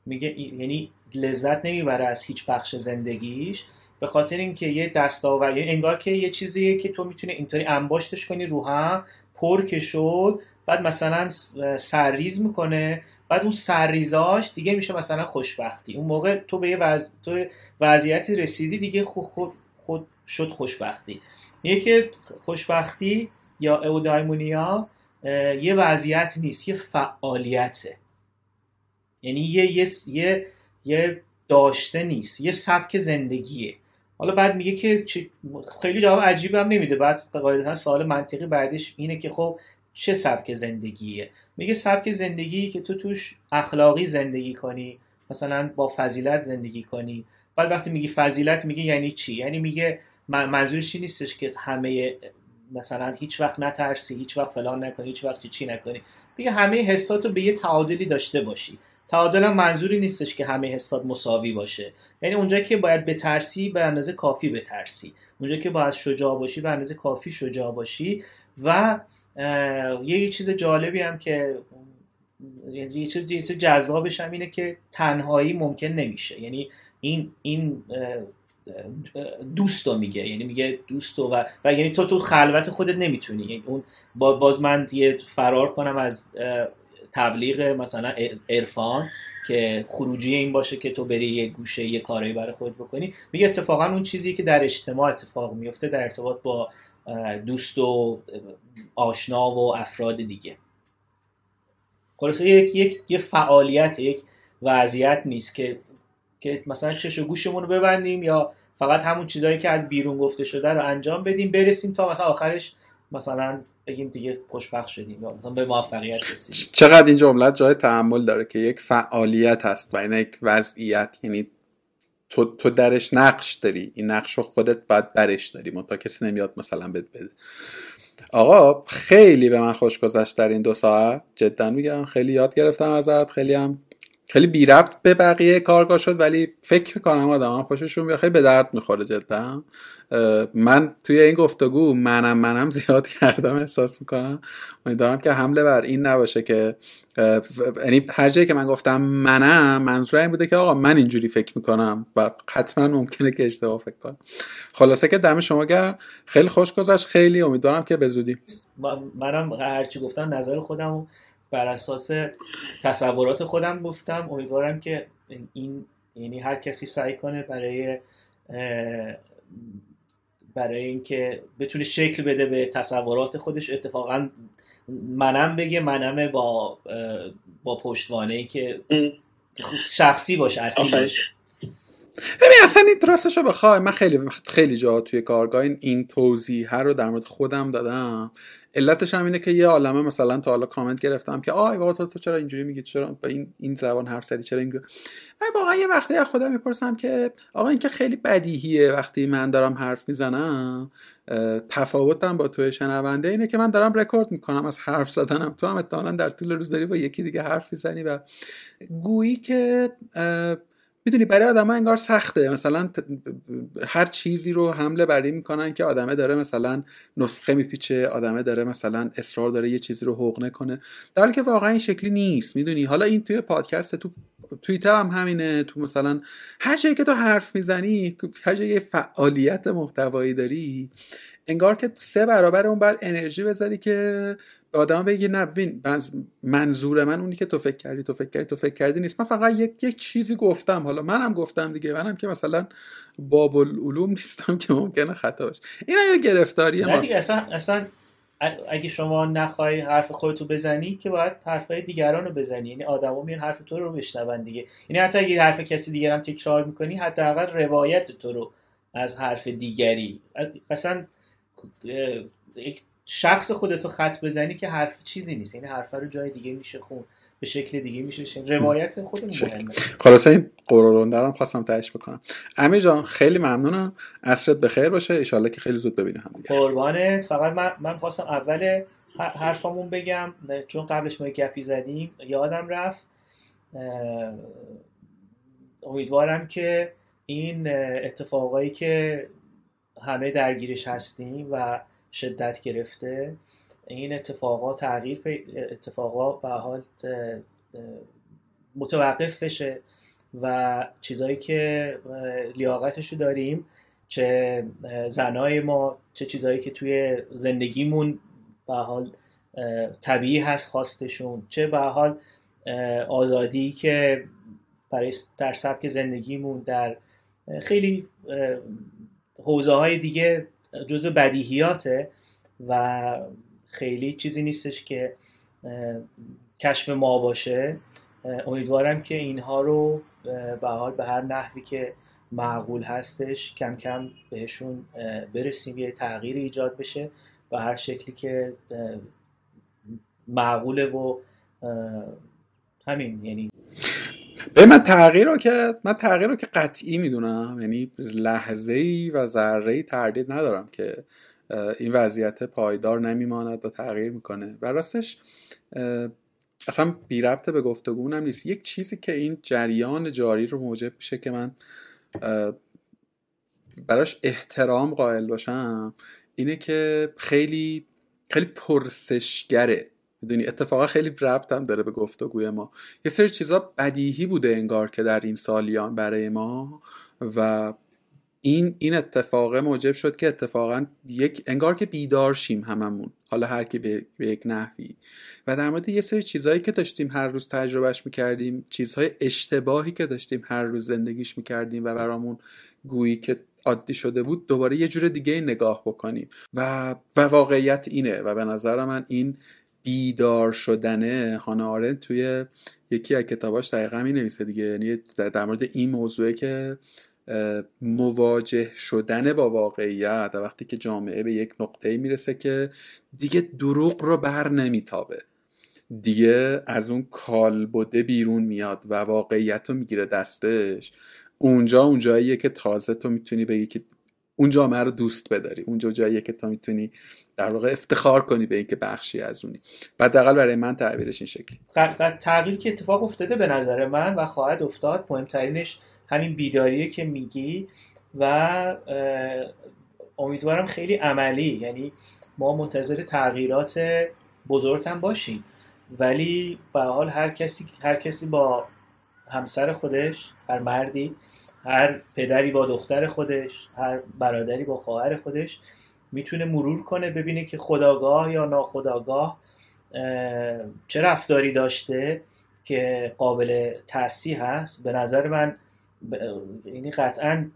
میگه یعنی لذت نمی‌بره از هیچ بخش زندگیش به خاطر اینکه یه دستاوری یعنی انگار که یه چیزیه که تو می‌تونی اینطوری انباشتش کنی رو هم پر که شد بعد مثلا سرریز می‌کنه. بعد اون سرریزاش دیگه میشه مثلا خوشبختی. اون موقع تو به یه وضع... تو وضعیتی رسیدی دیگه خود, خود شد خوشبختی. یکی خوشبختی یا اودایمونیا یه وضعیت نیست یه فعالیته. یعنی یه, یه, یه, یه داشته نیست یه سبک زندگیه. حالا بعد میگه که خیلی جواب عجیب هم نمیده. بعد قاعدتا سوال منطقی بعدش اینه که خب چه سبک زندگیه؟ میگه سبک زندگی که تو توش اخلاقی زندگی کنی مثلا با فضیلت زندگی کنی. بعد وقتی میگی فضیلت میگه یعنی چی؟ یعنی میگه منظورش چی نیستش که همه مثلا هیچ وقت نترسی هیچ وقت فلان نکنی هیچ وقت چی نکنی. میگه همه حساتو به یه تعادلی داشته باشی. تعادل منظوری نیستش که همه حسات مساوی باشه. یعنی اونجا که باید بترسی به اندازه کافی بترسی. اونجا که باید شجاع باشی به اندازه کافی شجاع باشی. و یه چیز جالبی هم که یعنی یه چیز جذابش هم اینه که تنهایی ممکن نمیشه. یعنی این این دوست رو میگه. یعنی میگه دوست و و یعنی تو تو خلوت خودت نمی‌تونی. یعنی اون باز من یه فرار کنم از تبلیغ مثلا عرفان که خروجی این باشه که تو بری یه گوشه یه کاری برای خود بکنی. میگه اتفاقا اون چیزی که در اجتماع اتفاق میفته در ارتباط با دوست و آشنا و افراد دیگه. خلاصه یک یک یه فعالیت یک وضعیت نیست که که مثلا چش و گوشمون رو ببندیم یا فقط همون چیزهایی که از بیرون گفته شده رو انجام بدیم برسیم تا مثلا آخرش مثلا بگیم دیگه خوشبخت شدیم یا مثلا به موفقیت رسیدیم. چقدر این جمله جای تحمل داره که یک فعالیت هست و این یک وضعیت یعنی تو, تو درش نقش داری این نقش رو خودت باید برش داری تا کسی نمیاد مثلا بده بده. آقا خیلی به من خوش گذشت در این دو ساعت. جدا میگم خیلی یاد گرفتم ازت خیلی هم خیلی بی ربط به بقیه کارگاه شد ولی فکر می‌کنم آدم خوششون خیلی به درد می‌خوره جدا. من توی این گفتگو منم منم زیاد کردم احساس می‌کنم. امیدوارم که حمله بر این نباشه که یعنی هر جایی که من گفتم منم منظور این بوده که آقا من اینجوری فکر می‌کنم و حتما ممکنه که اشتباه فکر کنم. خلاصه که دم شما گر خیلی خوش گذشت. خیلی امیدوارم که بزودی منم هرچی گفتم نظر خودم بر اساس تصورات خودم گفتم. امیدوارم که این یعنی هر کسی سعی کنه برای برای اینکه بتونه شکل بده به تصورات خودش اتفاقا منم بگه منم با با پشتوانه ای که شخصی باشه باشه ببین اصلا این راستش رو بخوای. من خیلی خیلی جا توی کارگاه این, این توضیح رو در مورد خودم دادم. علتش هم اینه که یه عالمه مثلا تا حالا کامنت گرفتم که آی بابا تو, چرا اینجوری میگی؟ چرا با این این زبان حرف زدی؟ چرا اینجوری؟ من واقعا یه وقتی از خودم می‌پرسم که آقا این که خیلی بدیهیه وقتی من دارم حرف می‌زنم تفاوتم با توی شنونده اینه که من دارم رکورد می‌کنم از حرف زدنم. تو هم احتمالا در طول روز داری با یکی دیگه حرف می‌زنی و گویی که می‌دونی برای آدم انگار سخته. مثلا هر چیزی رو حمله بری می‌کنن که آدمه داره مثلا نسخه میپیچه آدمه داره مثلا اصرار داره یه چیزی رو حقنه کنه در که واقعا این شکلی نیست می‌دونی؟ حالا این توی پادکست تو توییتر هم همینه. تو مثلا هر جایی که تو حرف می‌زنی هر جایی فعالیت محتوایی داری انگار که سه برابر اون بعد انرژی بذاری که به آدم بگی نه ببین منظور من اونی که تو فکر کردی تو فکر کردی تو فکر کردی نیست. من فقط یک یک چیزی گفتم. حالا منم گفتم دیگه. منم که مثلا باب العلوم [laughs] نیستم که ممکنه خطا باشه. این یه گرفتاری ما اصلا اصلا اگه شما نخوای حرف خودتو بزنی که باید حرفای دیگران رو بزنی. یعنی آدما میان حرف تو رو بشنون دیگه. یعنی حتی اگه حرف کسی دیگر هم تکرار می‌کنی حداقل روایت تو رو از حرف دیگری. اصلا یک شخص خودتو خط بزنی که حرف چیزی نیست. یعنی حرف رو جای دیگه میشه خون. به شکل دیگه میشه روایت خودمون خلاصه این قرارون دارم خواستم تهش بکنم. امیر جان خیلی ممنونم. عصرت بخیر باشه. ان که خیلی زود ببینیم هم قربانت. فقط من من خواستم اول حرفامون بگم. چون قبلش ما گپی زدیم یادم رفت. امیدوارم که این اتفاقایی که همه درگیرش هستیم و شدت گرفته. این اتفاقا تغییر اتفاقا به حال متوقف بشه و چیزایی که لیاقتش رو داریم چه زنای ما چه چیزایی که توی زندگیمون به حال طبیعی هست خواستشون چه به حال آزادی که برای در سبک زندگیمون در خیلی حوزه های دیگه جزء بدیهیاته و خیلی چیزی نیستش که کشف ما باشه. امیدوارم که اینها رو به حال به هر نحوی که معقول هستش کم کم بهشون برسیم یه تغییر ایجاد بشه به هر شکلی که معقوله و همین یعنی به من تغییر رو که من تغییر رو که قطعی می‌دونم. یعنی لحظه ای و ذره ای تردید ندارم که این وضعیت پایدار نمیماند و تغییر می‌کنه. و راستش اصلا بی ربط به گفتگو نیست. یک چیزی که این جریان جاری رو موجب میشه که من براش احترام قائل باشم اینه که خیلی خیلی پرسشگره. می‌دونی اتفاقا خیلی ربط هم داره به گفتگوی ما. یه سری چیزا بدیهی بوده انگار که در این سالیان برای ما و این این اتفاق موجب شد که اتفاقا یک انگار که بیدار شیم هممون. حالا هر کی به, یک نحوی. و در مورد یه سری چیزهایی که داشتیم هر روز تجربهش می‌کردیم چیزهای اشتباهی که داشتیم هر روز زندگیش می‌کردیم و برامون گویی که عادی شده بود دوباره یه جور دیگه نگاه بکنیم. و و واقعیت اینه و به نظر من این بیدار شدنه هانا آرن توی یکی از کتاباش دقیقا می نویسه دیگه. یعنی در مورد این موضوعه که مواجه شدن با واقعیت وقتی که جامعه به یک نقطه می‌رسه که دیگه دروغ رو بر نمیتابه. دیگه از اون کالبده بیرون میاد و واقعیت رو می‌گیره دستش. اونجا اونجاییه که تازه تو می‌تونی بگی که اون جامعه رو دوست بداری. اونجا جاییه که تو می‌تونی در واقع افتخار کنی به اینکه بخشی از اونی. حداقل برای من تعبیرش این شکلی. تغییری که اتفاق افتاده به نظر من و خواهد افتاد مهمترینش همین بیداریه که میگی و امیدوارم خیلی عملی. یعنی ما منتظر تغییرات بزرگ هم باشیم. ولی به حال هر کسی هر کسی با همسر خودش هر مردی هر پدری با دختر خودش هر برادری با خواهر خودش می‌تونه مرور کنه ببینه که خداگاه یا ناخداگاه چه رفتاری داشته که قابل تحصیح هست. به نظر من یعنی قطعا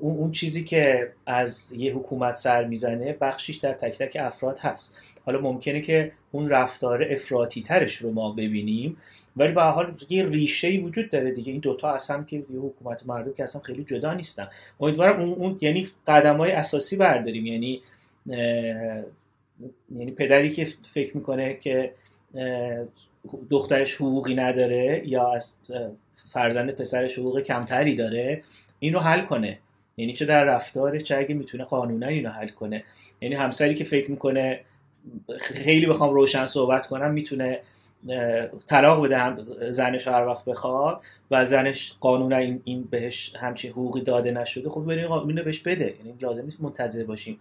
اون چیزی که از یه حکومت سر می‌زنه بخشیش در تک تک افراد هست. حالا ممکنه که اون رفتار افراطی ترش رو ما ببینیم ولی به حال یه ریشه ای وجود داره دیگه. این دوتا از هم که یه حکومت مردم که اصلا خیلی جدا نیستن. امیدوارم اون, اون یعنی قدم های اساسی برداریم. یعنی یعنی پدری که فکر می‌کنه که دخترش حقوقی نداره یا از فرزند پسرش حقوق کمتری داره اینو حل کنه. یعنی چه در رفتارش چه اگه می‌تونه قانونا اینو حل کنه. یعنی همسری که فکر می‌کنه خیلی بخوام روشن صحبت کنم می‌تونه طلاق بده زنش هر وقت بخواد و زنش قانون این, این بهش همچین حقوقی داده نشده خب بریم قانون بهش بده. یعنی لازم نیست منتظر باشیم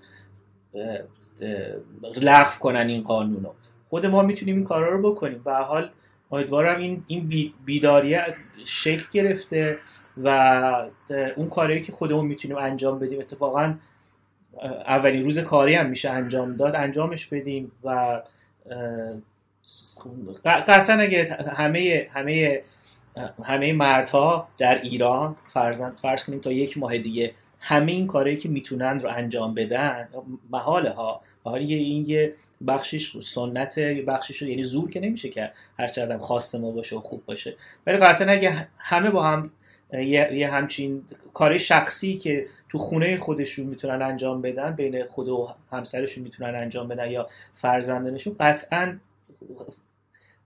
لغو کنن این قانونو خود ما می‌تونیم این کارا رو بکنیم. به حال امیدوارم این این بیداریه شکل گرفته. و اون کاری که خودمون می‌تونیم انجام بدیم. اتفاقا اولین روز کاری هم میشه انجام داد. انجامش بدیم و قطعا اگه همه همه همه مردها در ایران فرزند فرض کنیم تا یک ماه دیگه همه این کارهایی که می‌تونن رو انجام بدن محاله ها. حالی این یه بخشش سنت بخشش یعنی زور که نمیشه که هر چقدر خواست ما باشه و خوب باشه. ولی قطعا اگه همه با هم یه, یه همچین کار شخصی که تو خونه خودشون می‌تونن انجام بدن بین خود و همسرشون می‌تونن انجام بدن یا فرزندانشون قطعا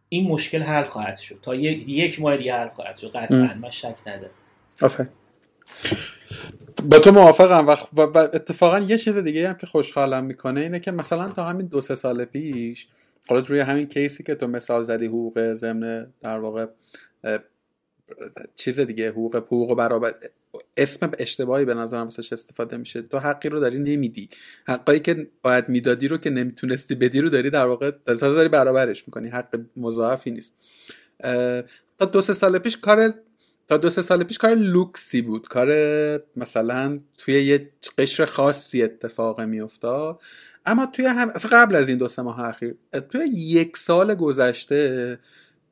این مشکل حل خواهد شد. تا یک, یک ماه دیگه حل خواهد شد. قطعا من شک ندارم. با تو موافقم. و اتفاقا یه چیز دیگه هم که خوشحالم می‌کنه اینه که مثلا تا همین دو سه سال پیش حالا روی همین کیسی که تو مثال زدی حقوق ضمن در واقع چیز دیگه حقوق حقوق برابر اسم اشتباهی به نظرم ازش استفاده میشه. تو حقی رو داری نمیدی. حقایی که باید می‌دادی رو که نمی‌تونستی بدی رو داری در واقع داری برابرش می‌کنی. حق مضاعفی نیست. تا دو سه سال پیش کار تا دو سه سال پیش کار لوکسی بود. کار مثلا توی یه قشر خاصی اتفاق میافتاد. اما توی هم اصلا قبل از این دو سه ماه اخیر توی یک سال گذشته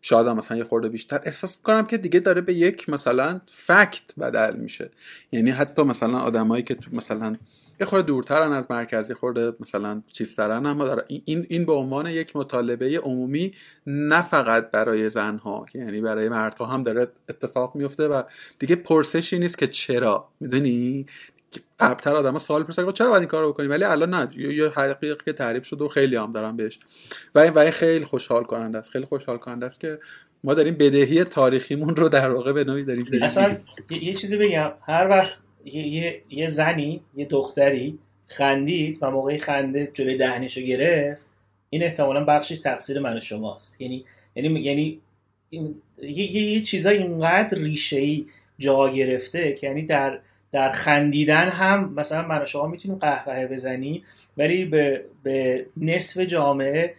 شاید هم مثلا یه خورده بیشتر. احساس می‌کنم که دیگه داره به یک مثلا فکت بدل میشه. یعنی حتی مثلا آدمایی که مثلا یه خورده دورترن از مرکزی خورده مثلا چیزترن اما داره این این به عنوان یک مطالبه عمومی نه فقط برای زنها یعنی برای مردها هم داره اتفاق میفته و دیگه پرسشی نیست که چرا. می‌دونی؟ قبلتر آدم سوال پرسن چرا باید این کارو بکنیم ولی الان نه. یه حقیقی که تعریف شده و خیلی هم دارم بهش. و این خیلی خوشحال کننده است. خیلی خوشحال کننده است که ما داریم بدهی تاریخیمون رو در واقع به نوعی داریم اصلا یه چیزی بگم. هر وقت یه, یه زنی یه دختری خندید و موقعی خنده جلوی دهنشو گرفت این احتمالا بخشش تقصیر من و شماست. یعنی یعنی یعنی یه, یه چیزای اینقدر ریشه ای جا گرفته که یعنی در در خندیدن هم مثلا من و شما می‌تونیم قهقه بزنیم ولی به, به نصف جامعه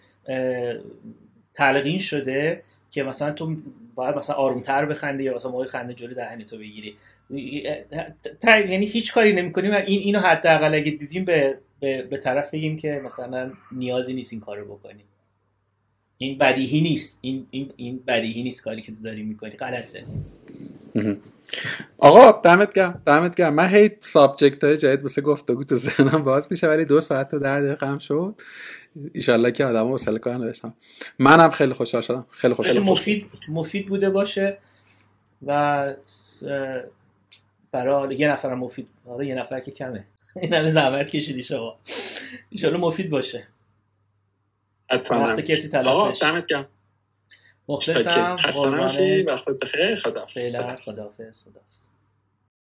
تلقین شده که مثلا تو باید مثلا آرومتر بخندی یا مثلا موقع خنده جلو دهنی تو بگیری. یعنی هیچ کاری نمی‌کنیم این اینو حداقل اگه دیدیم به, به, به طرف بگیم که مثلا نیازی نیست این کارو بکنیم. این بدیهی نیست. این این این بدیهی نیست کاری که تو داری می‌کنی. غلطه. آقا دمت گرم دمت گرم. من هی سابجکت های جدید واسه گفتگو تو ذهنم باز میشه ولی دو ساعت و ده دقیقه هم شد. ایشالله که آدم حوصله کار نداشتم منم خیلی خوشحال شدم. خیلی خوشحال مفید مفید بوده باشه و برای یه نفر مفید. آره یه نفر که کمه. [laughs] این همه زحمت کشیدی شما. ایشالله مفید باشه. وقت کسی تلف آقا دمت گرم. مخلصم نباشی و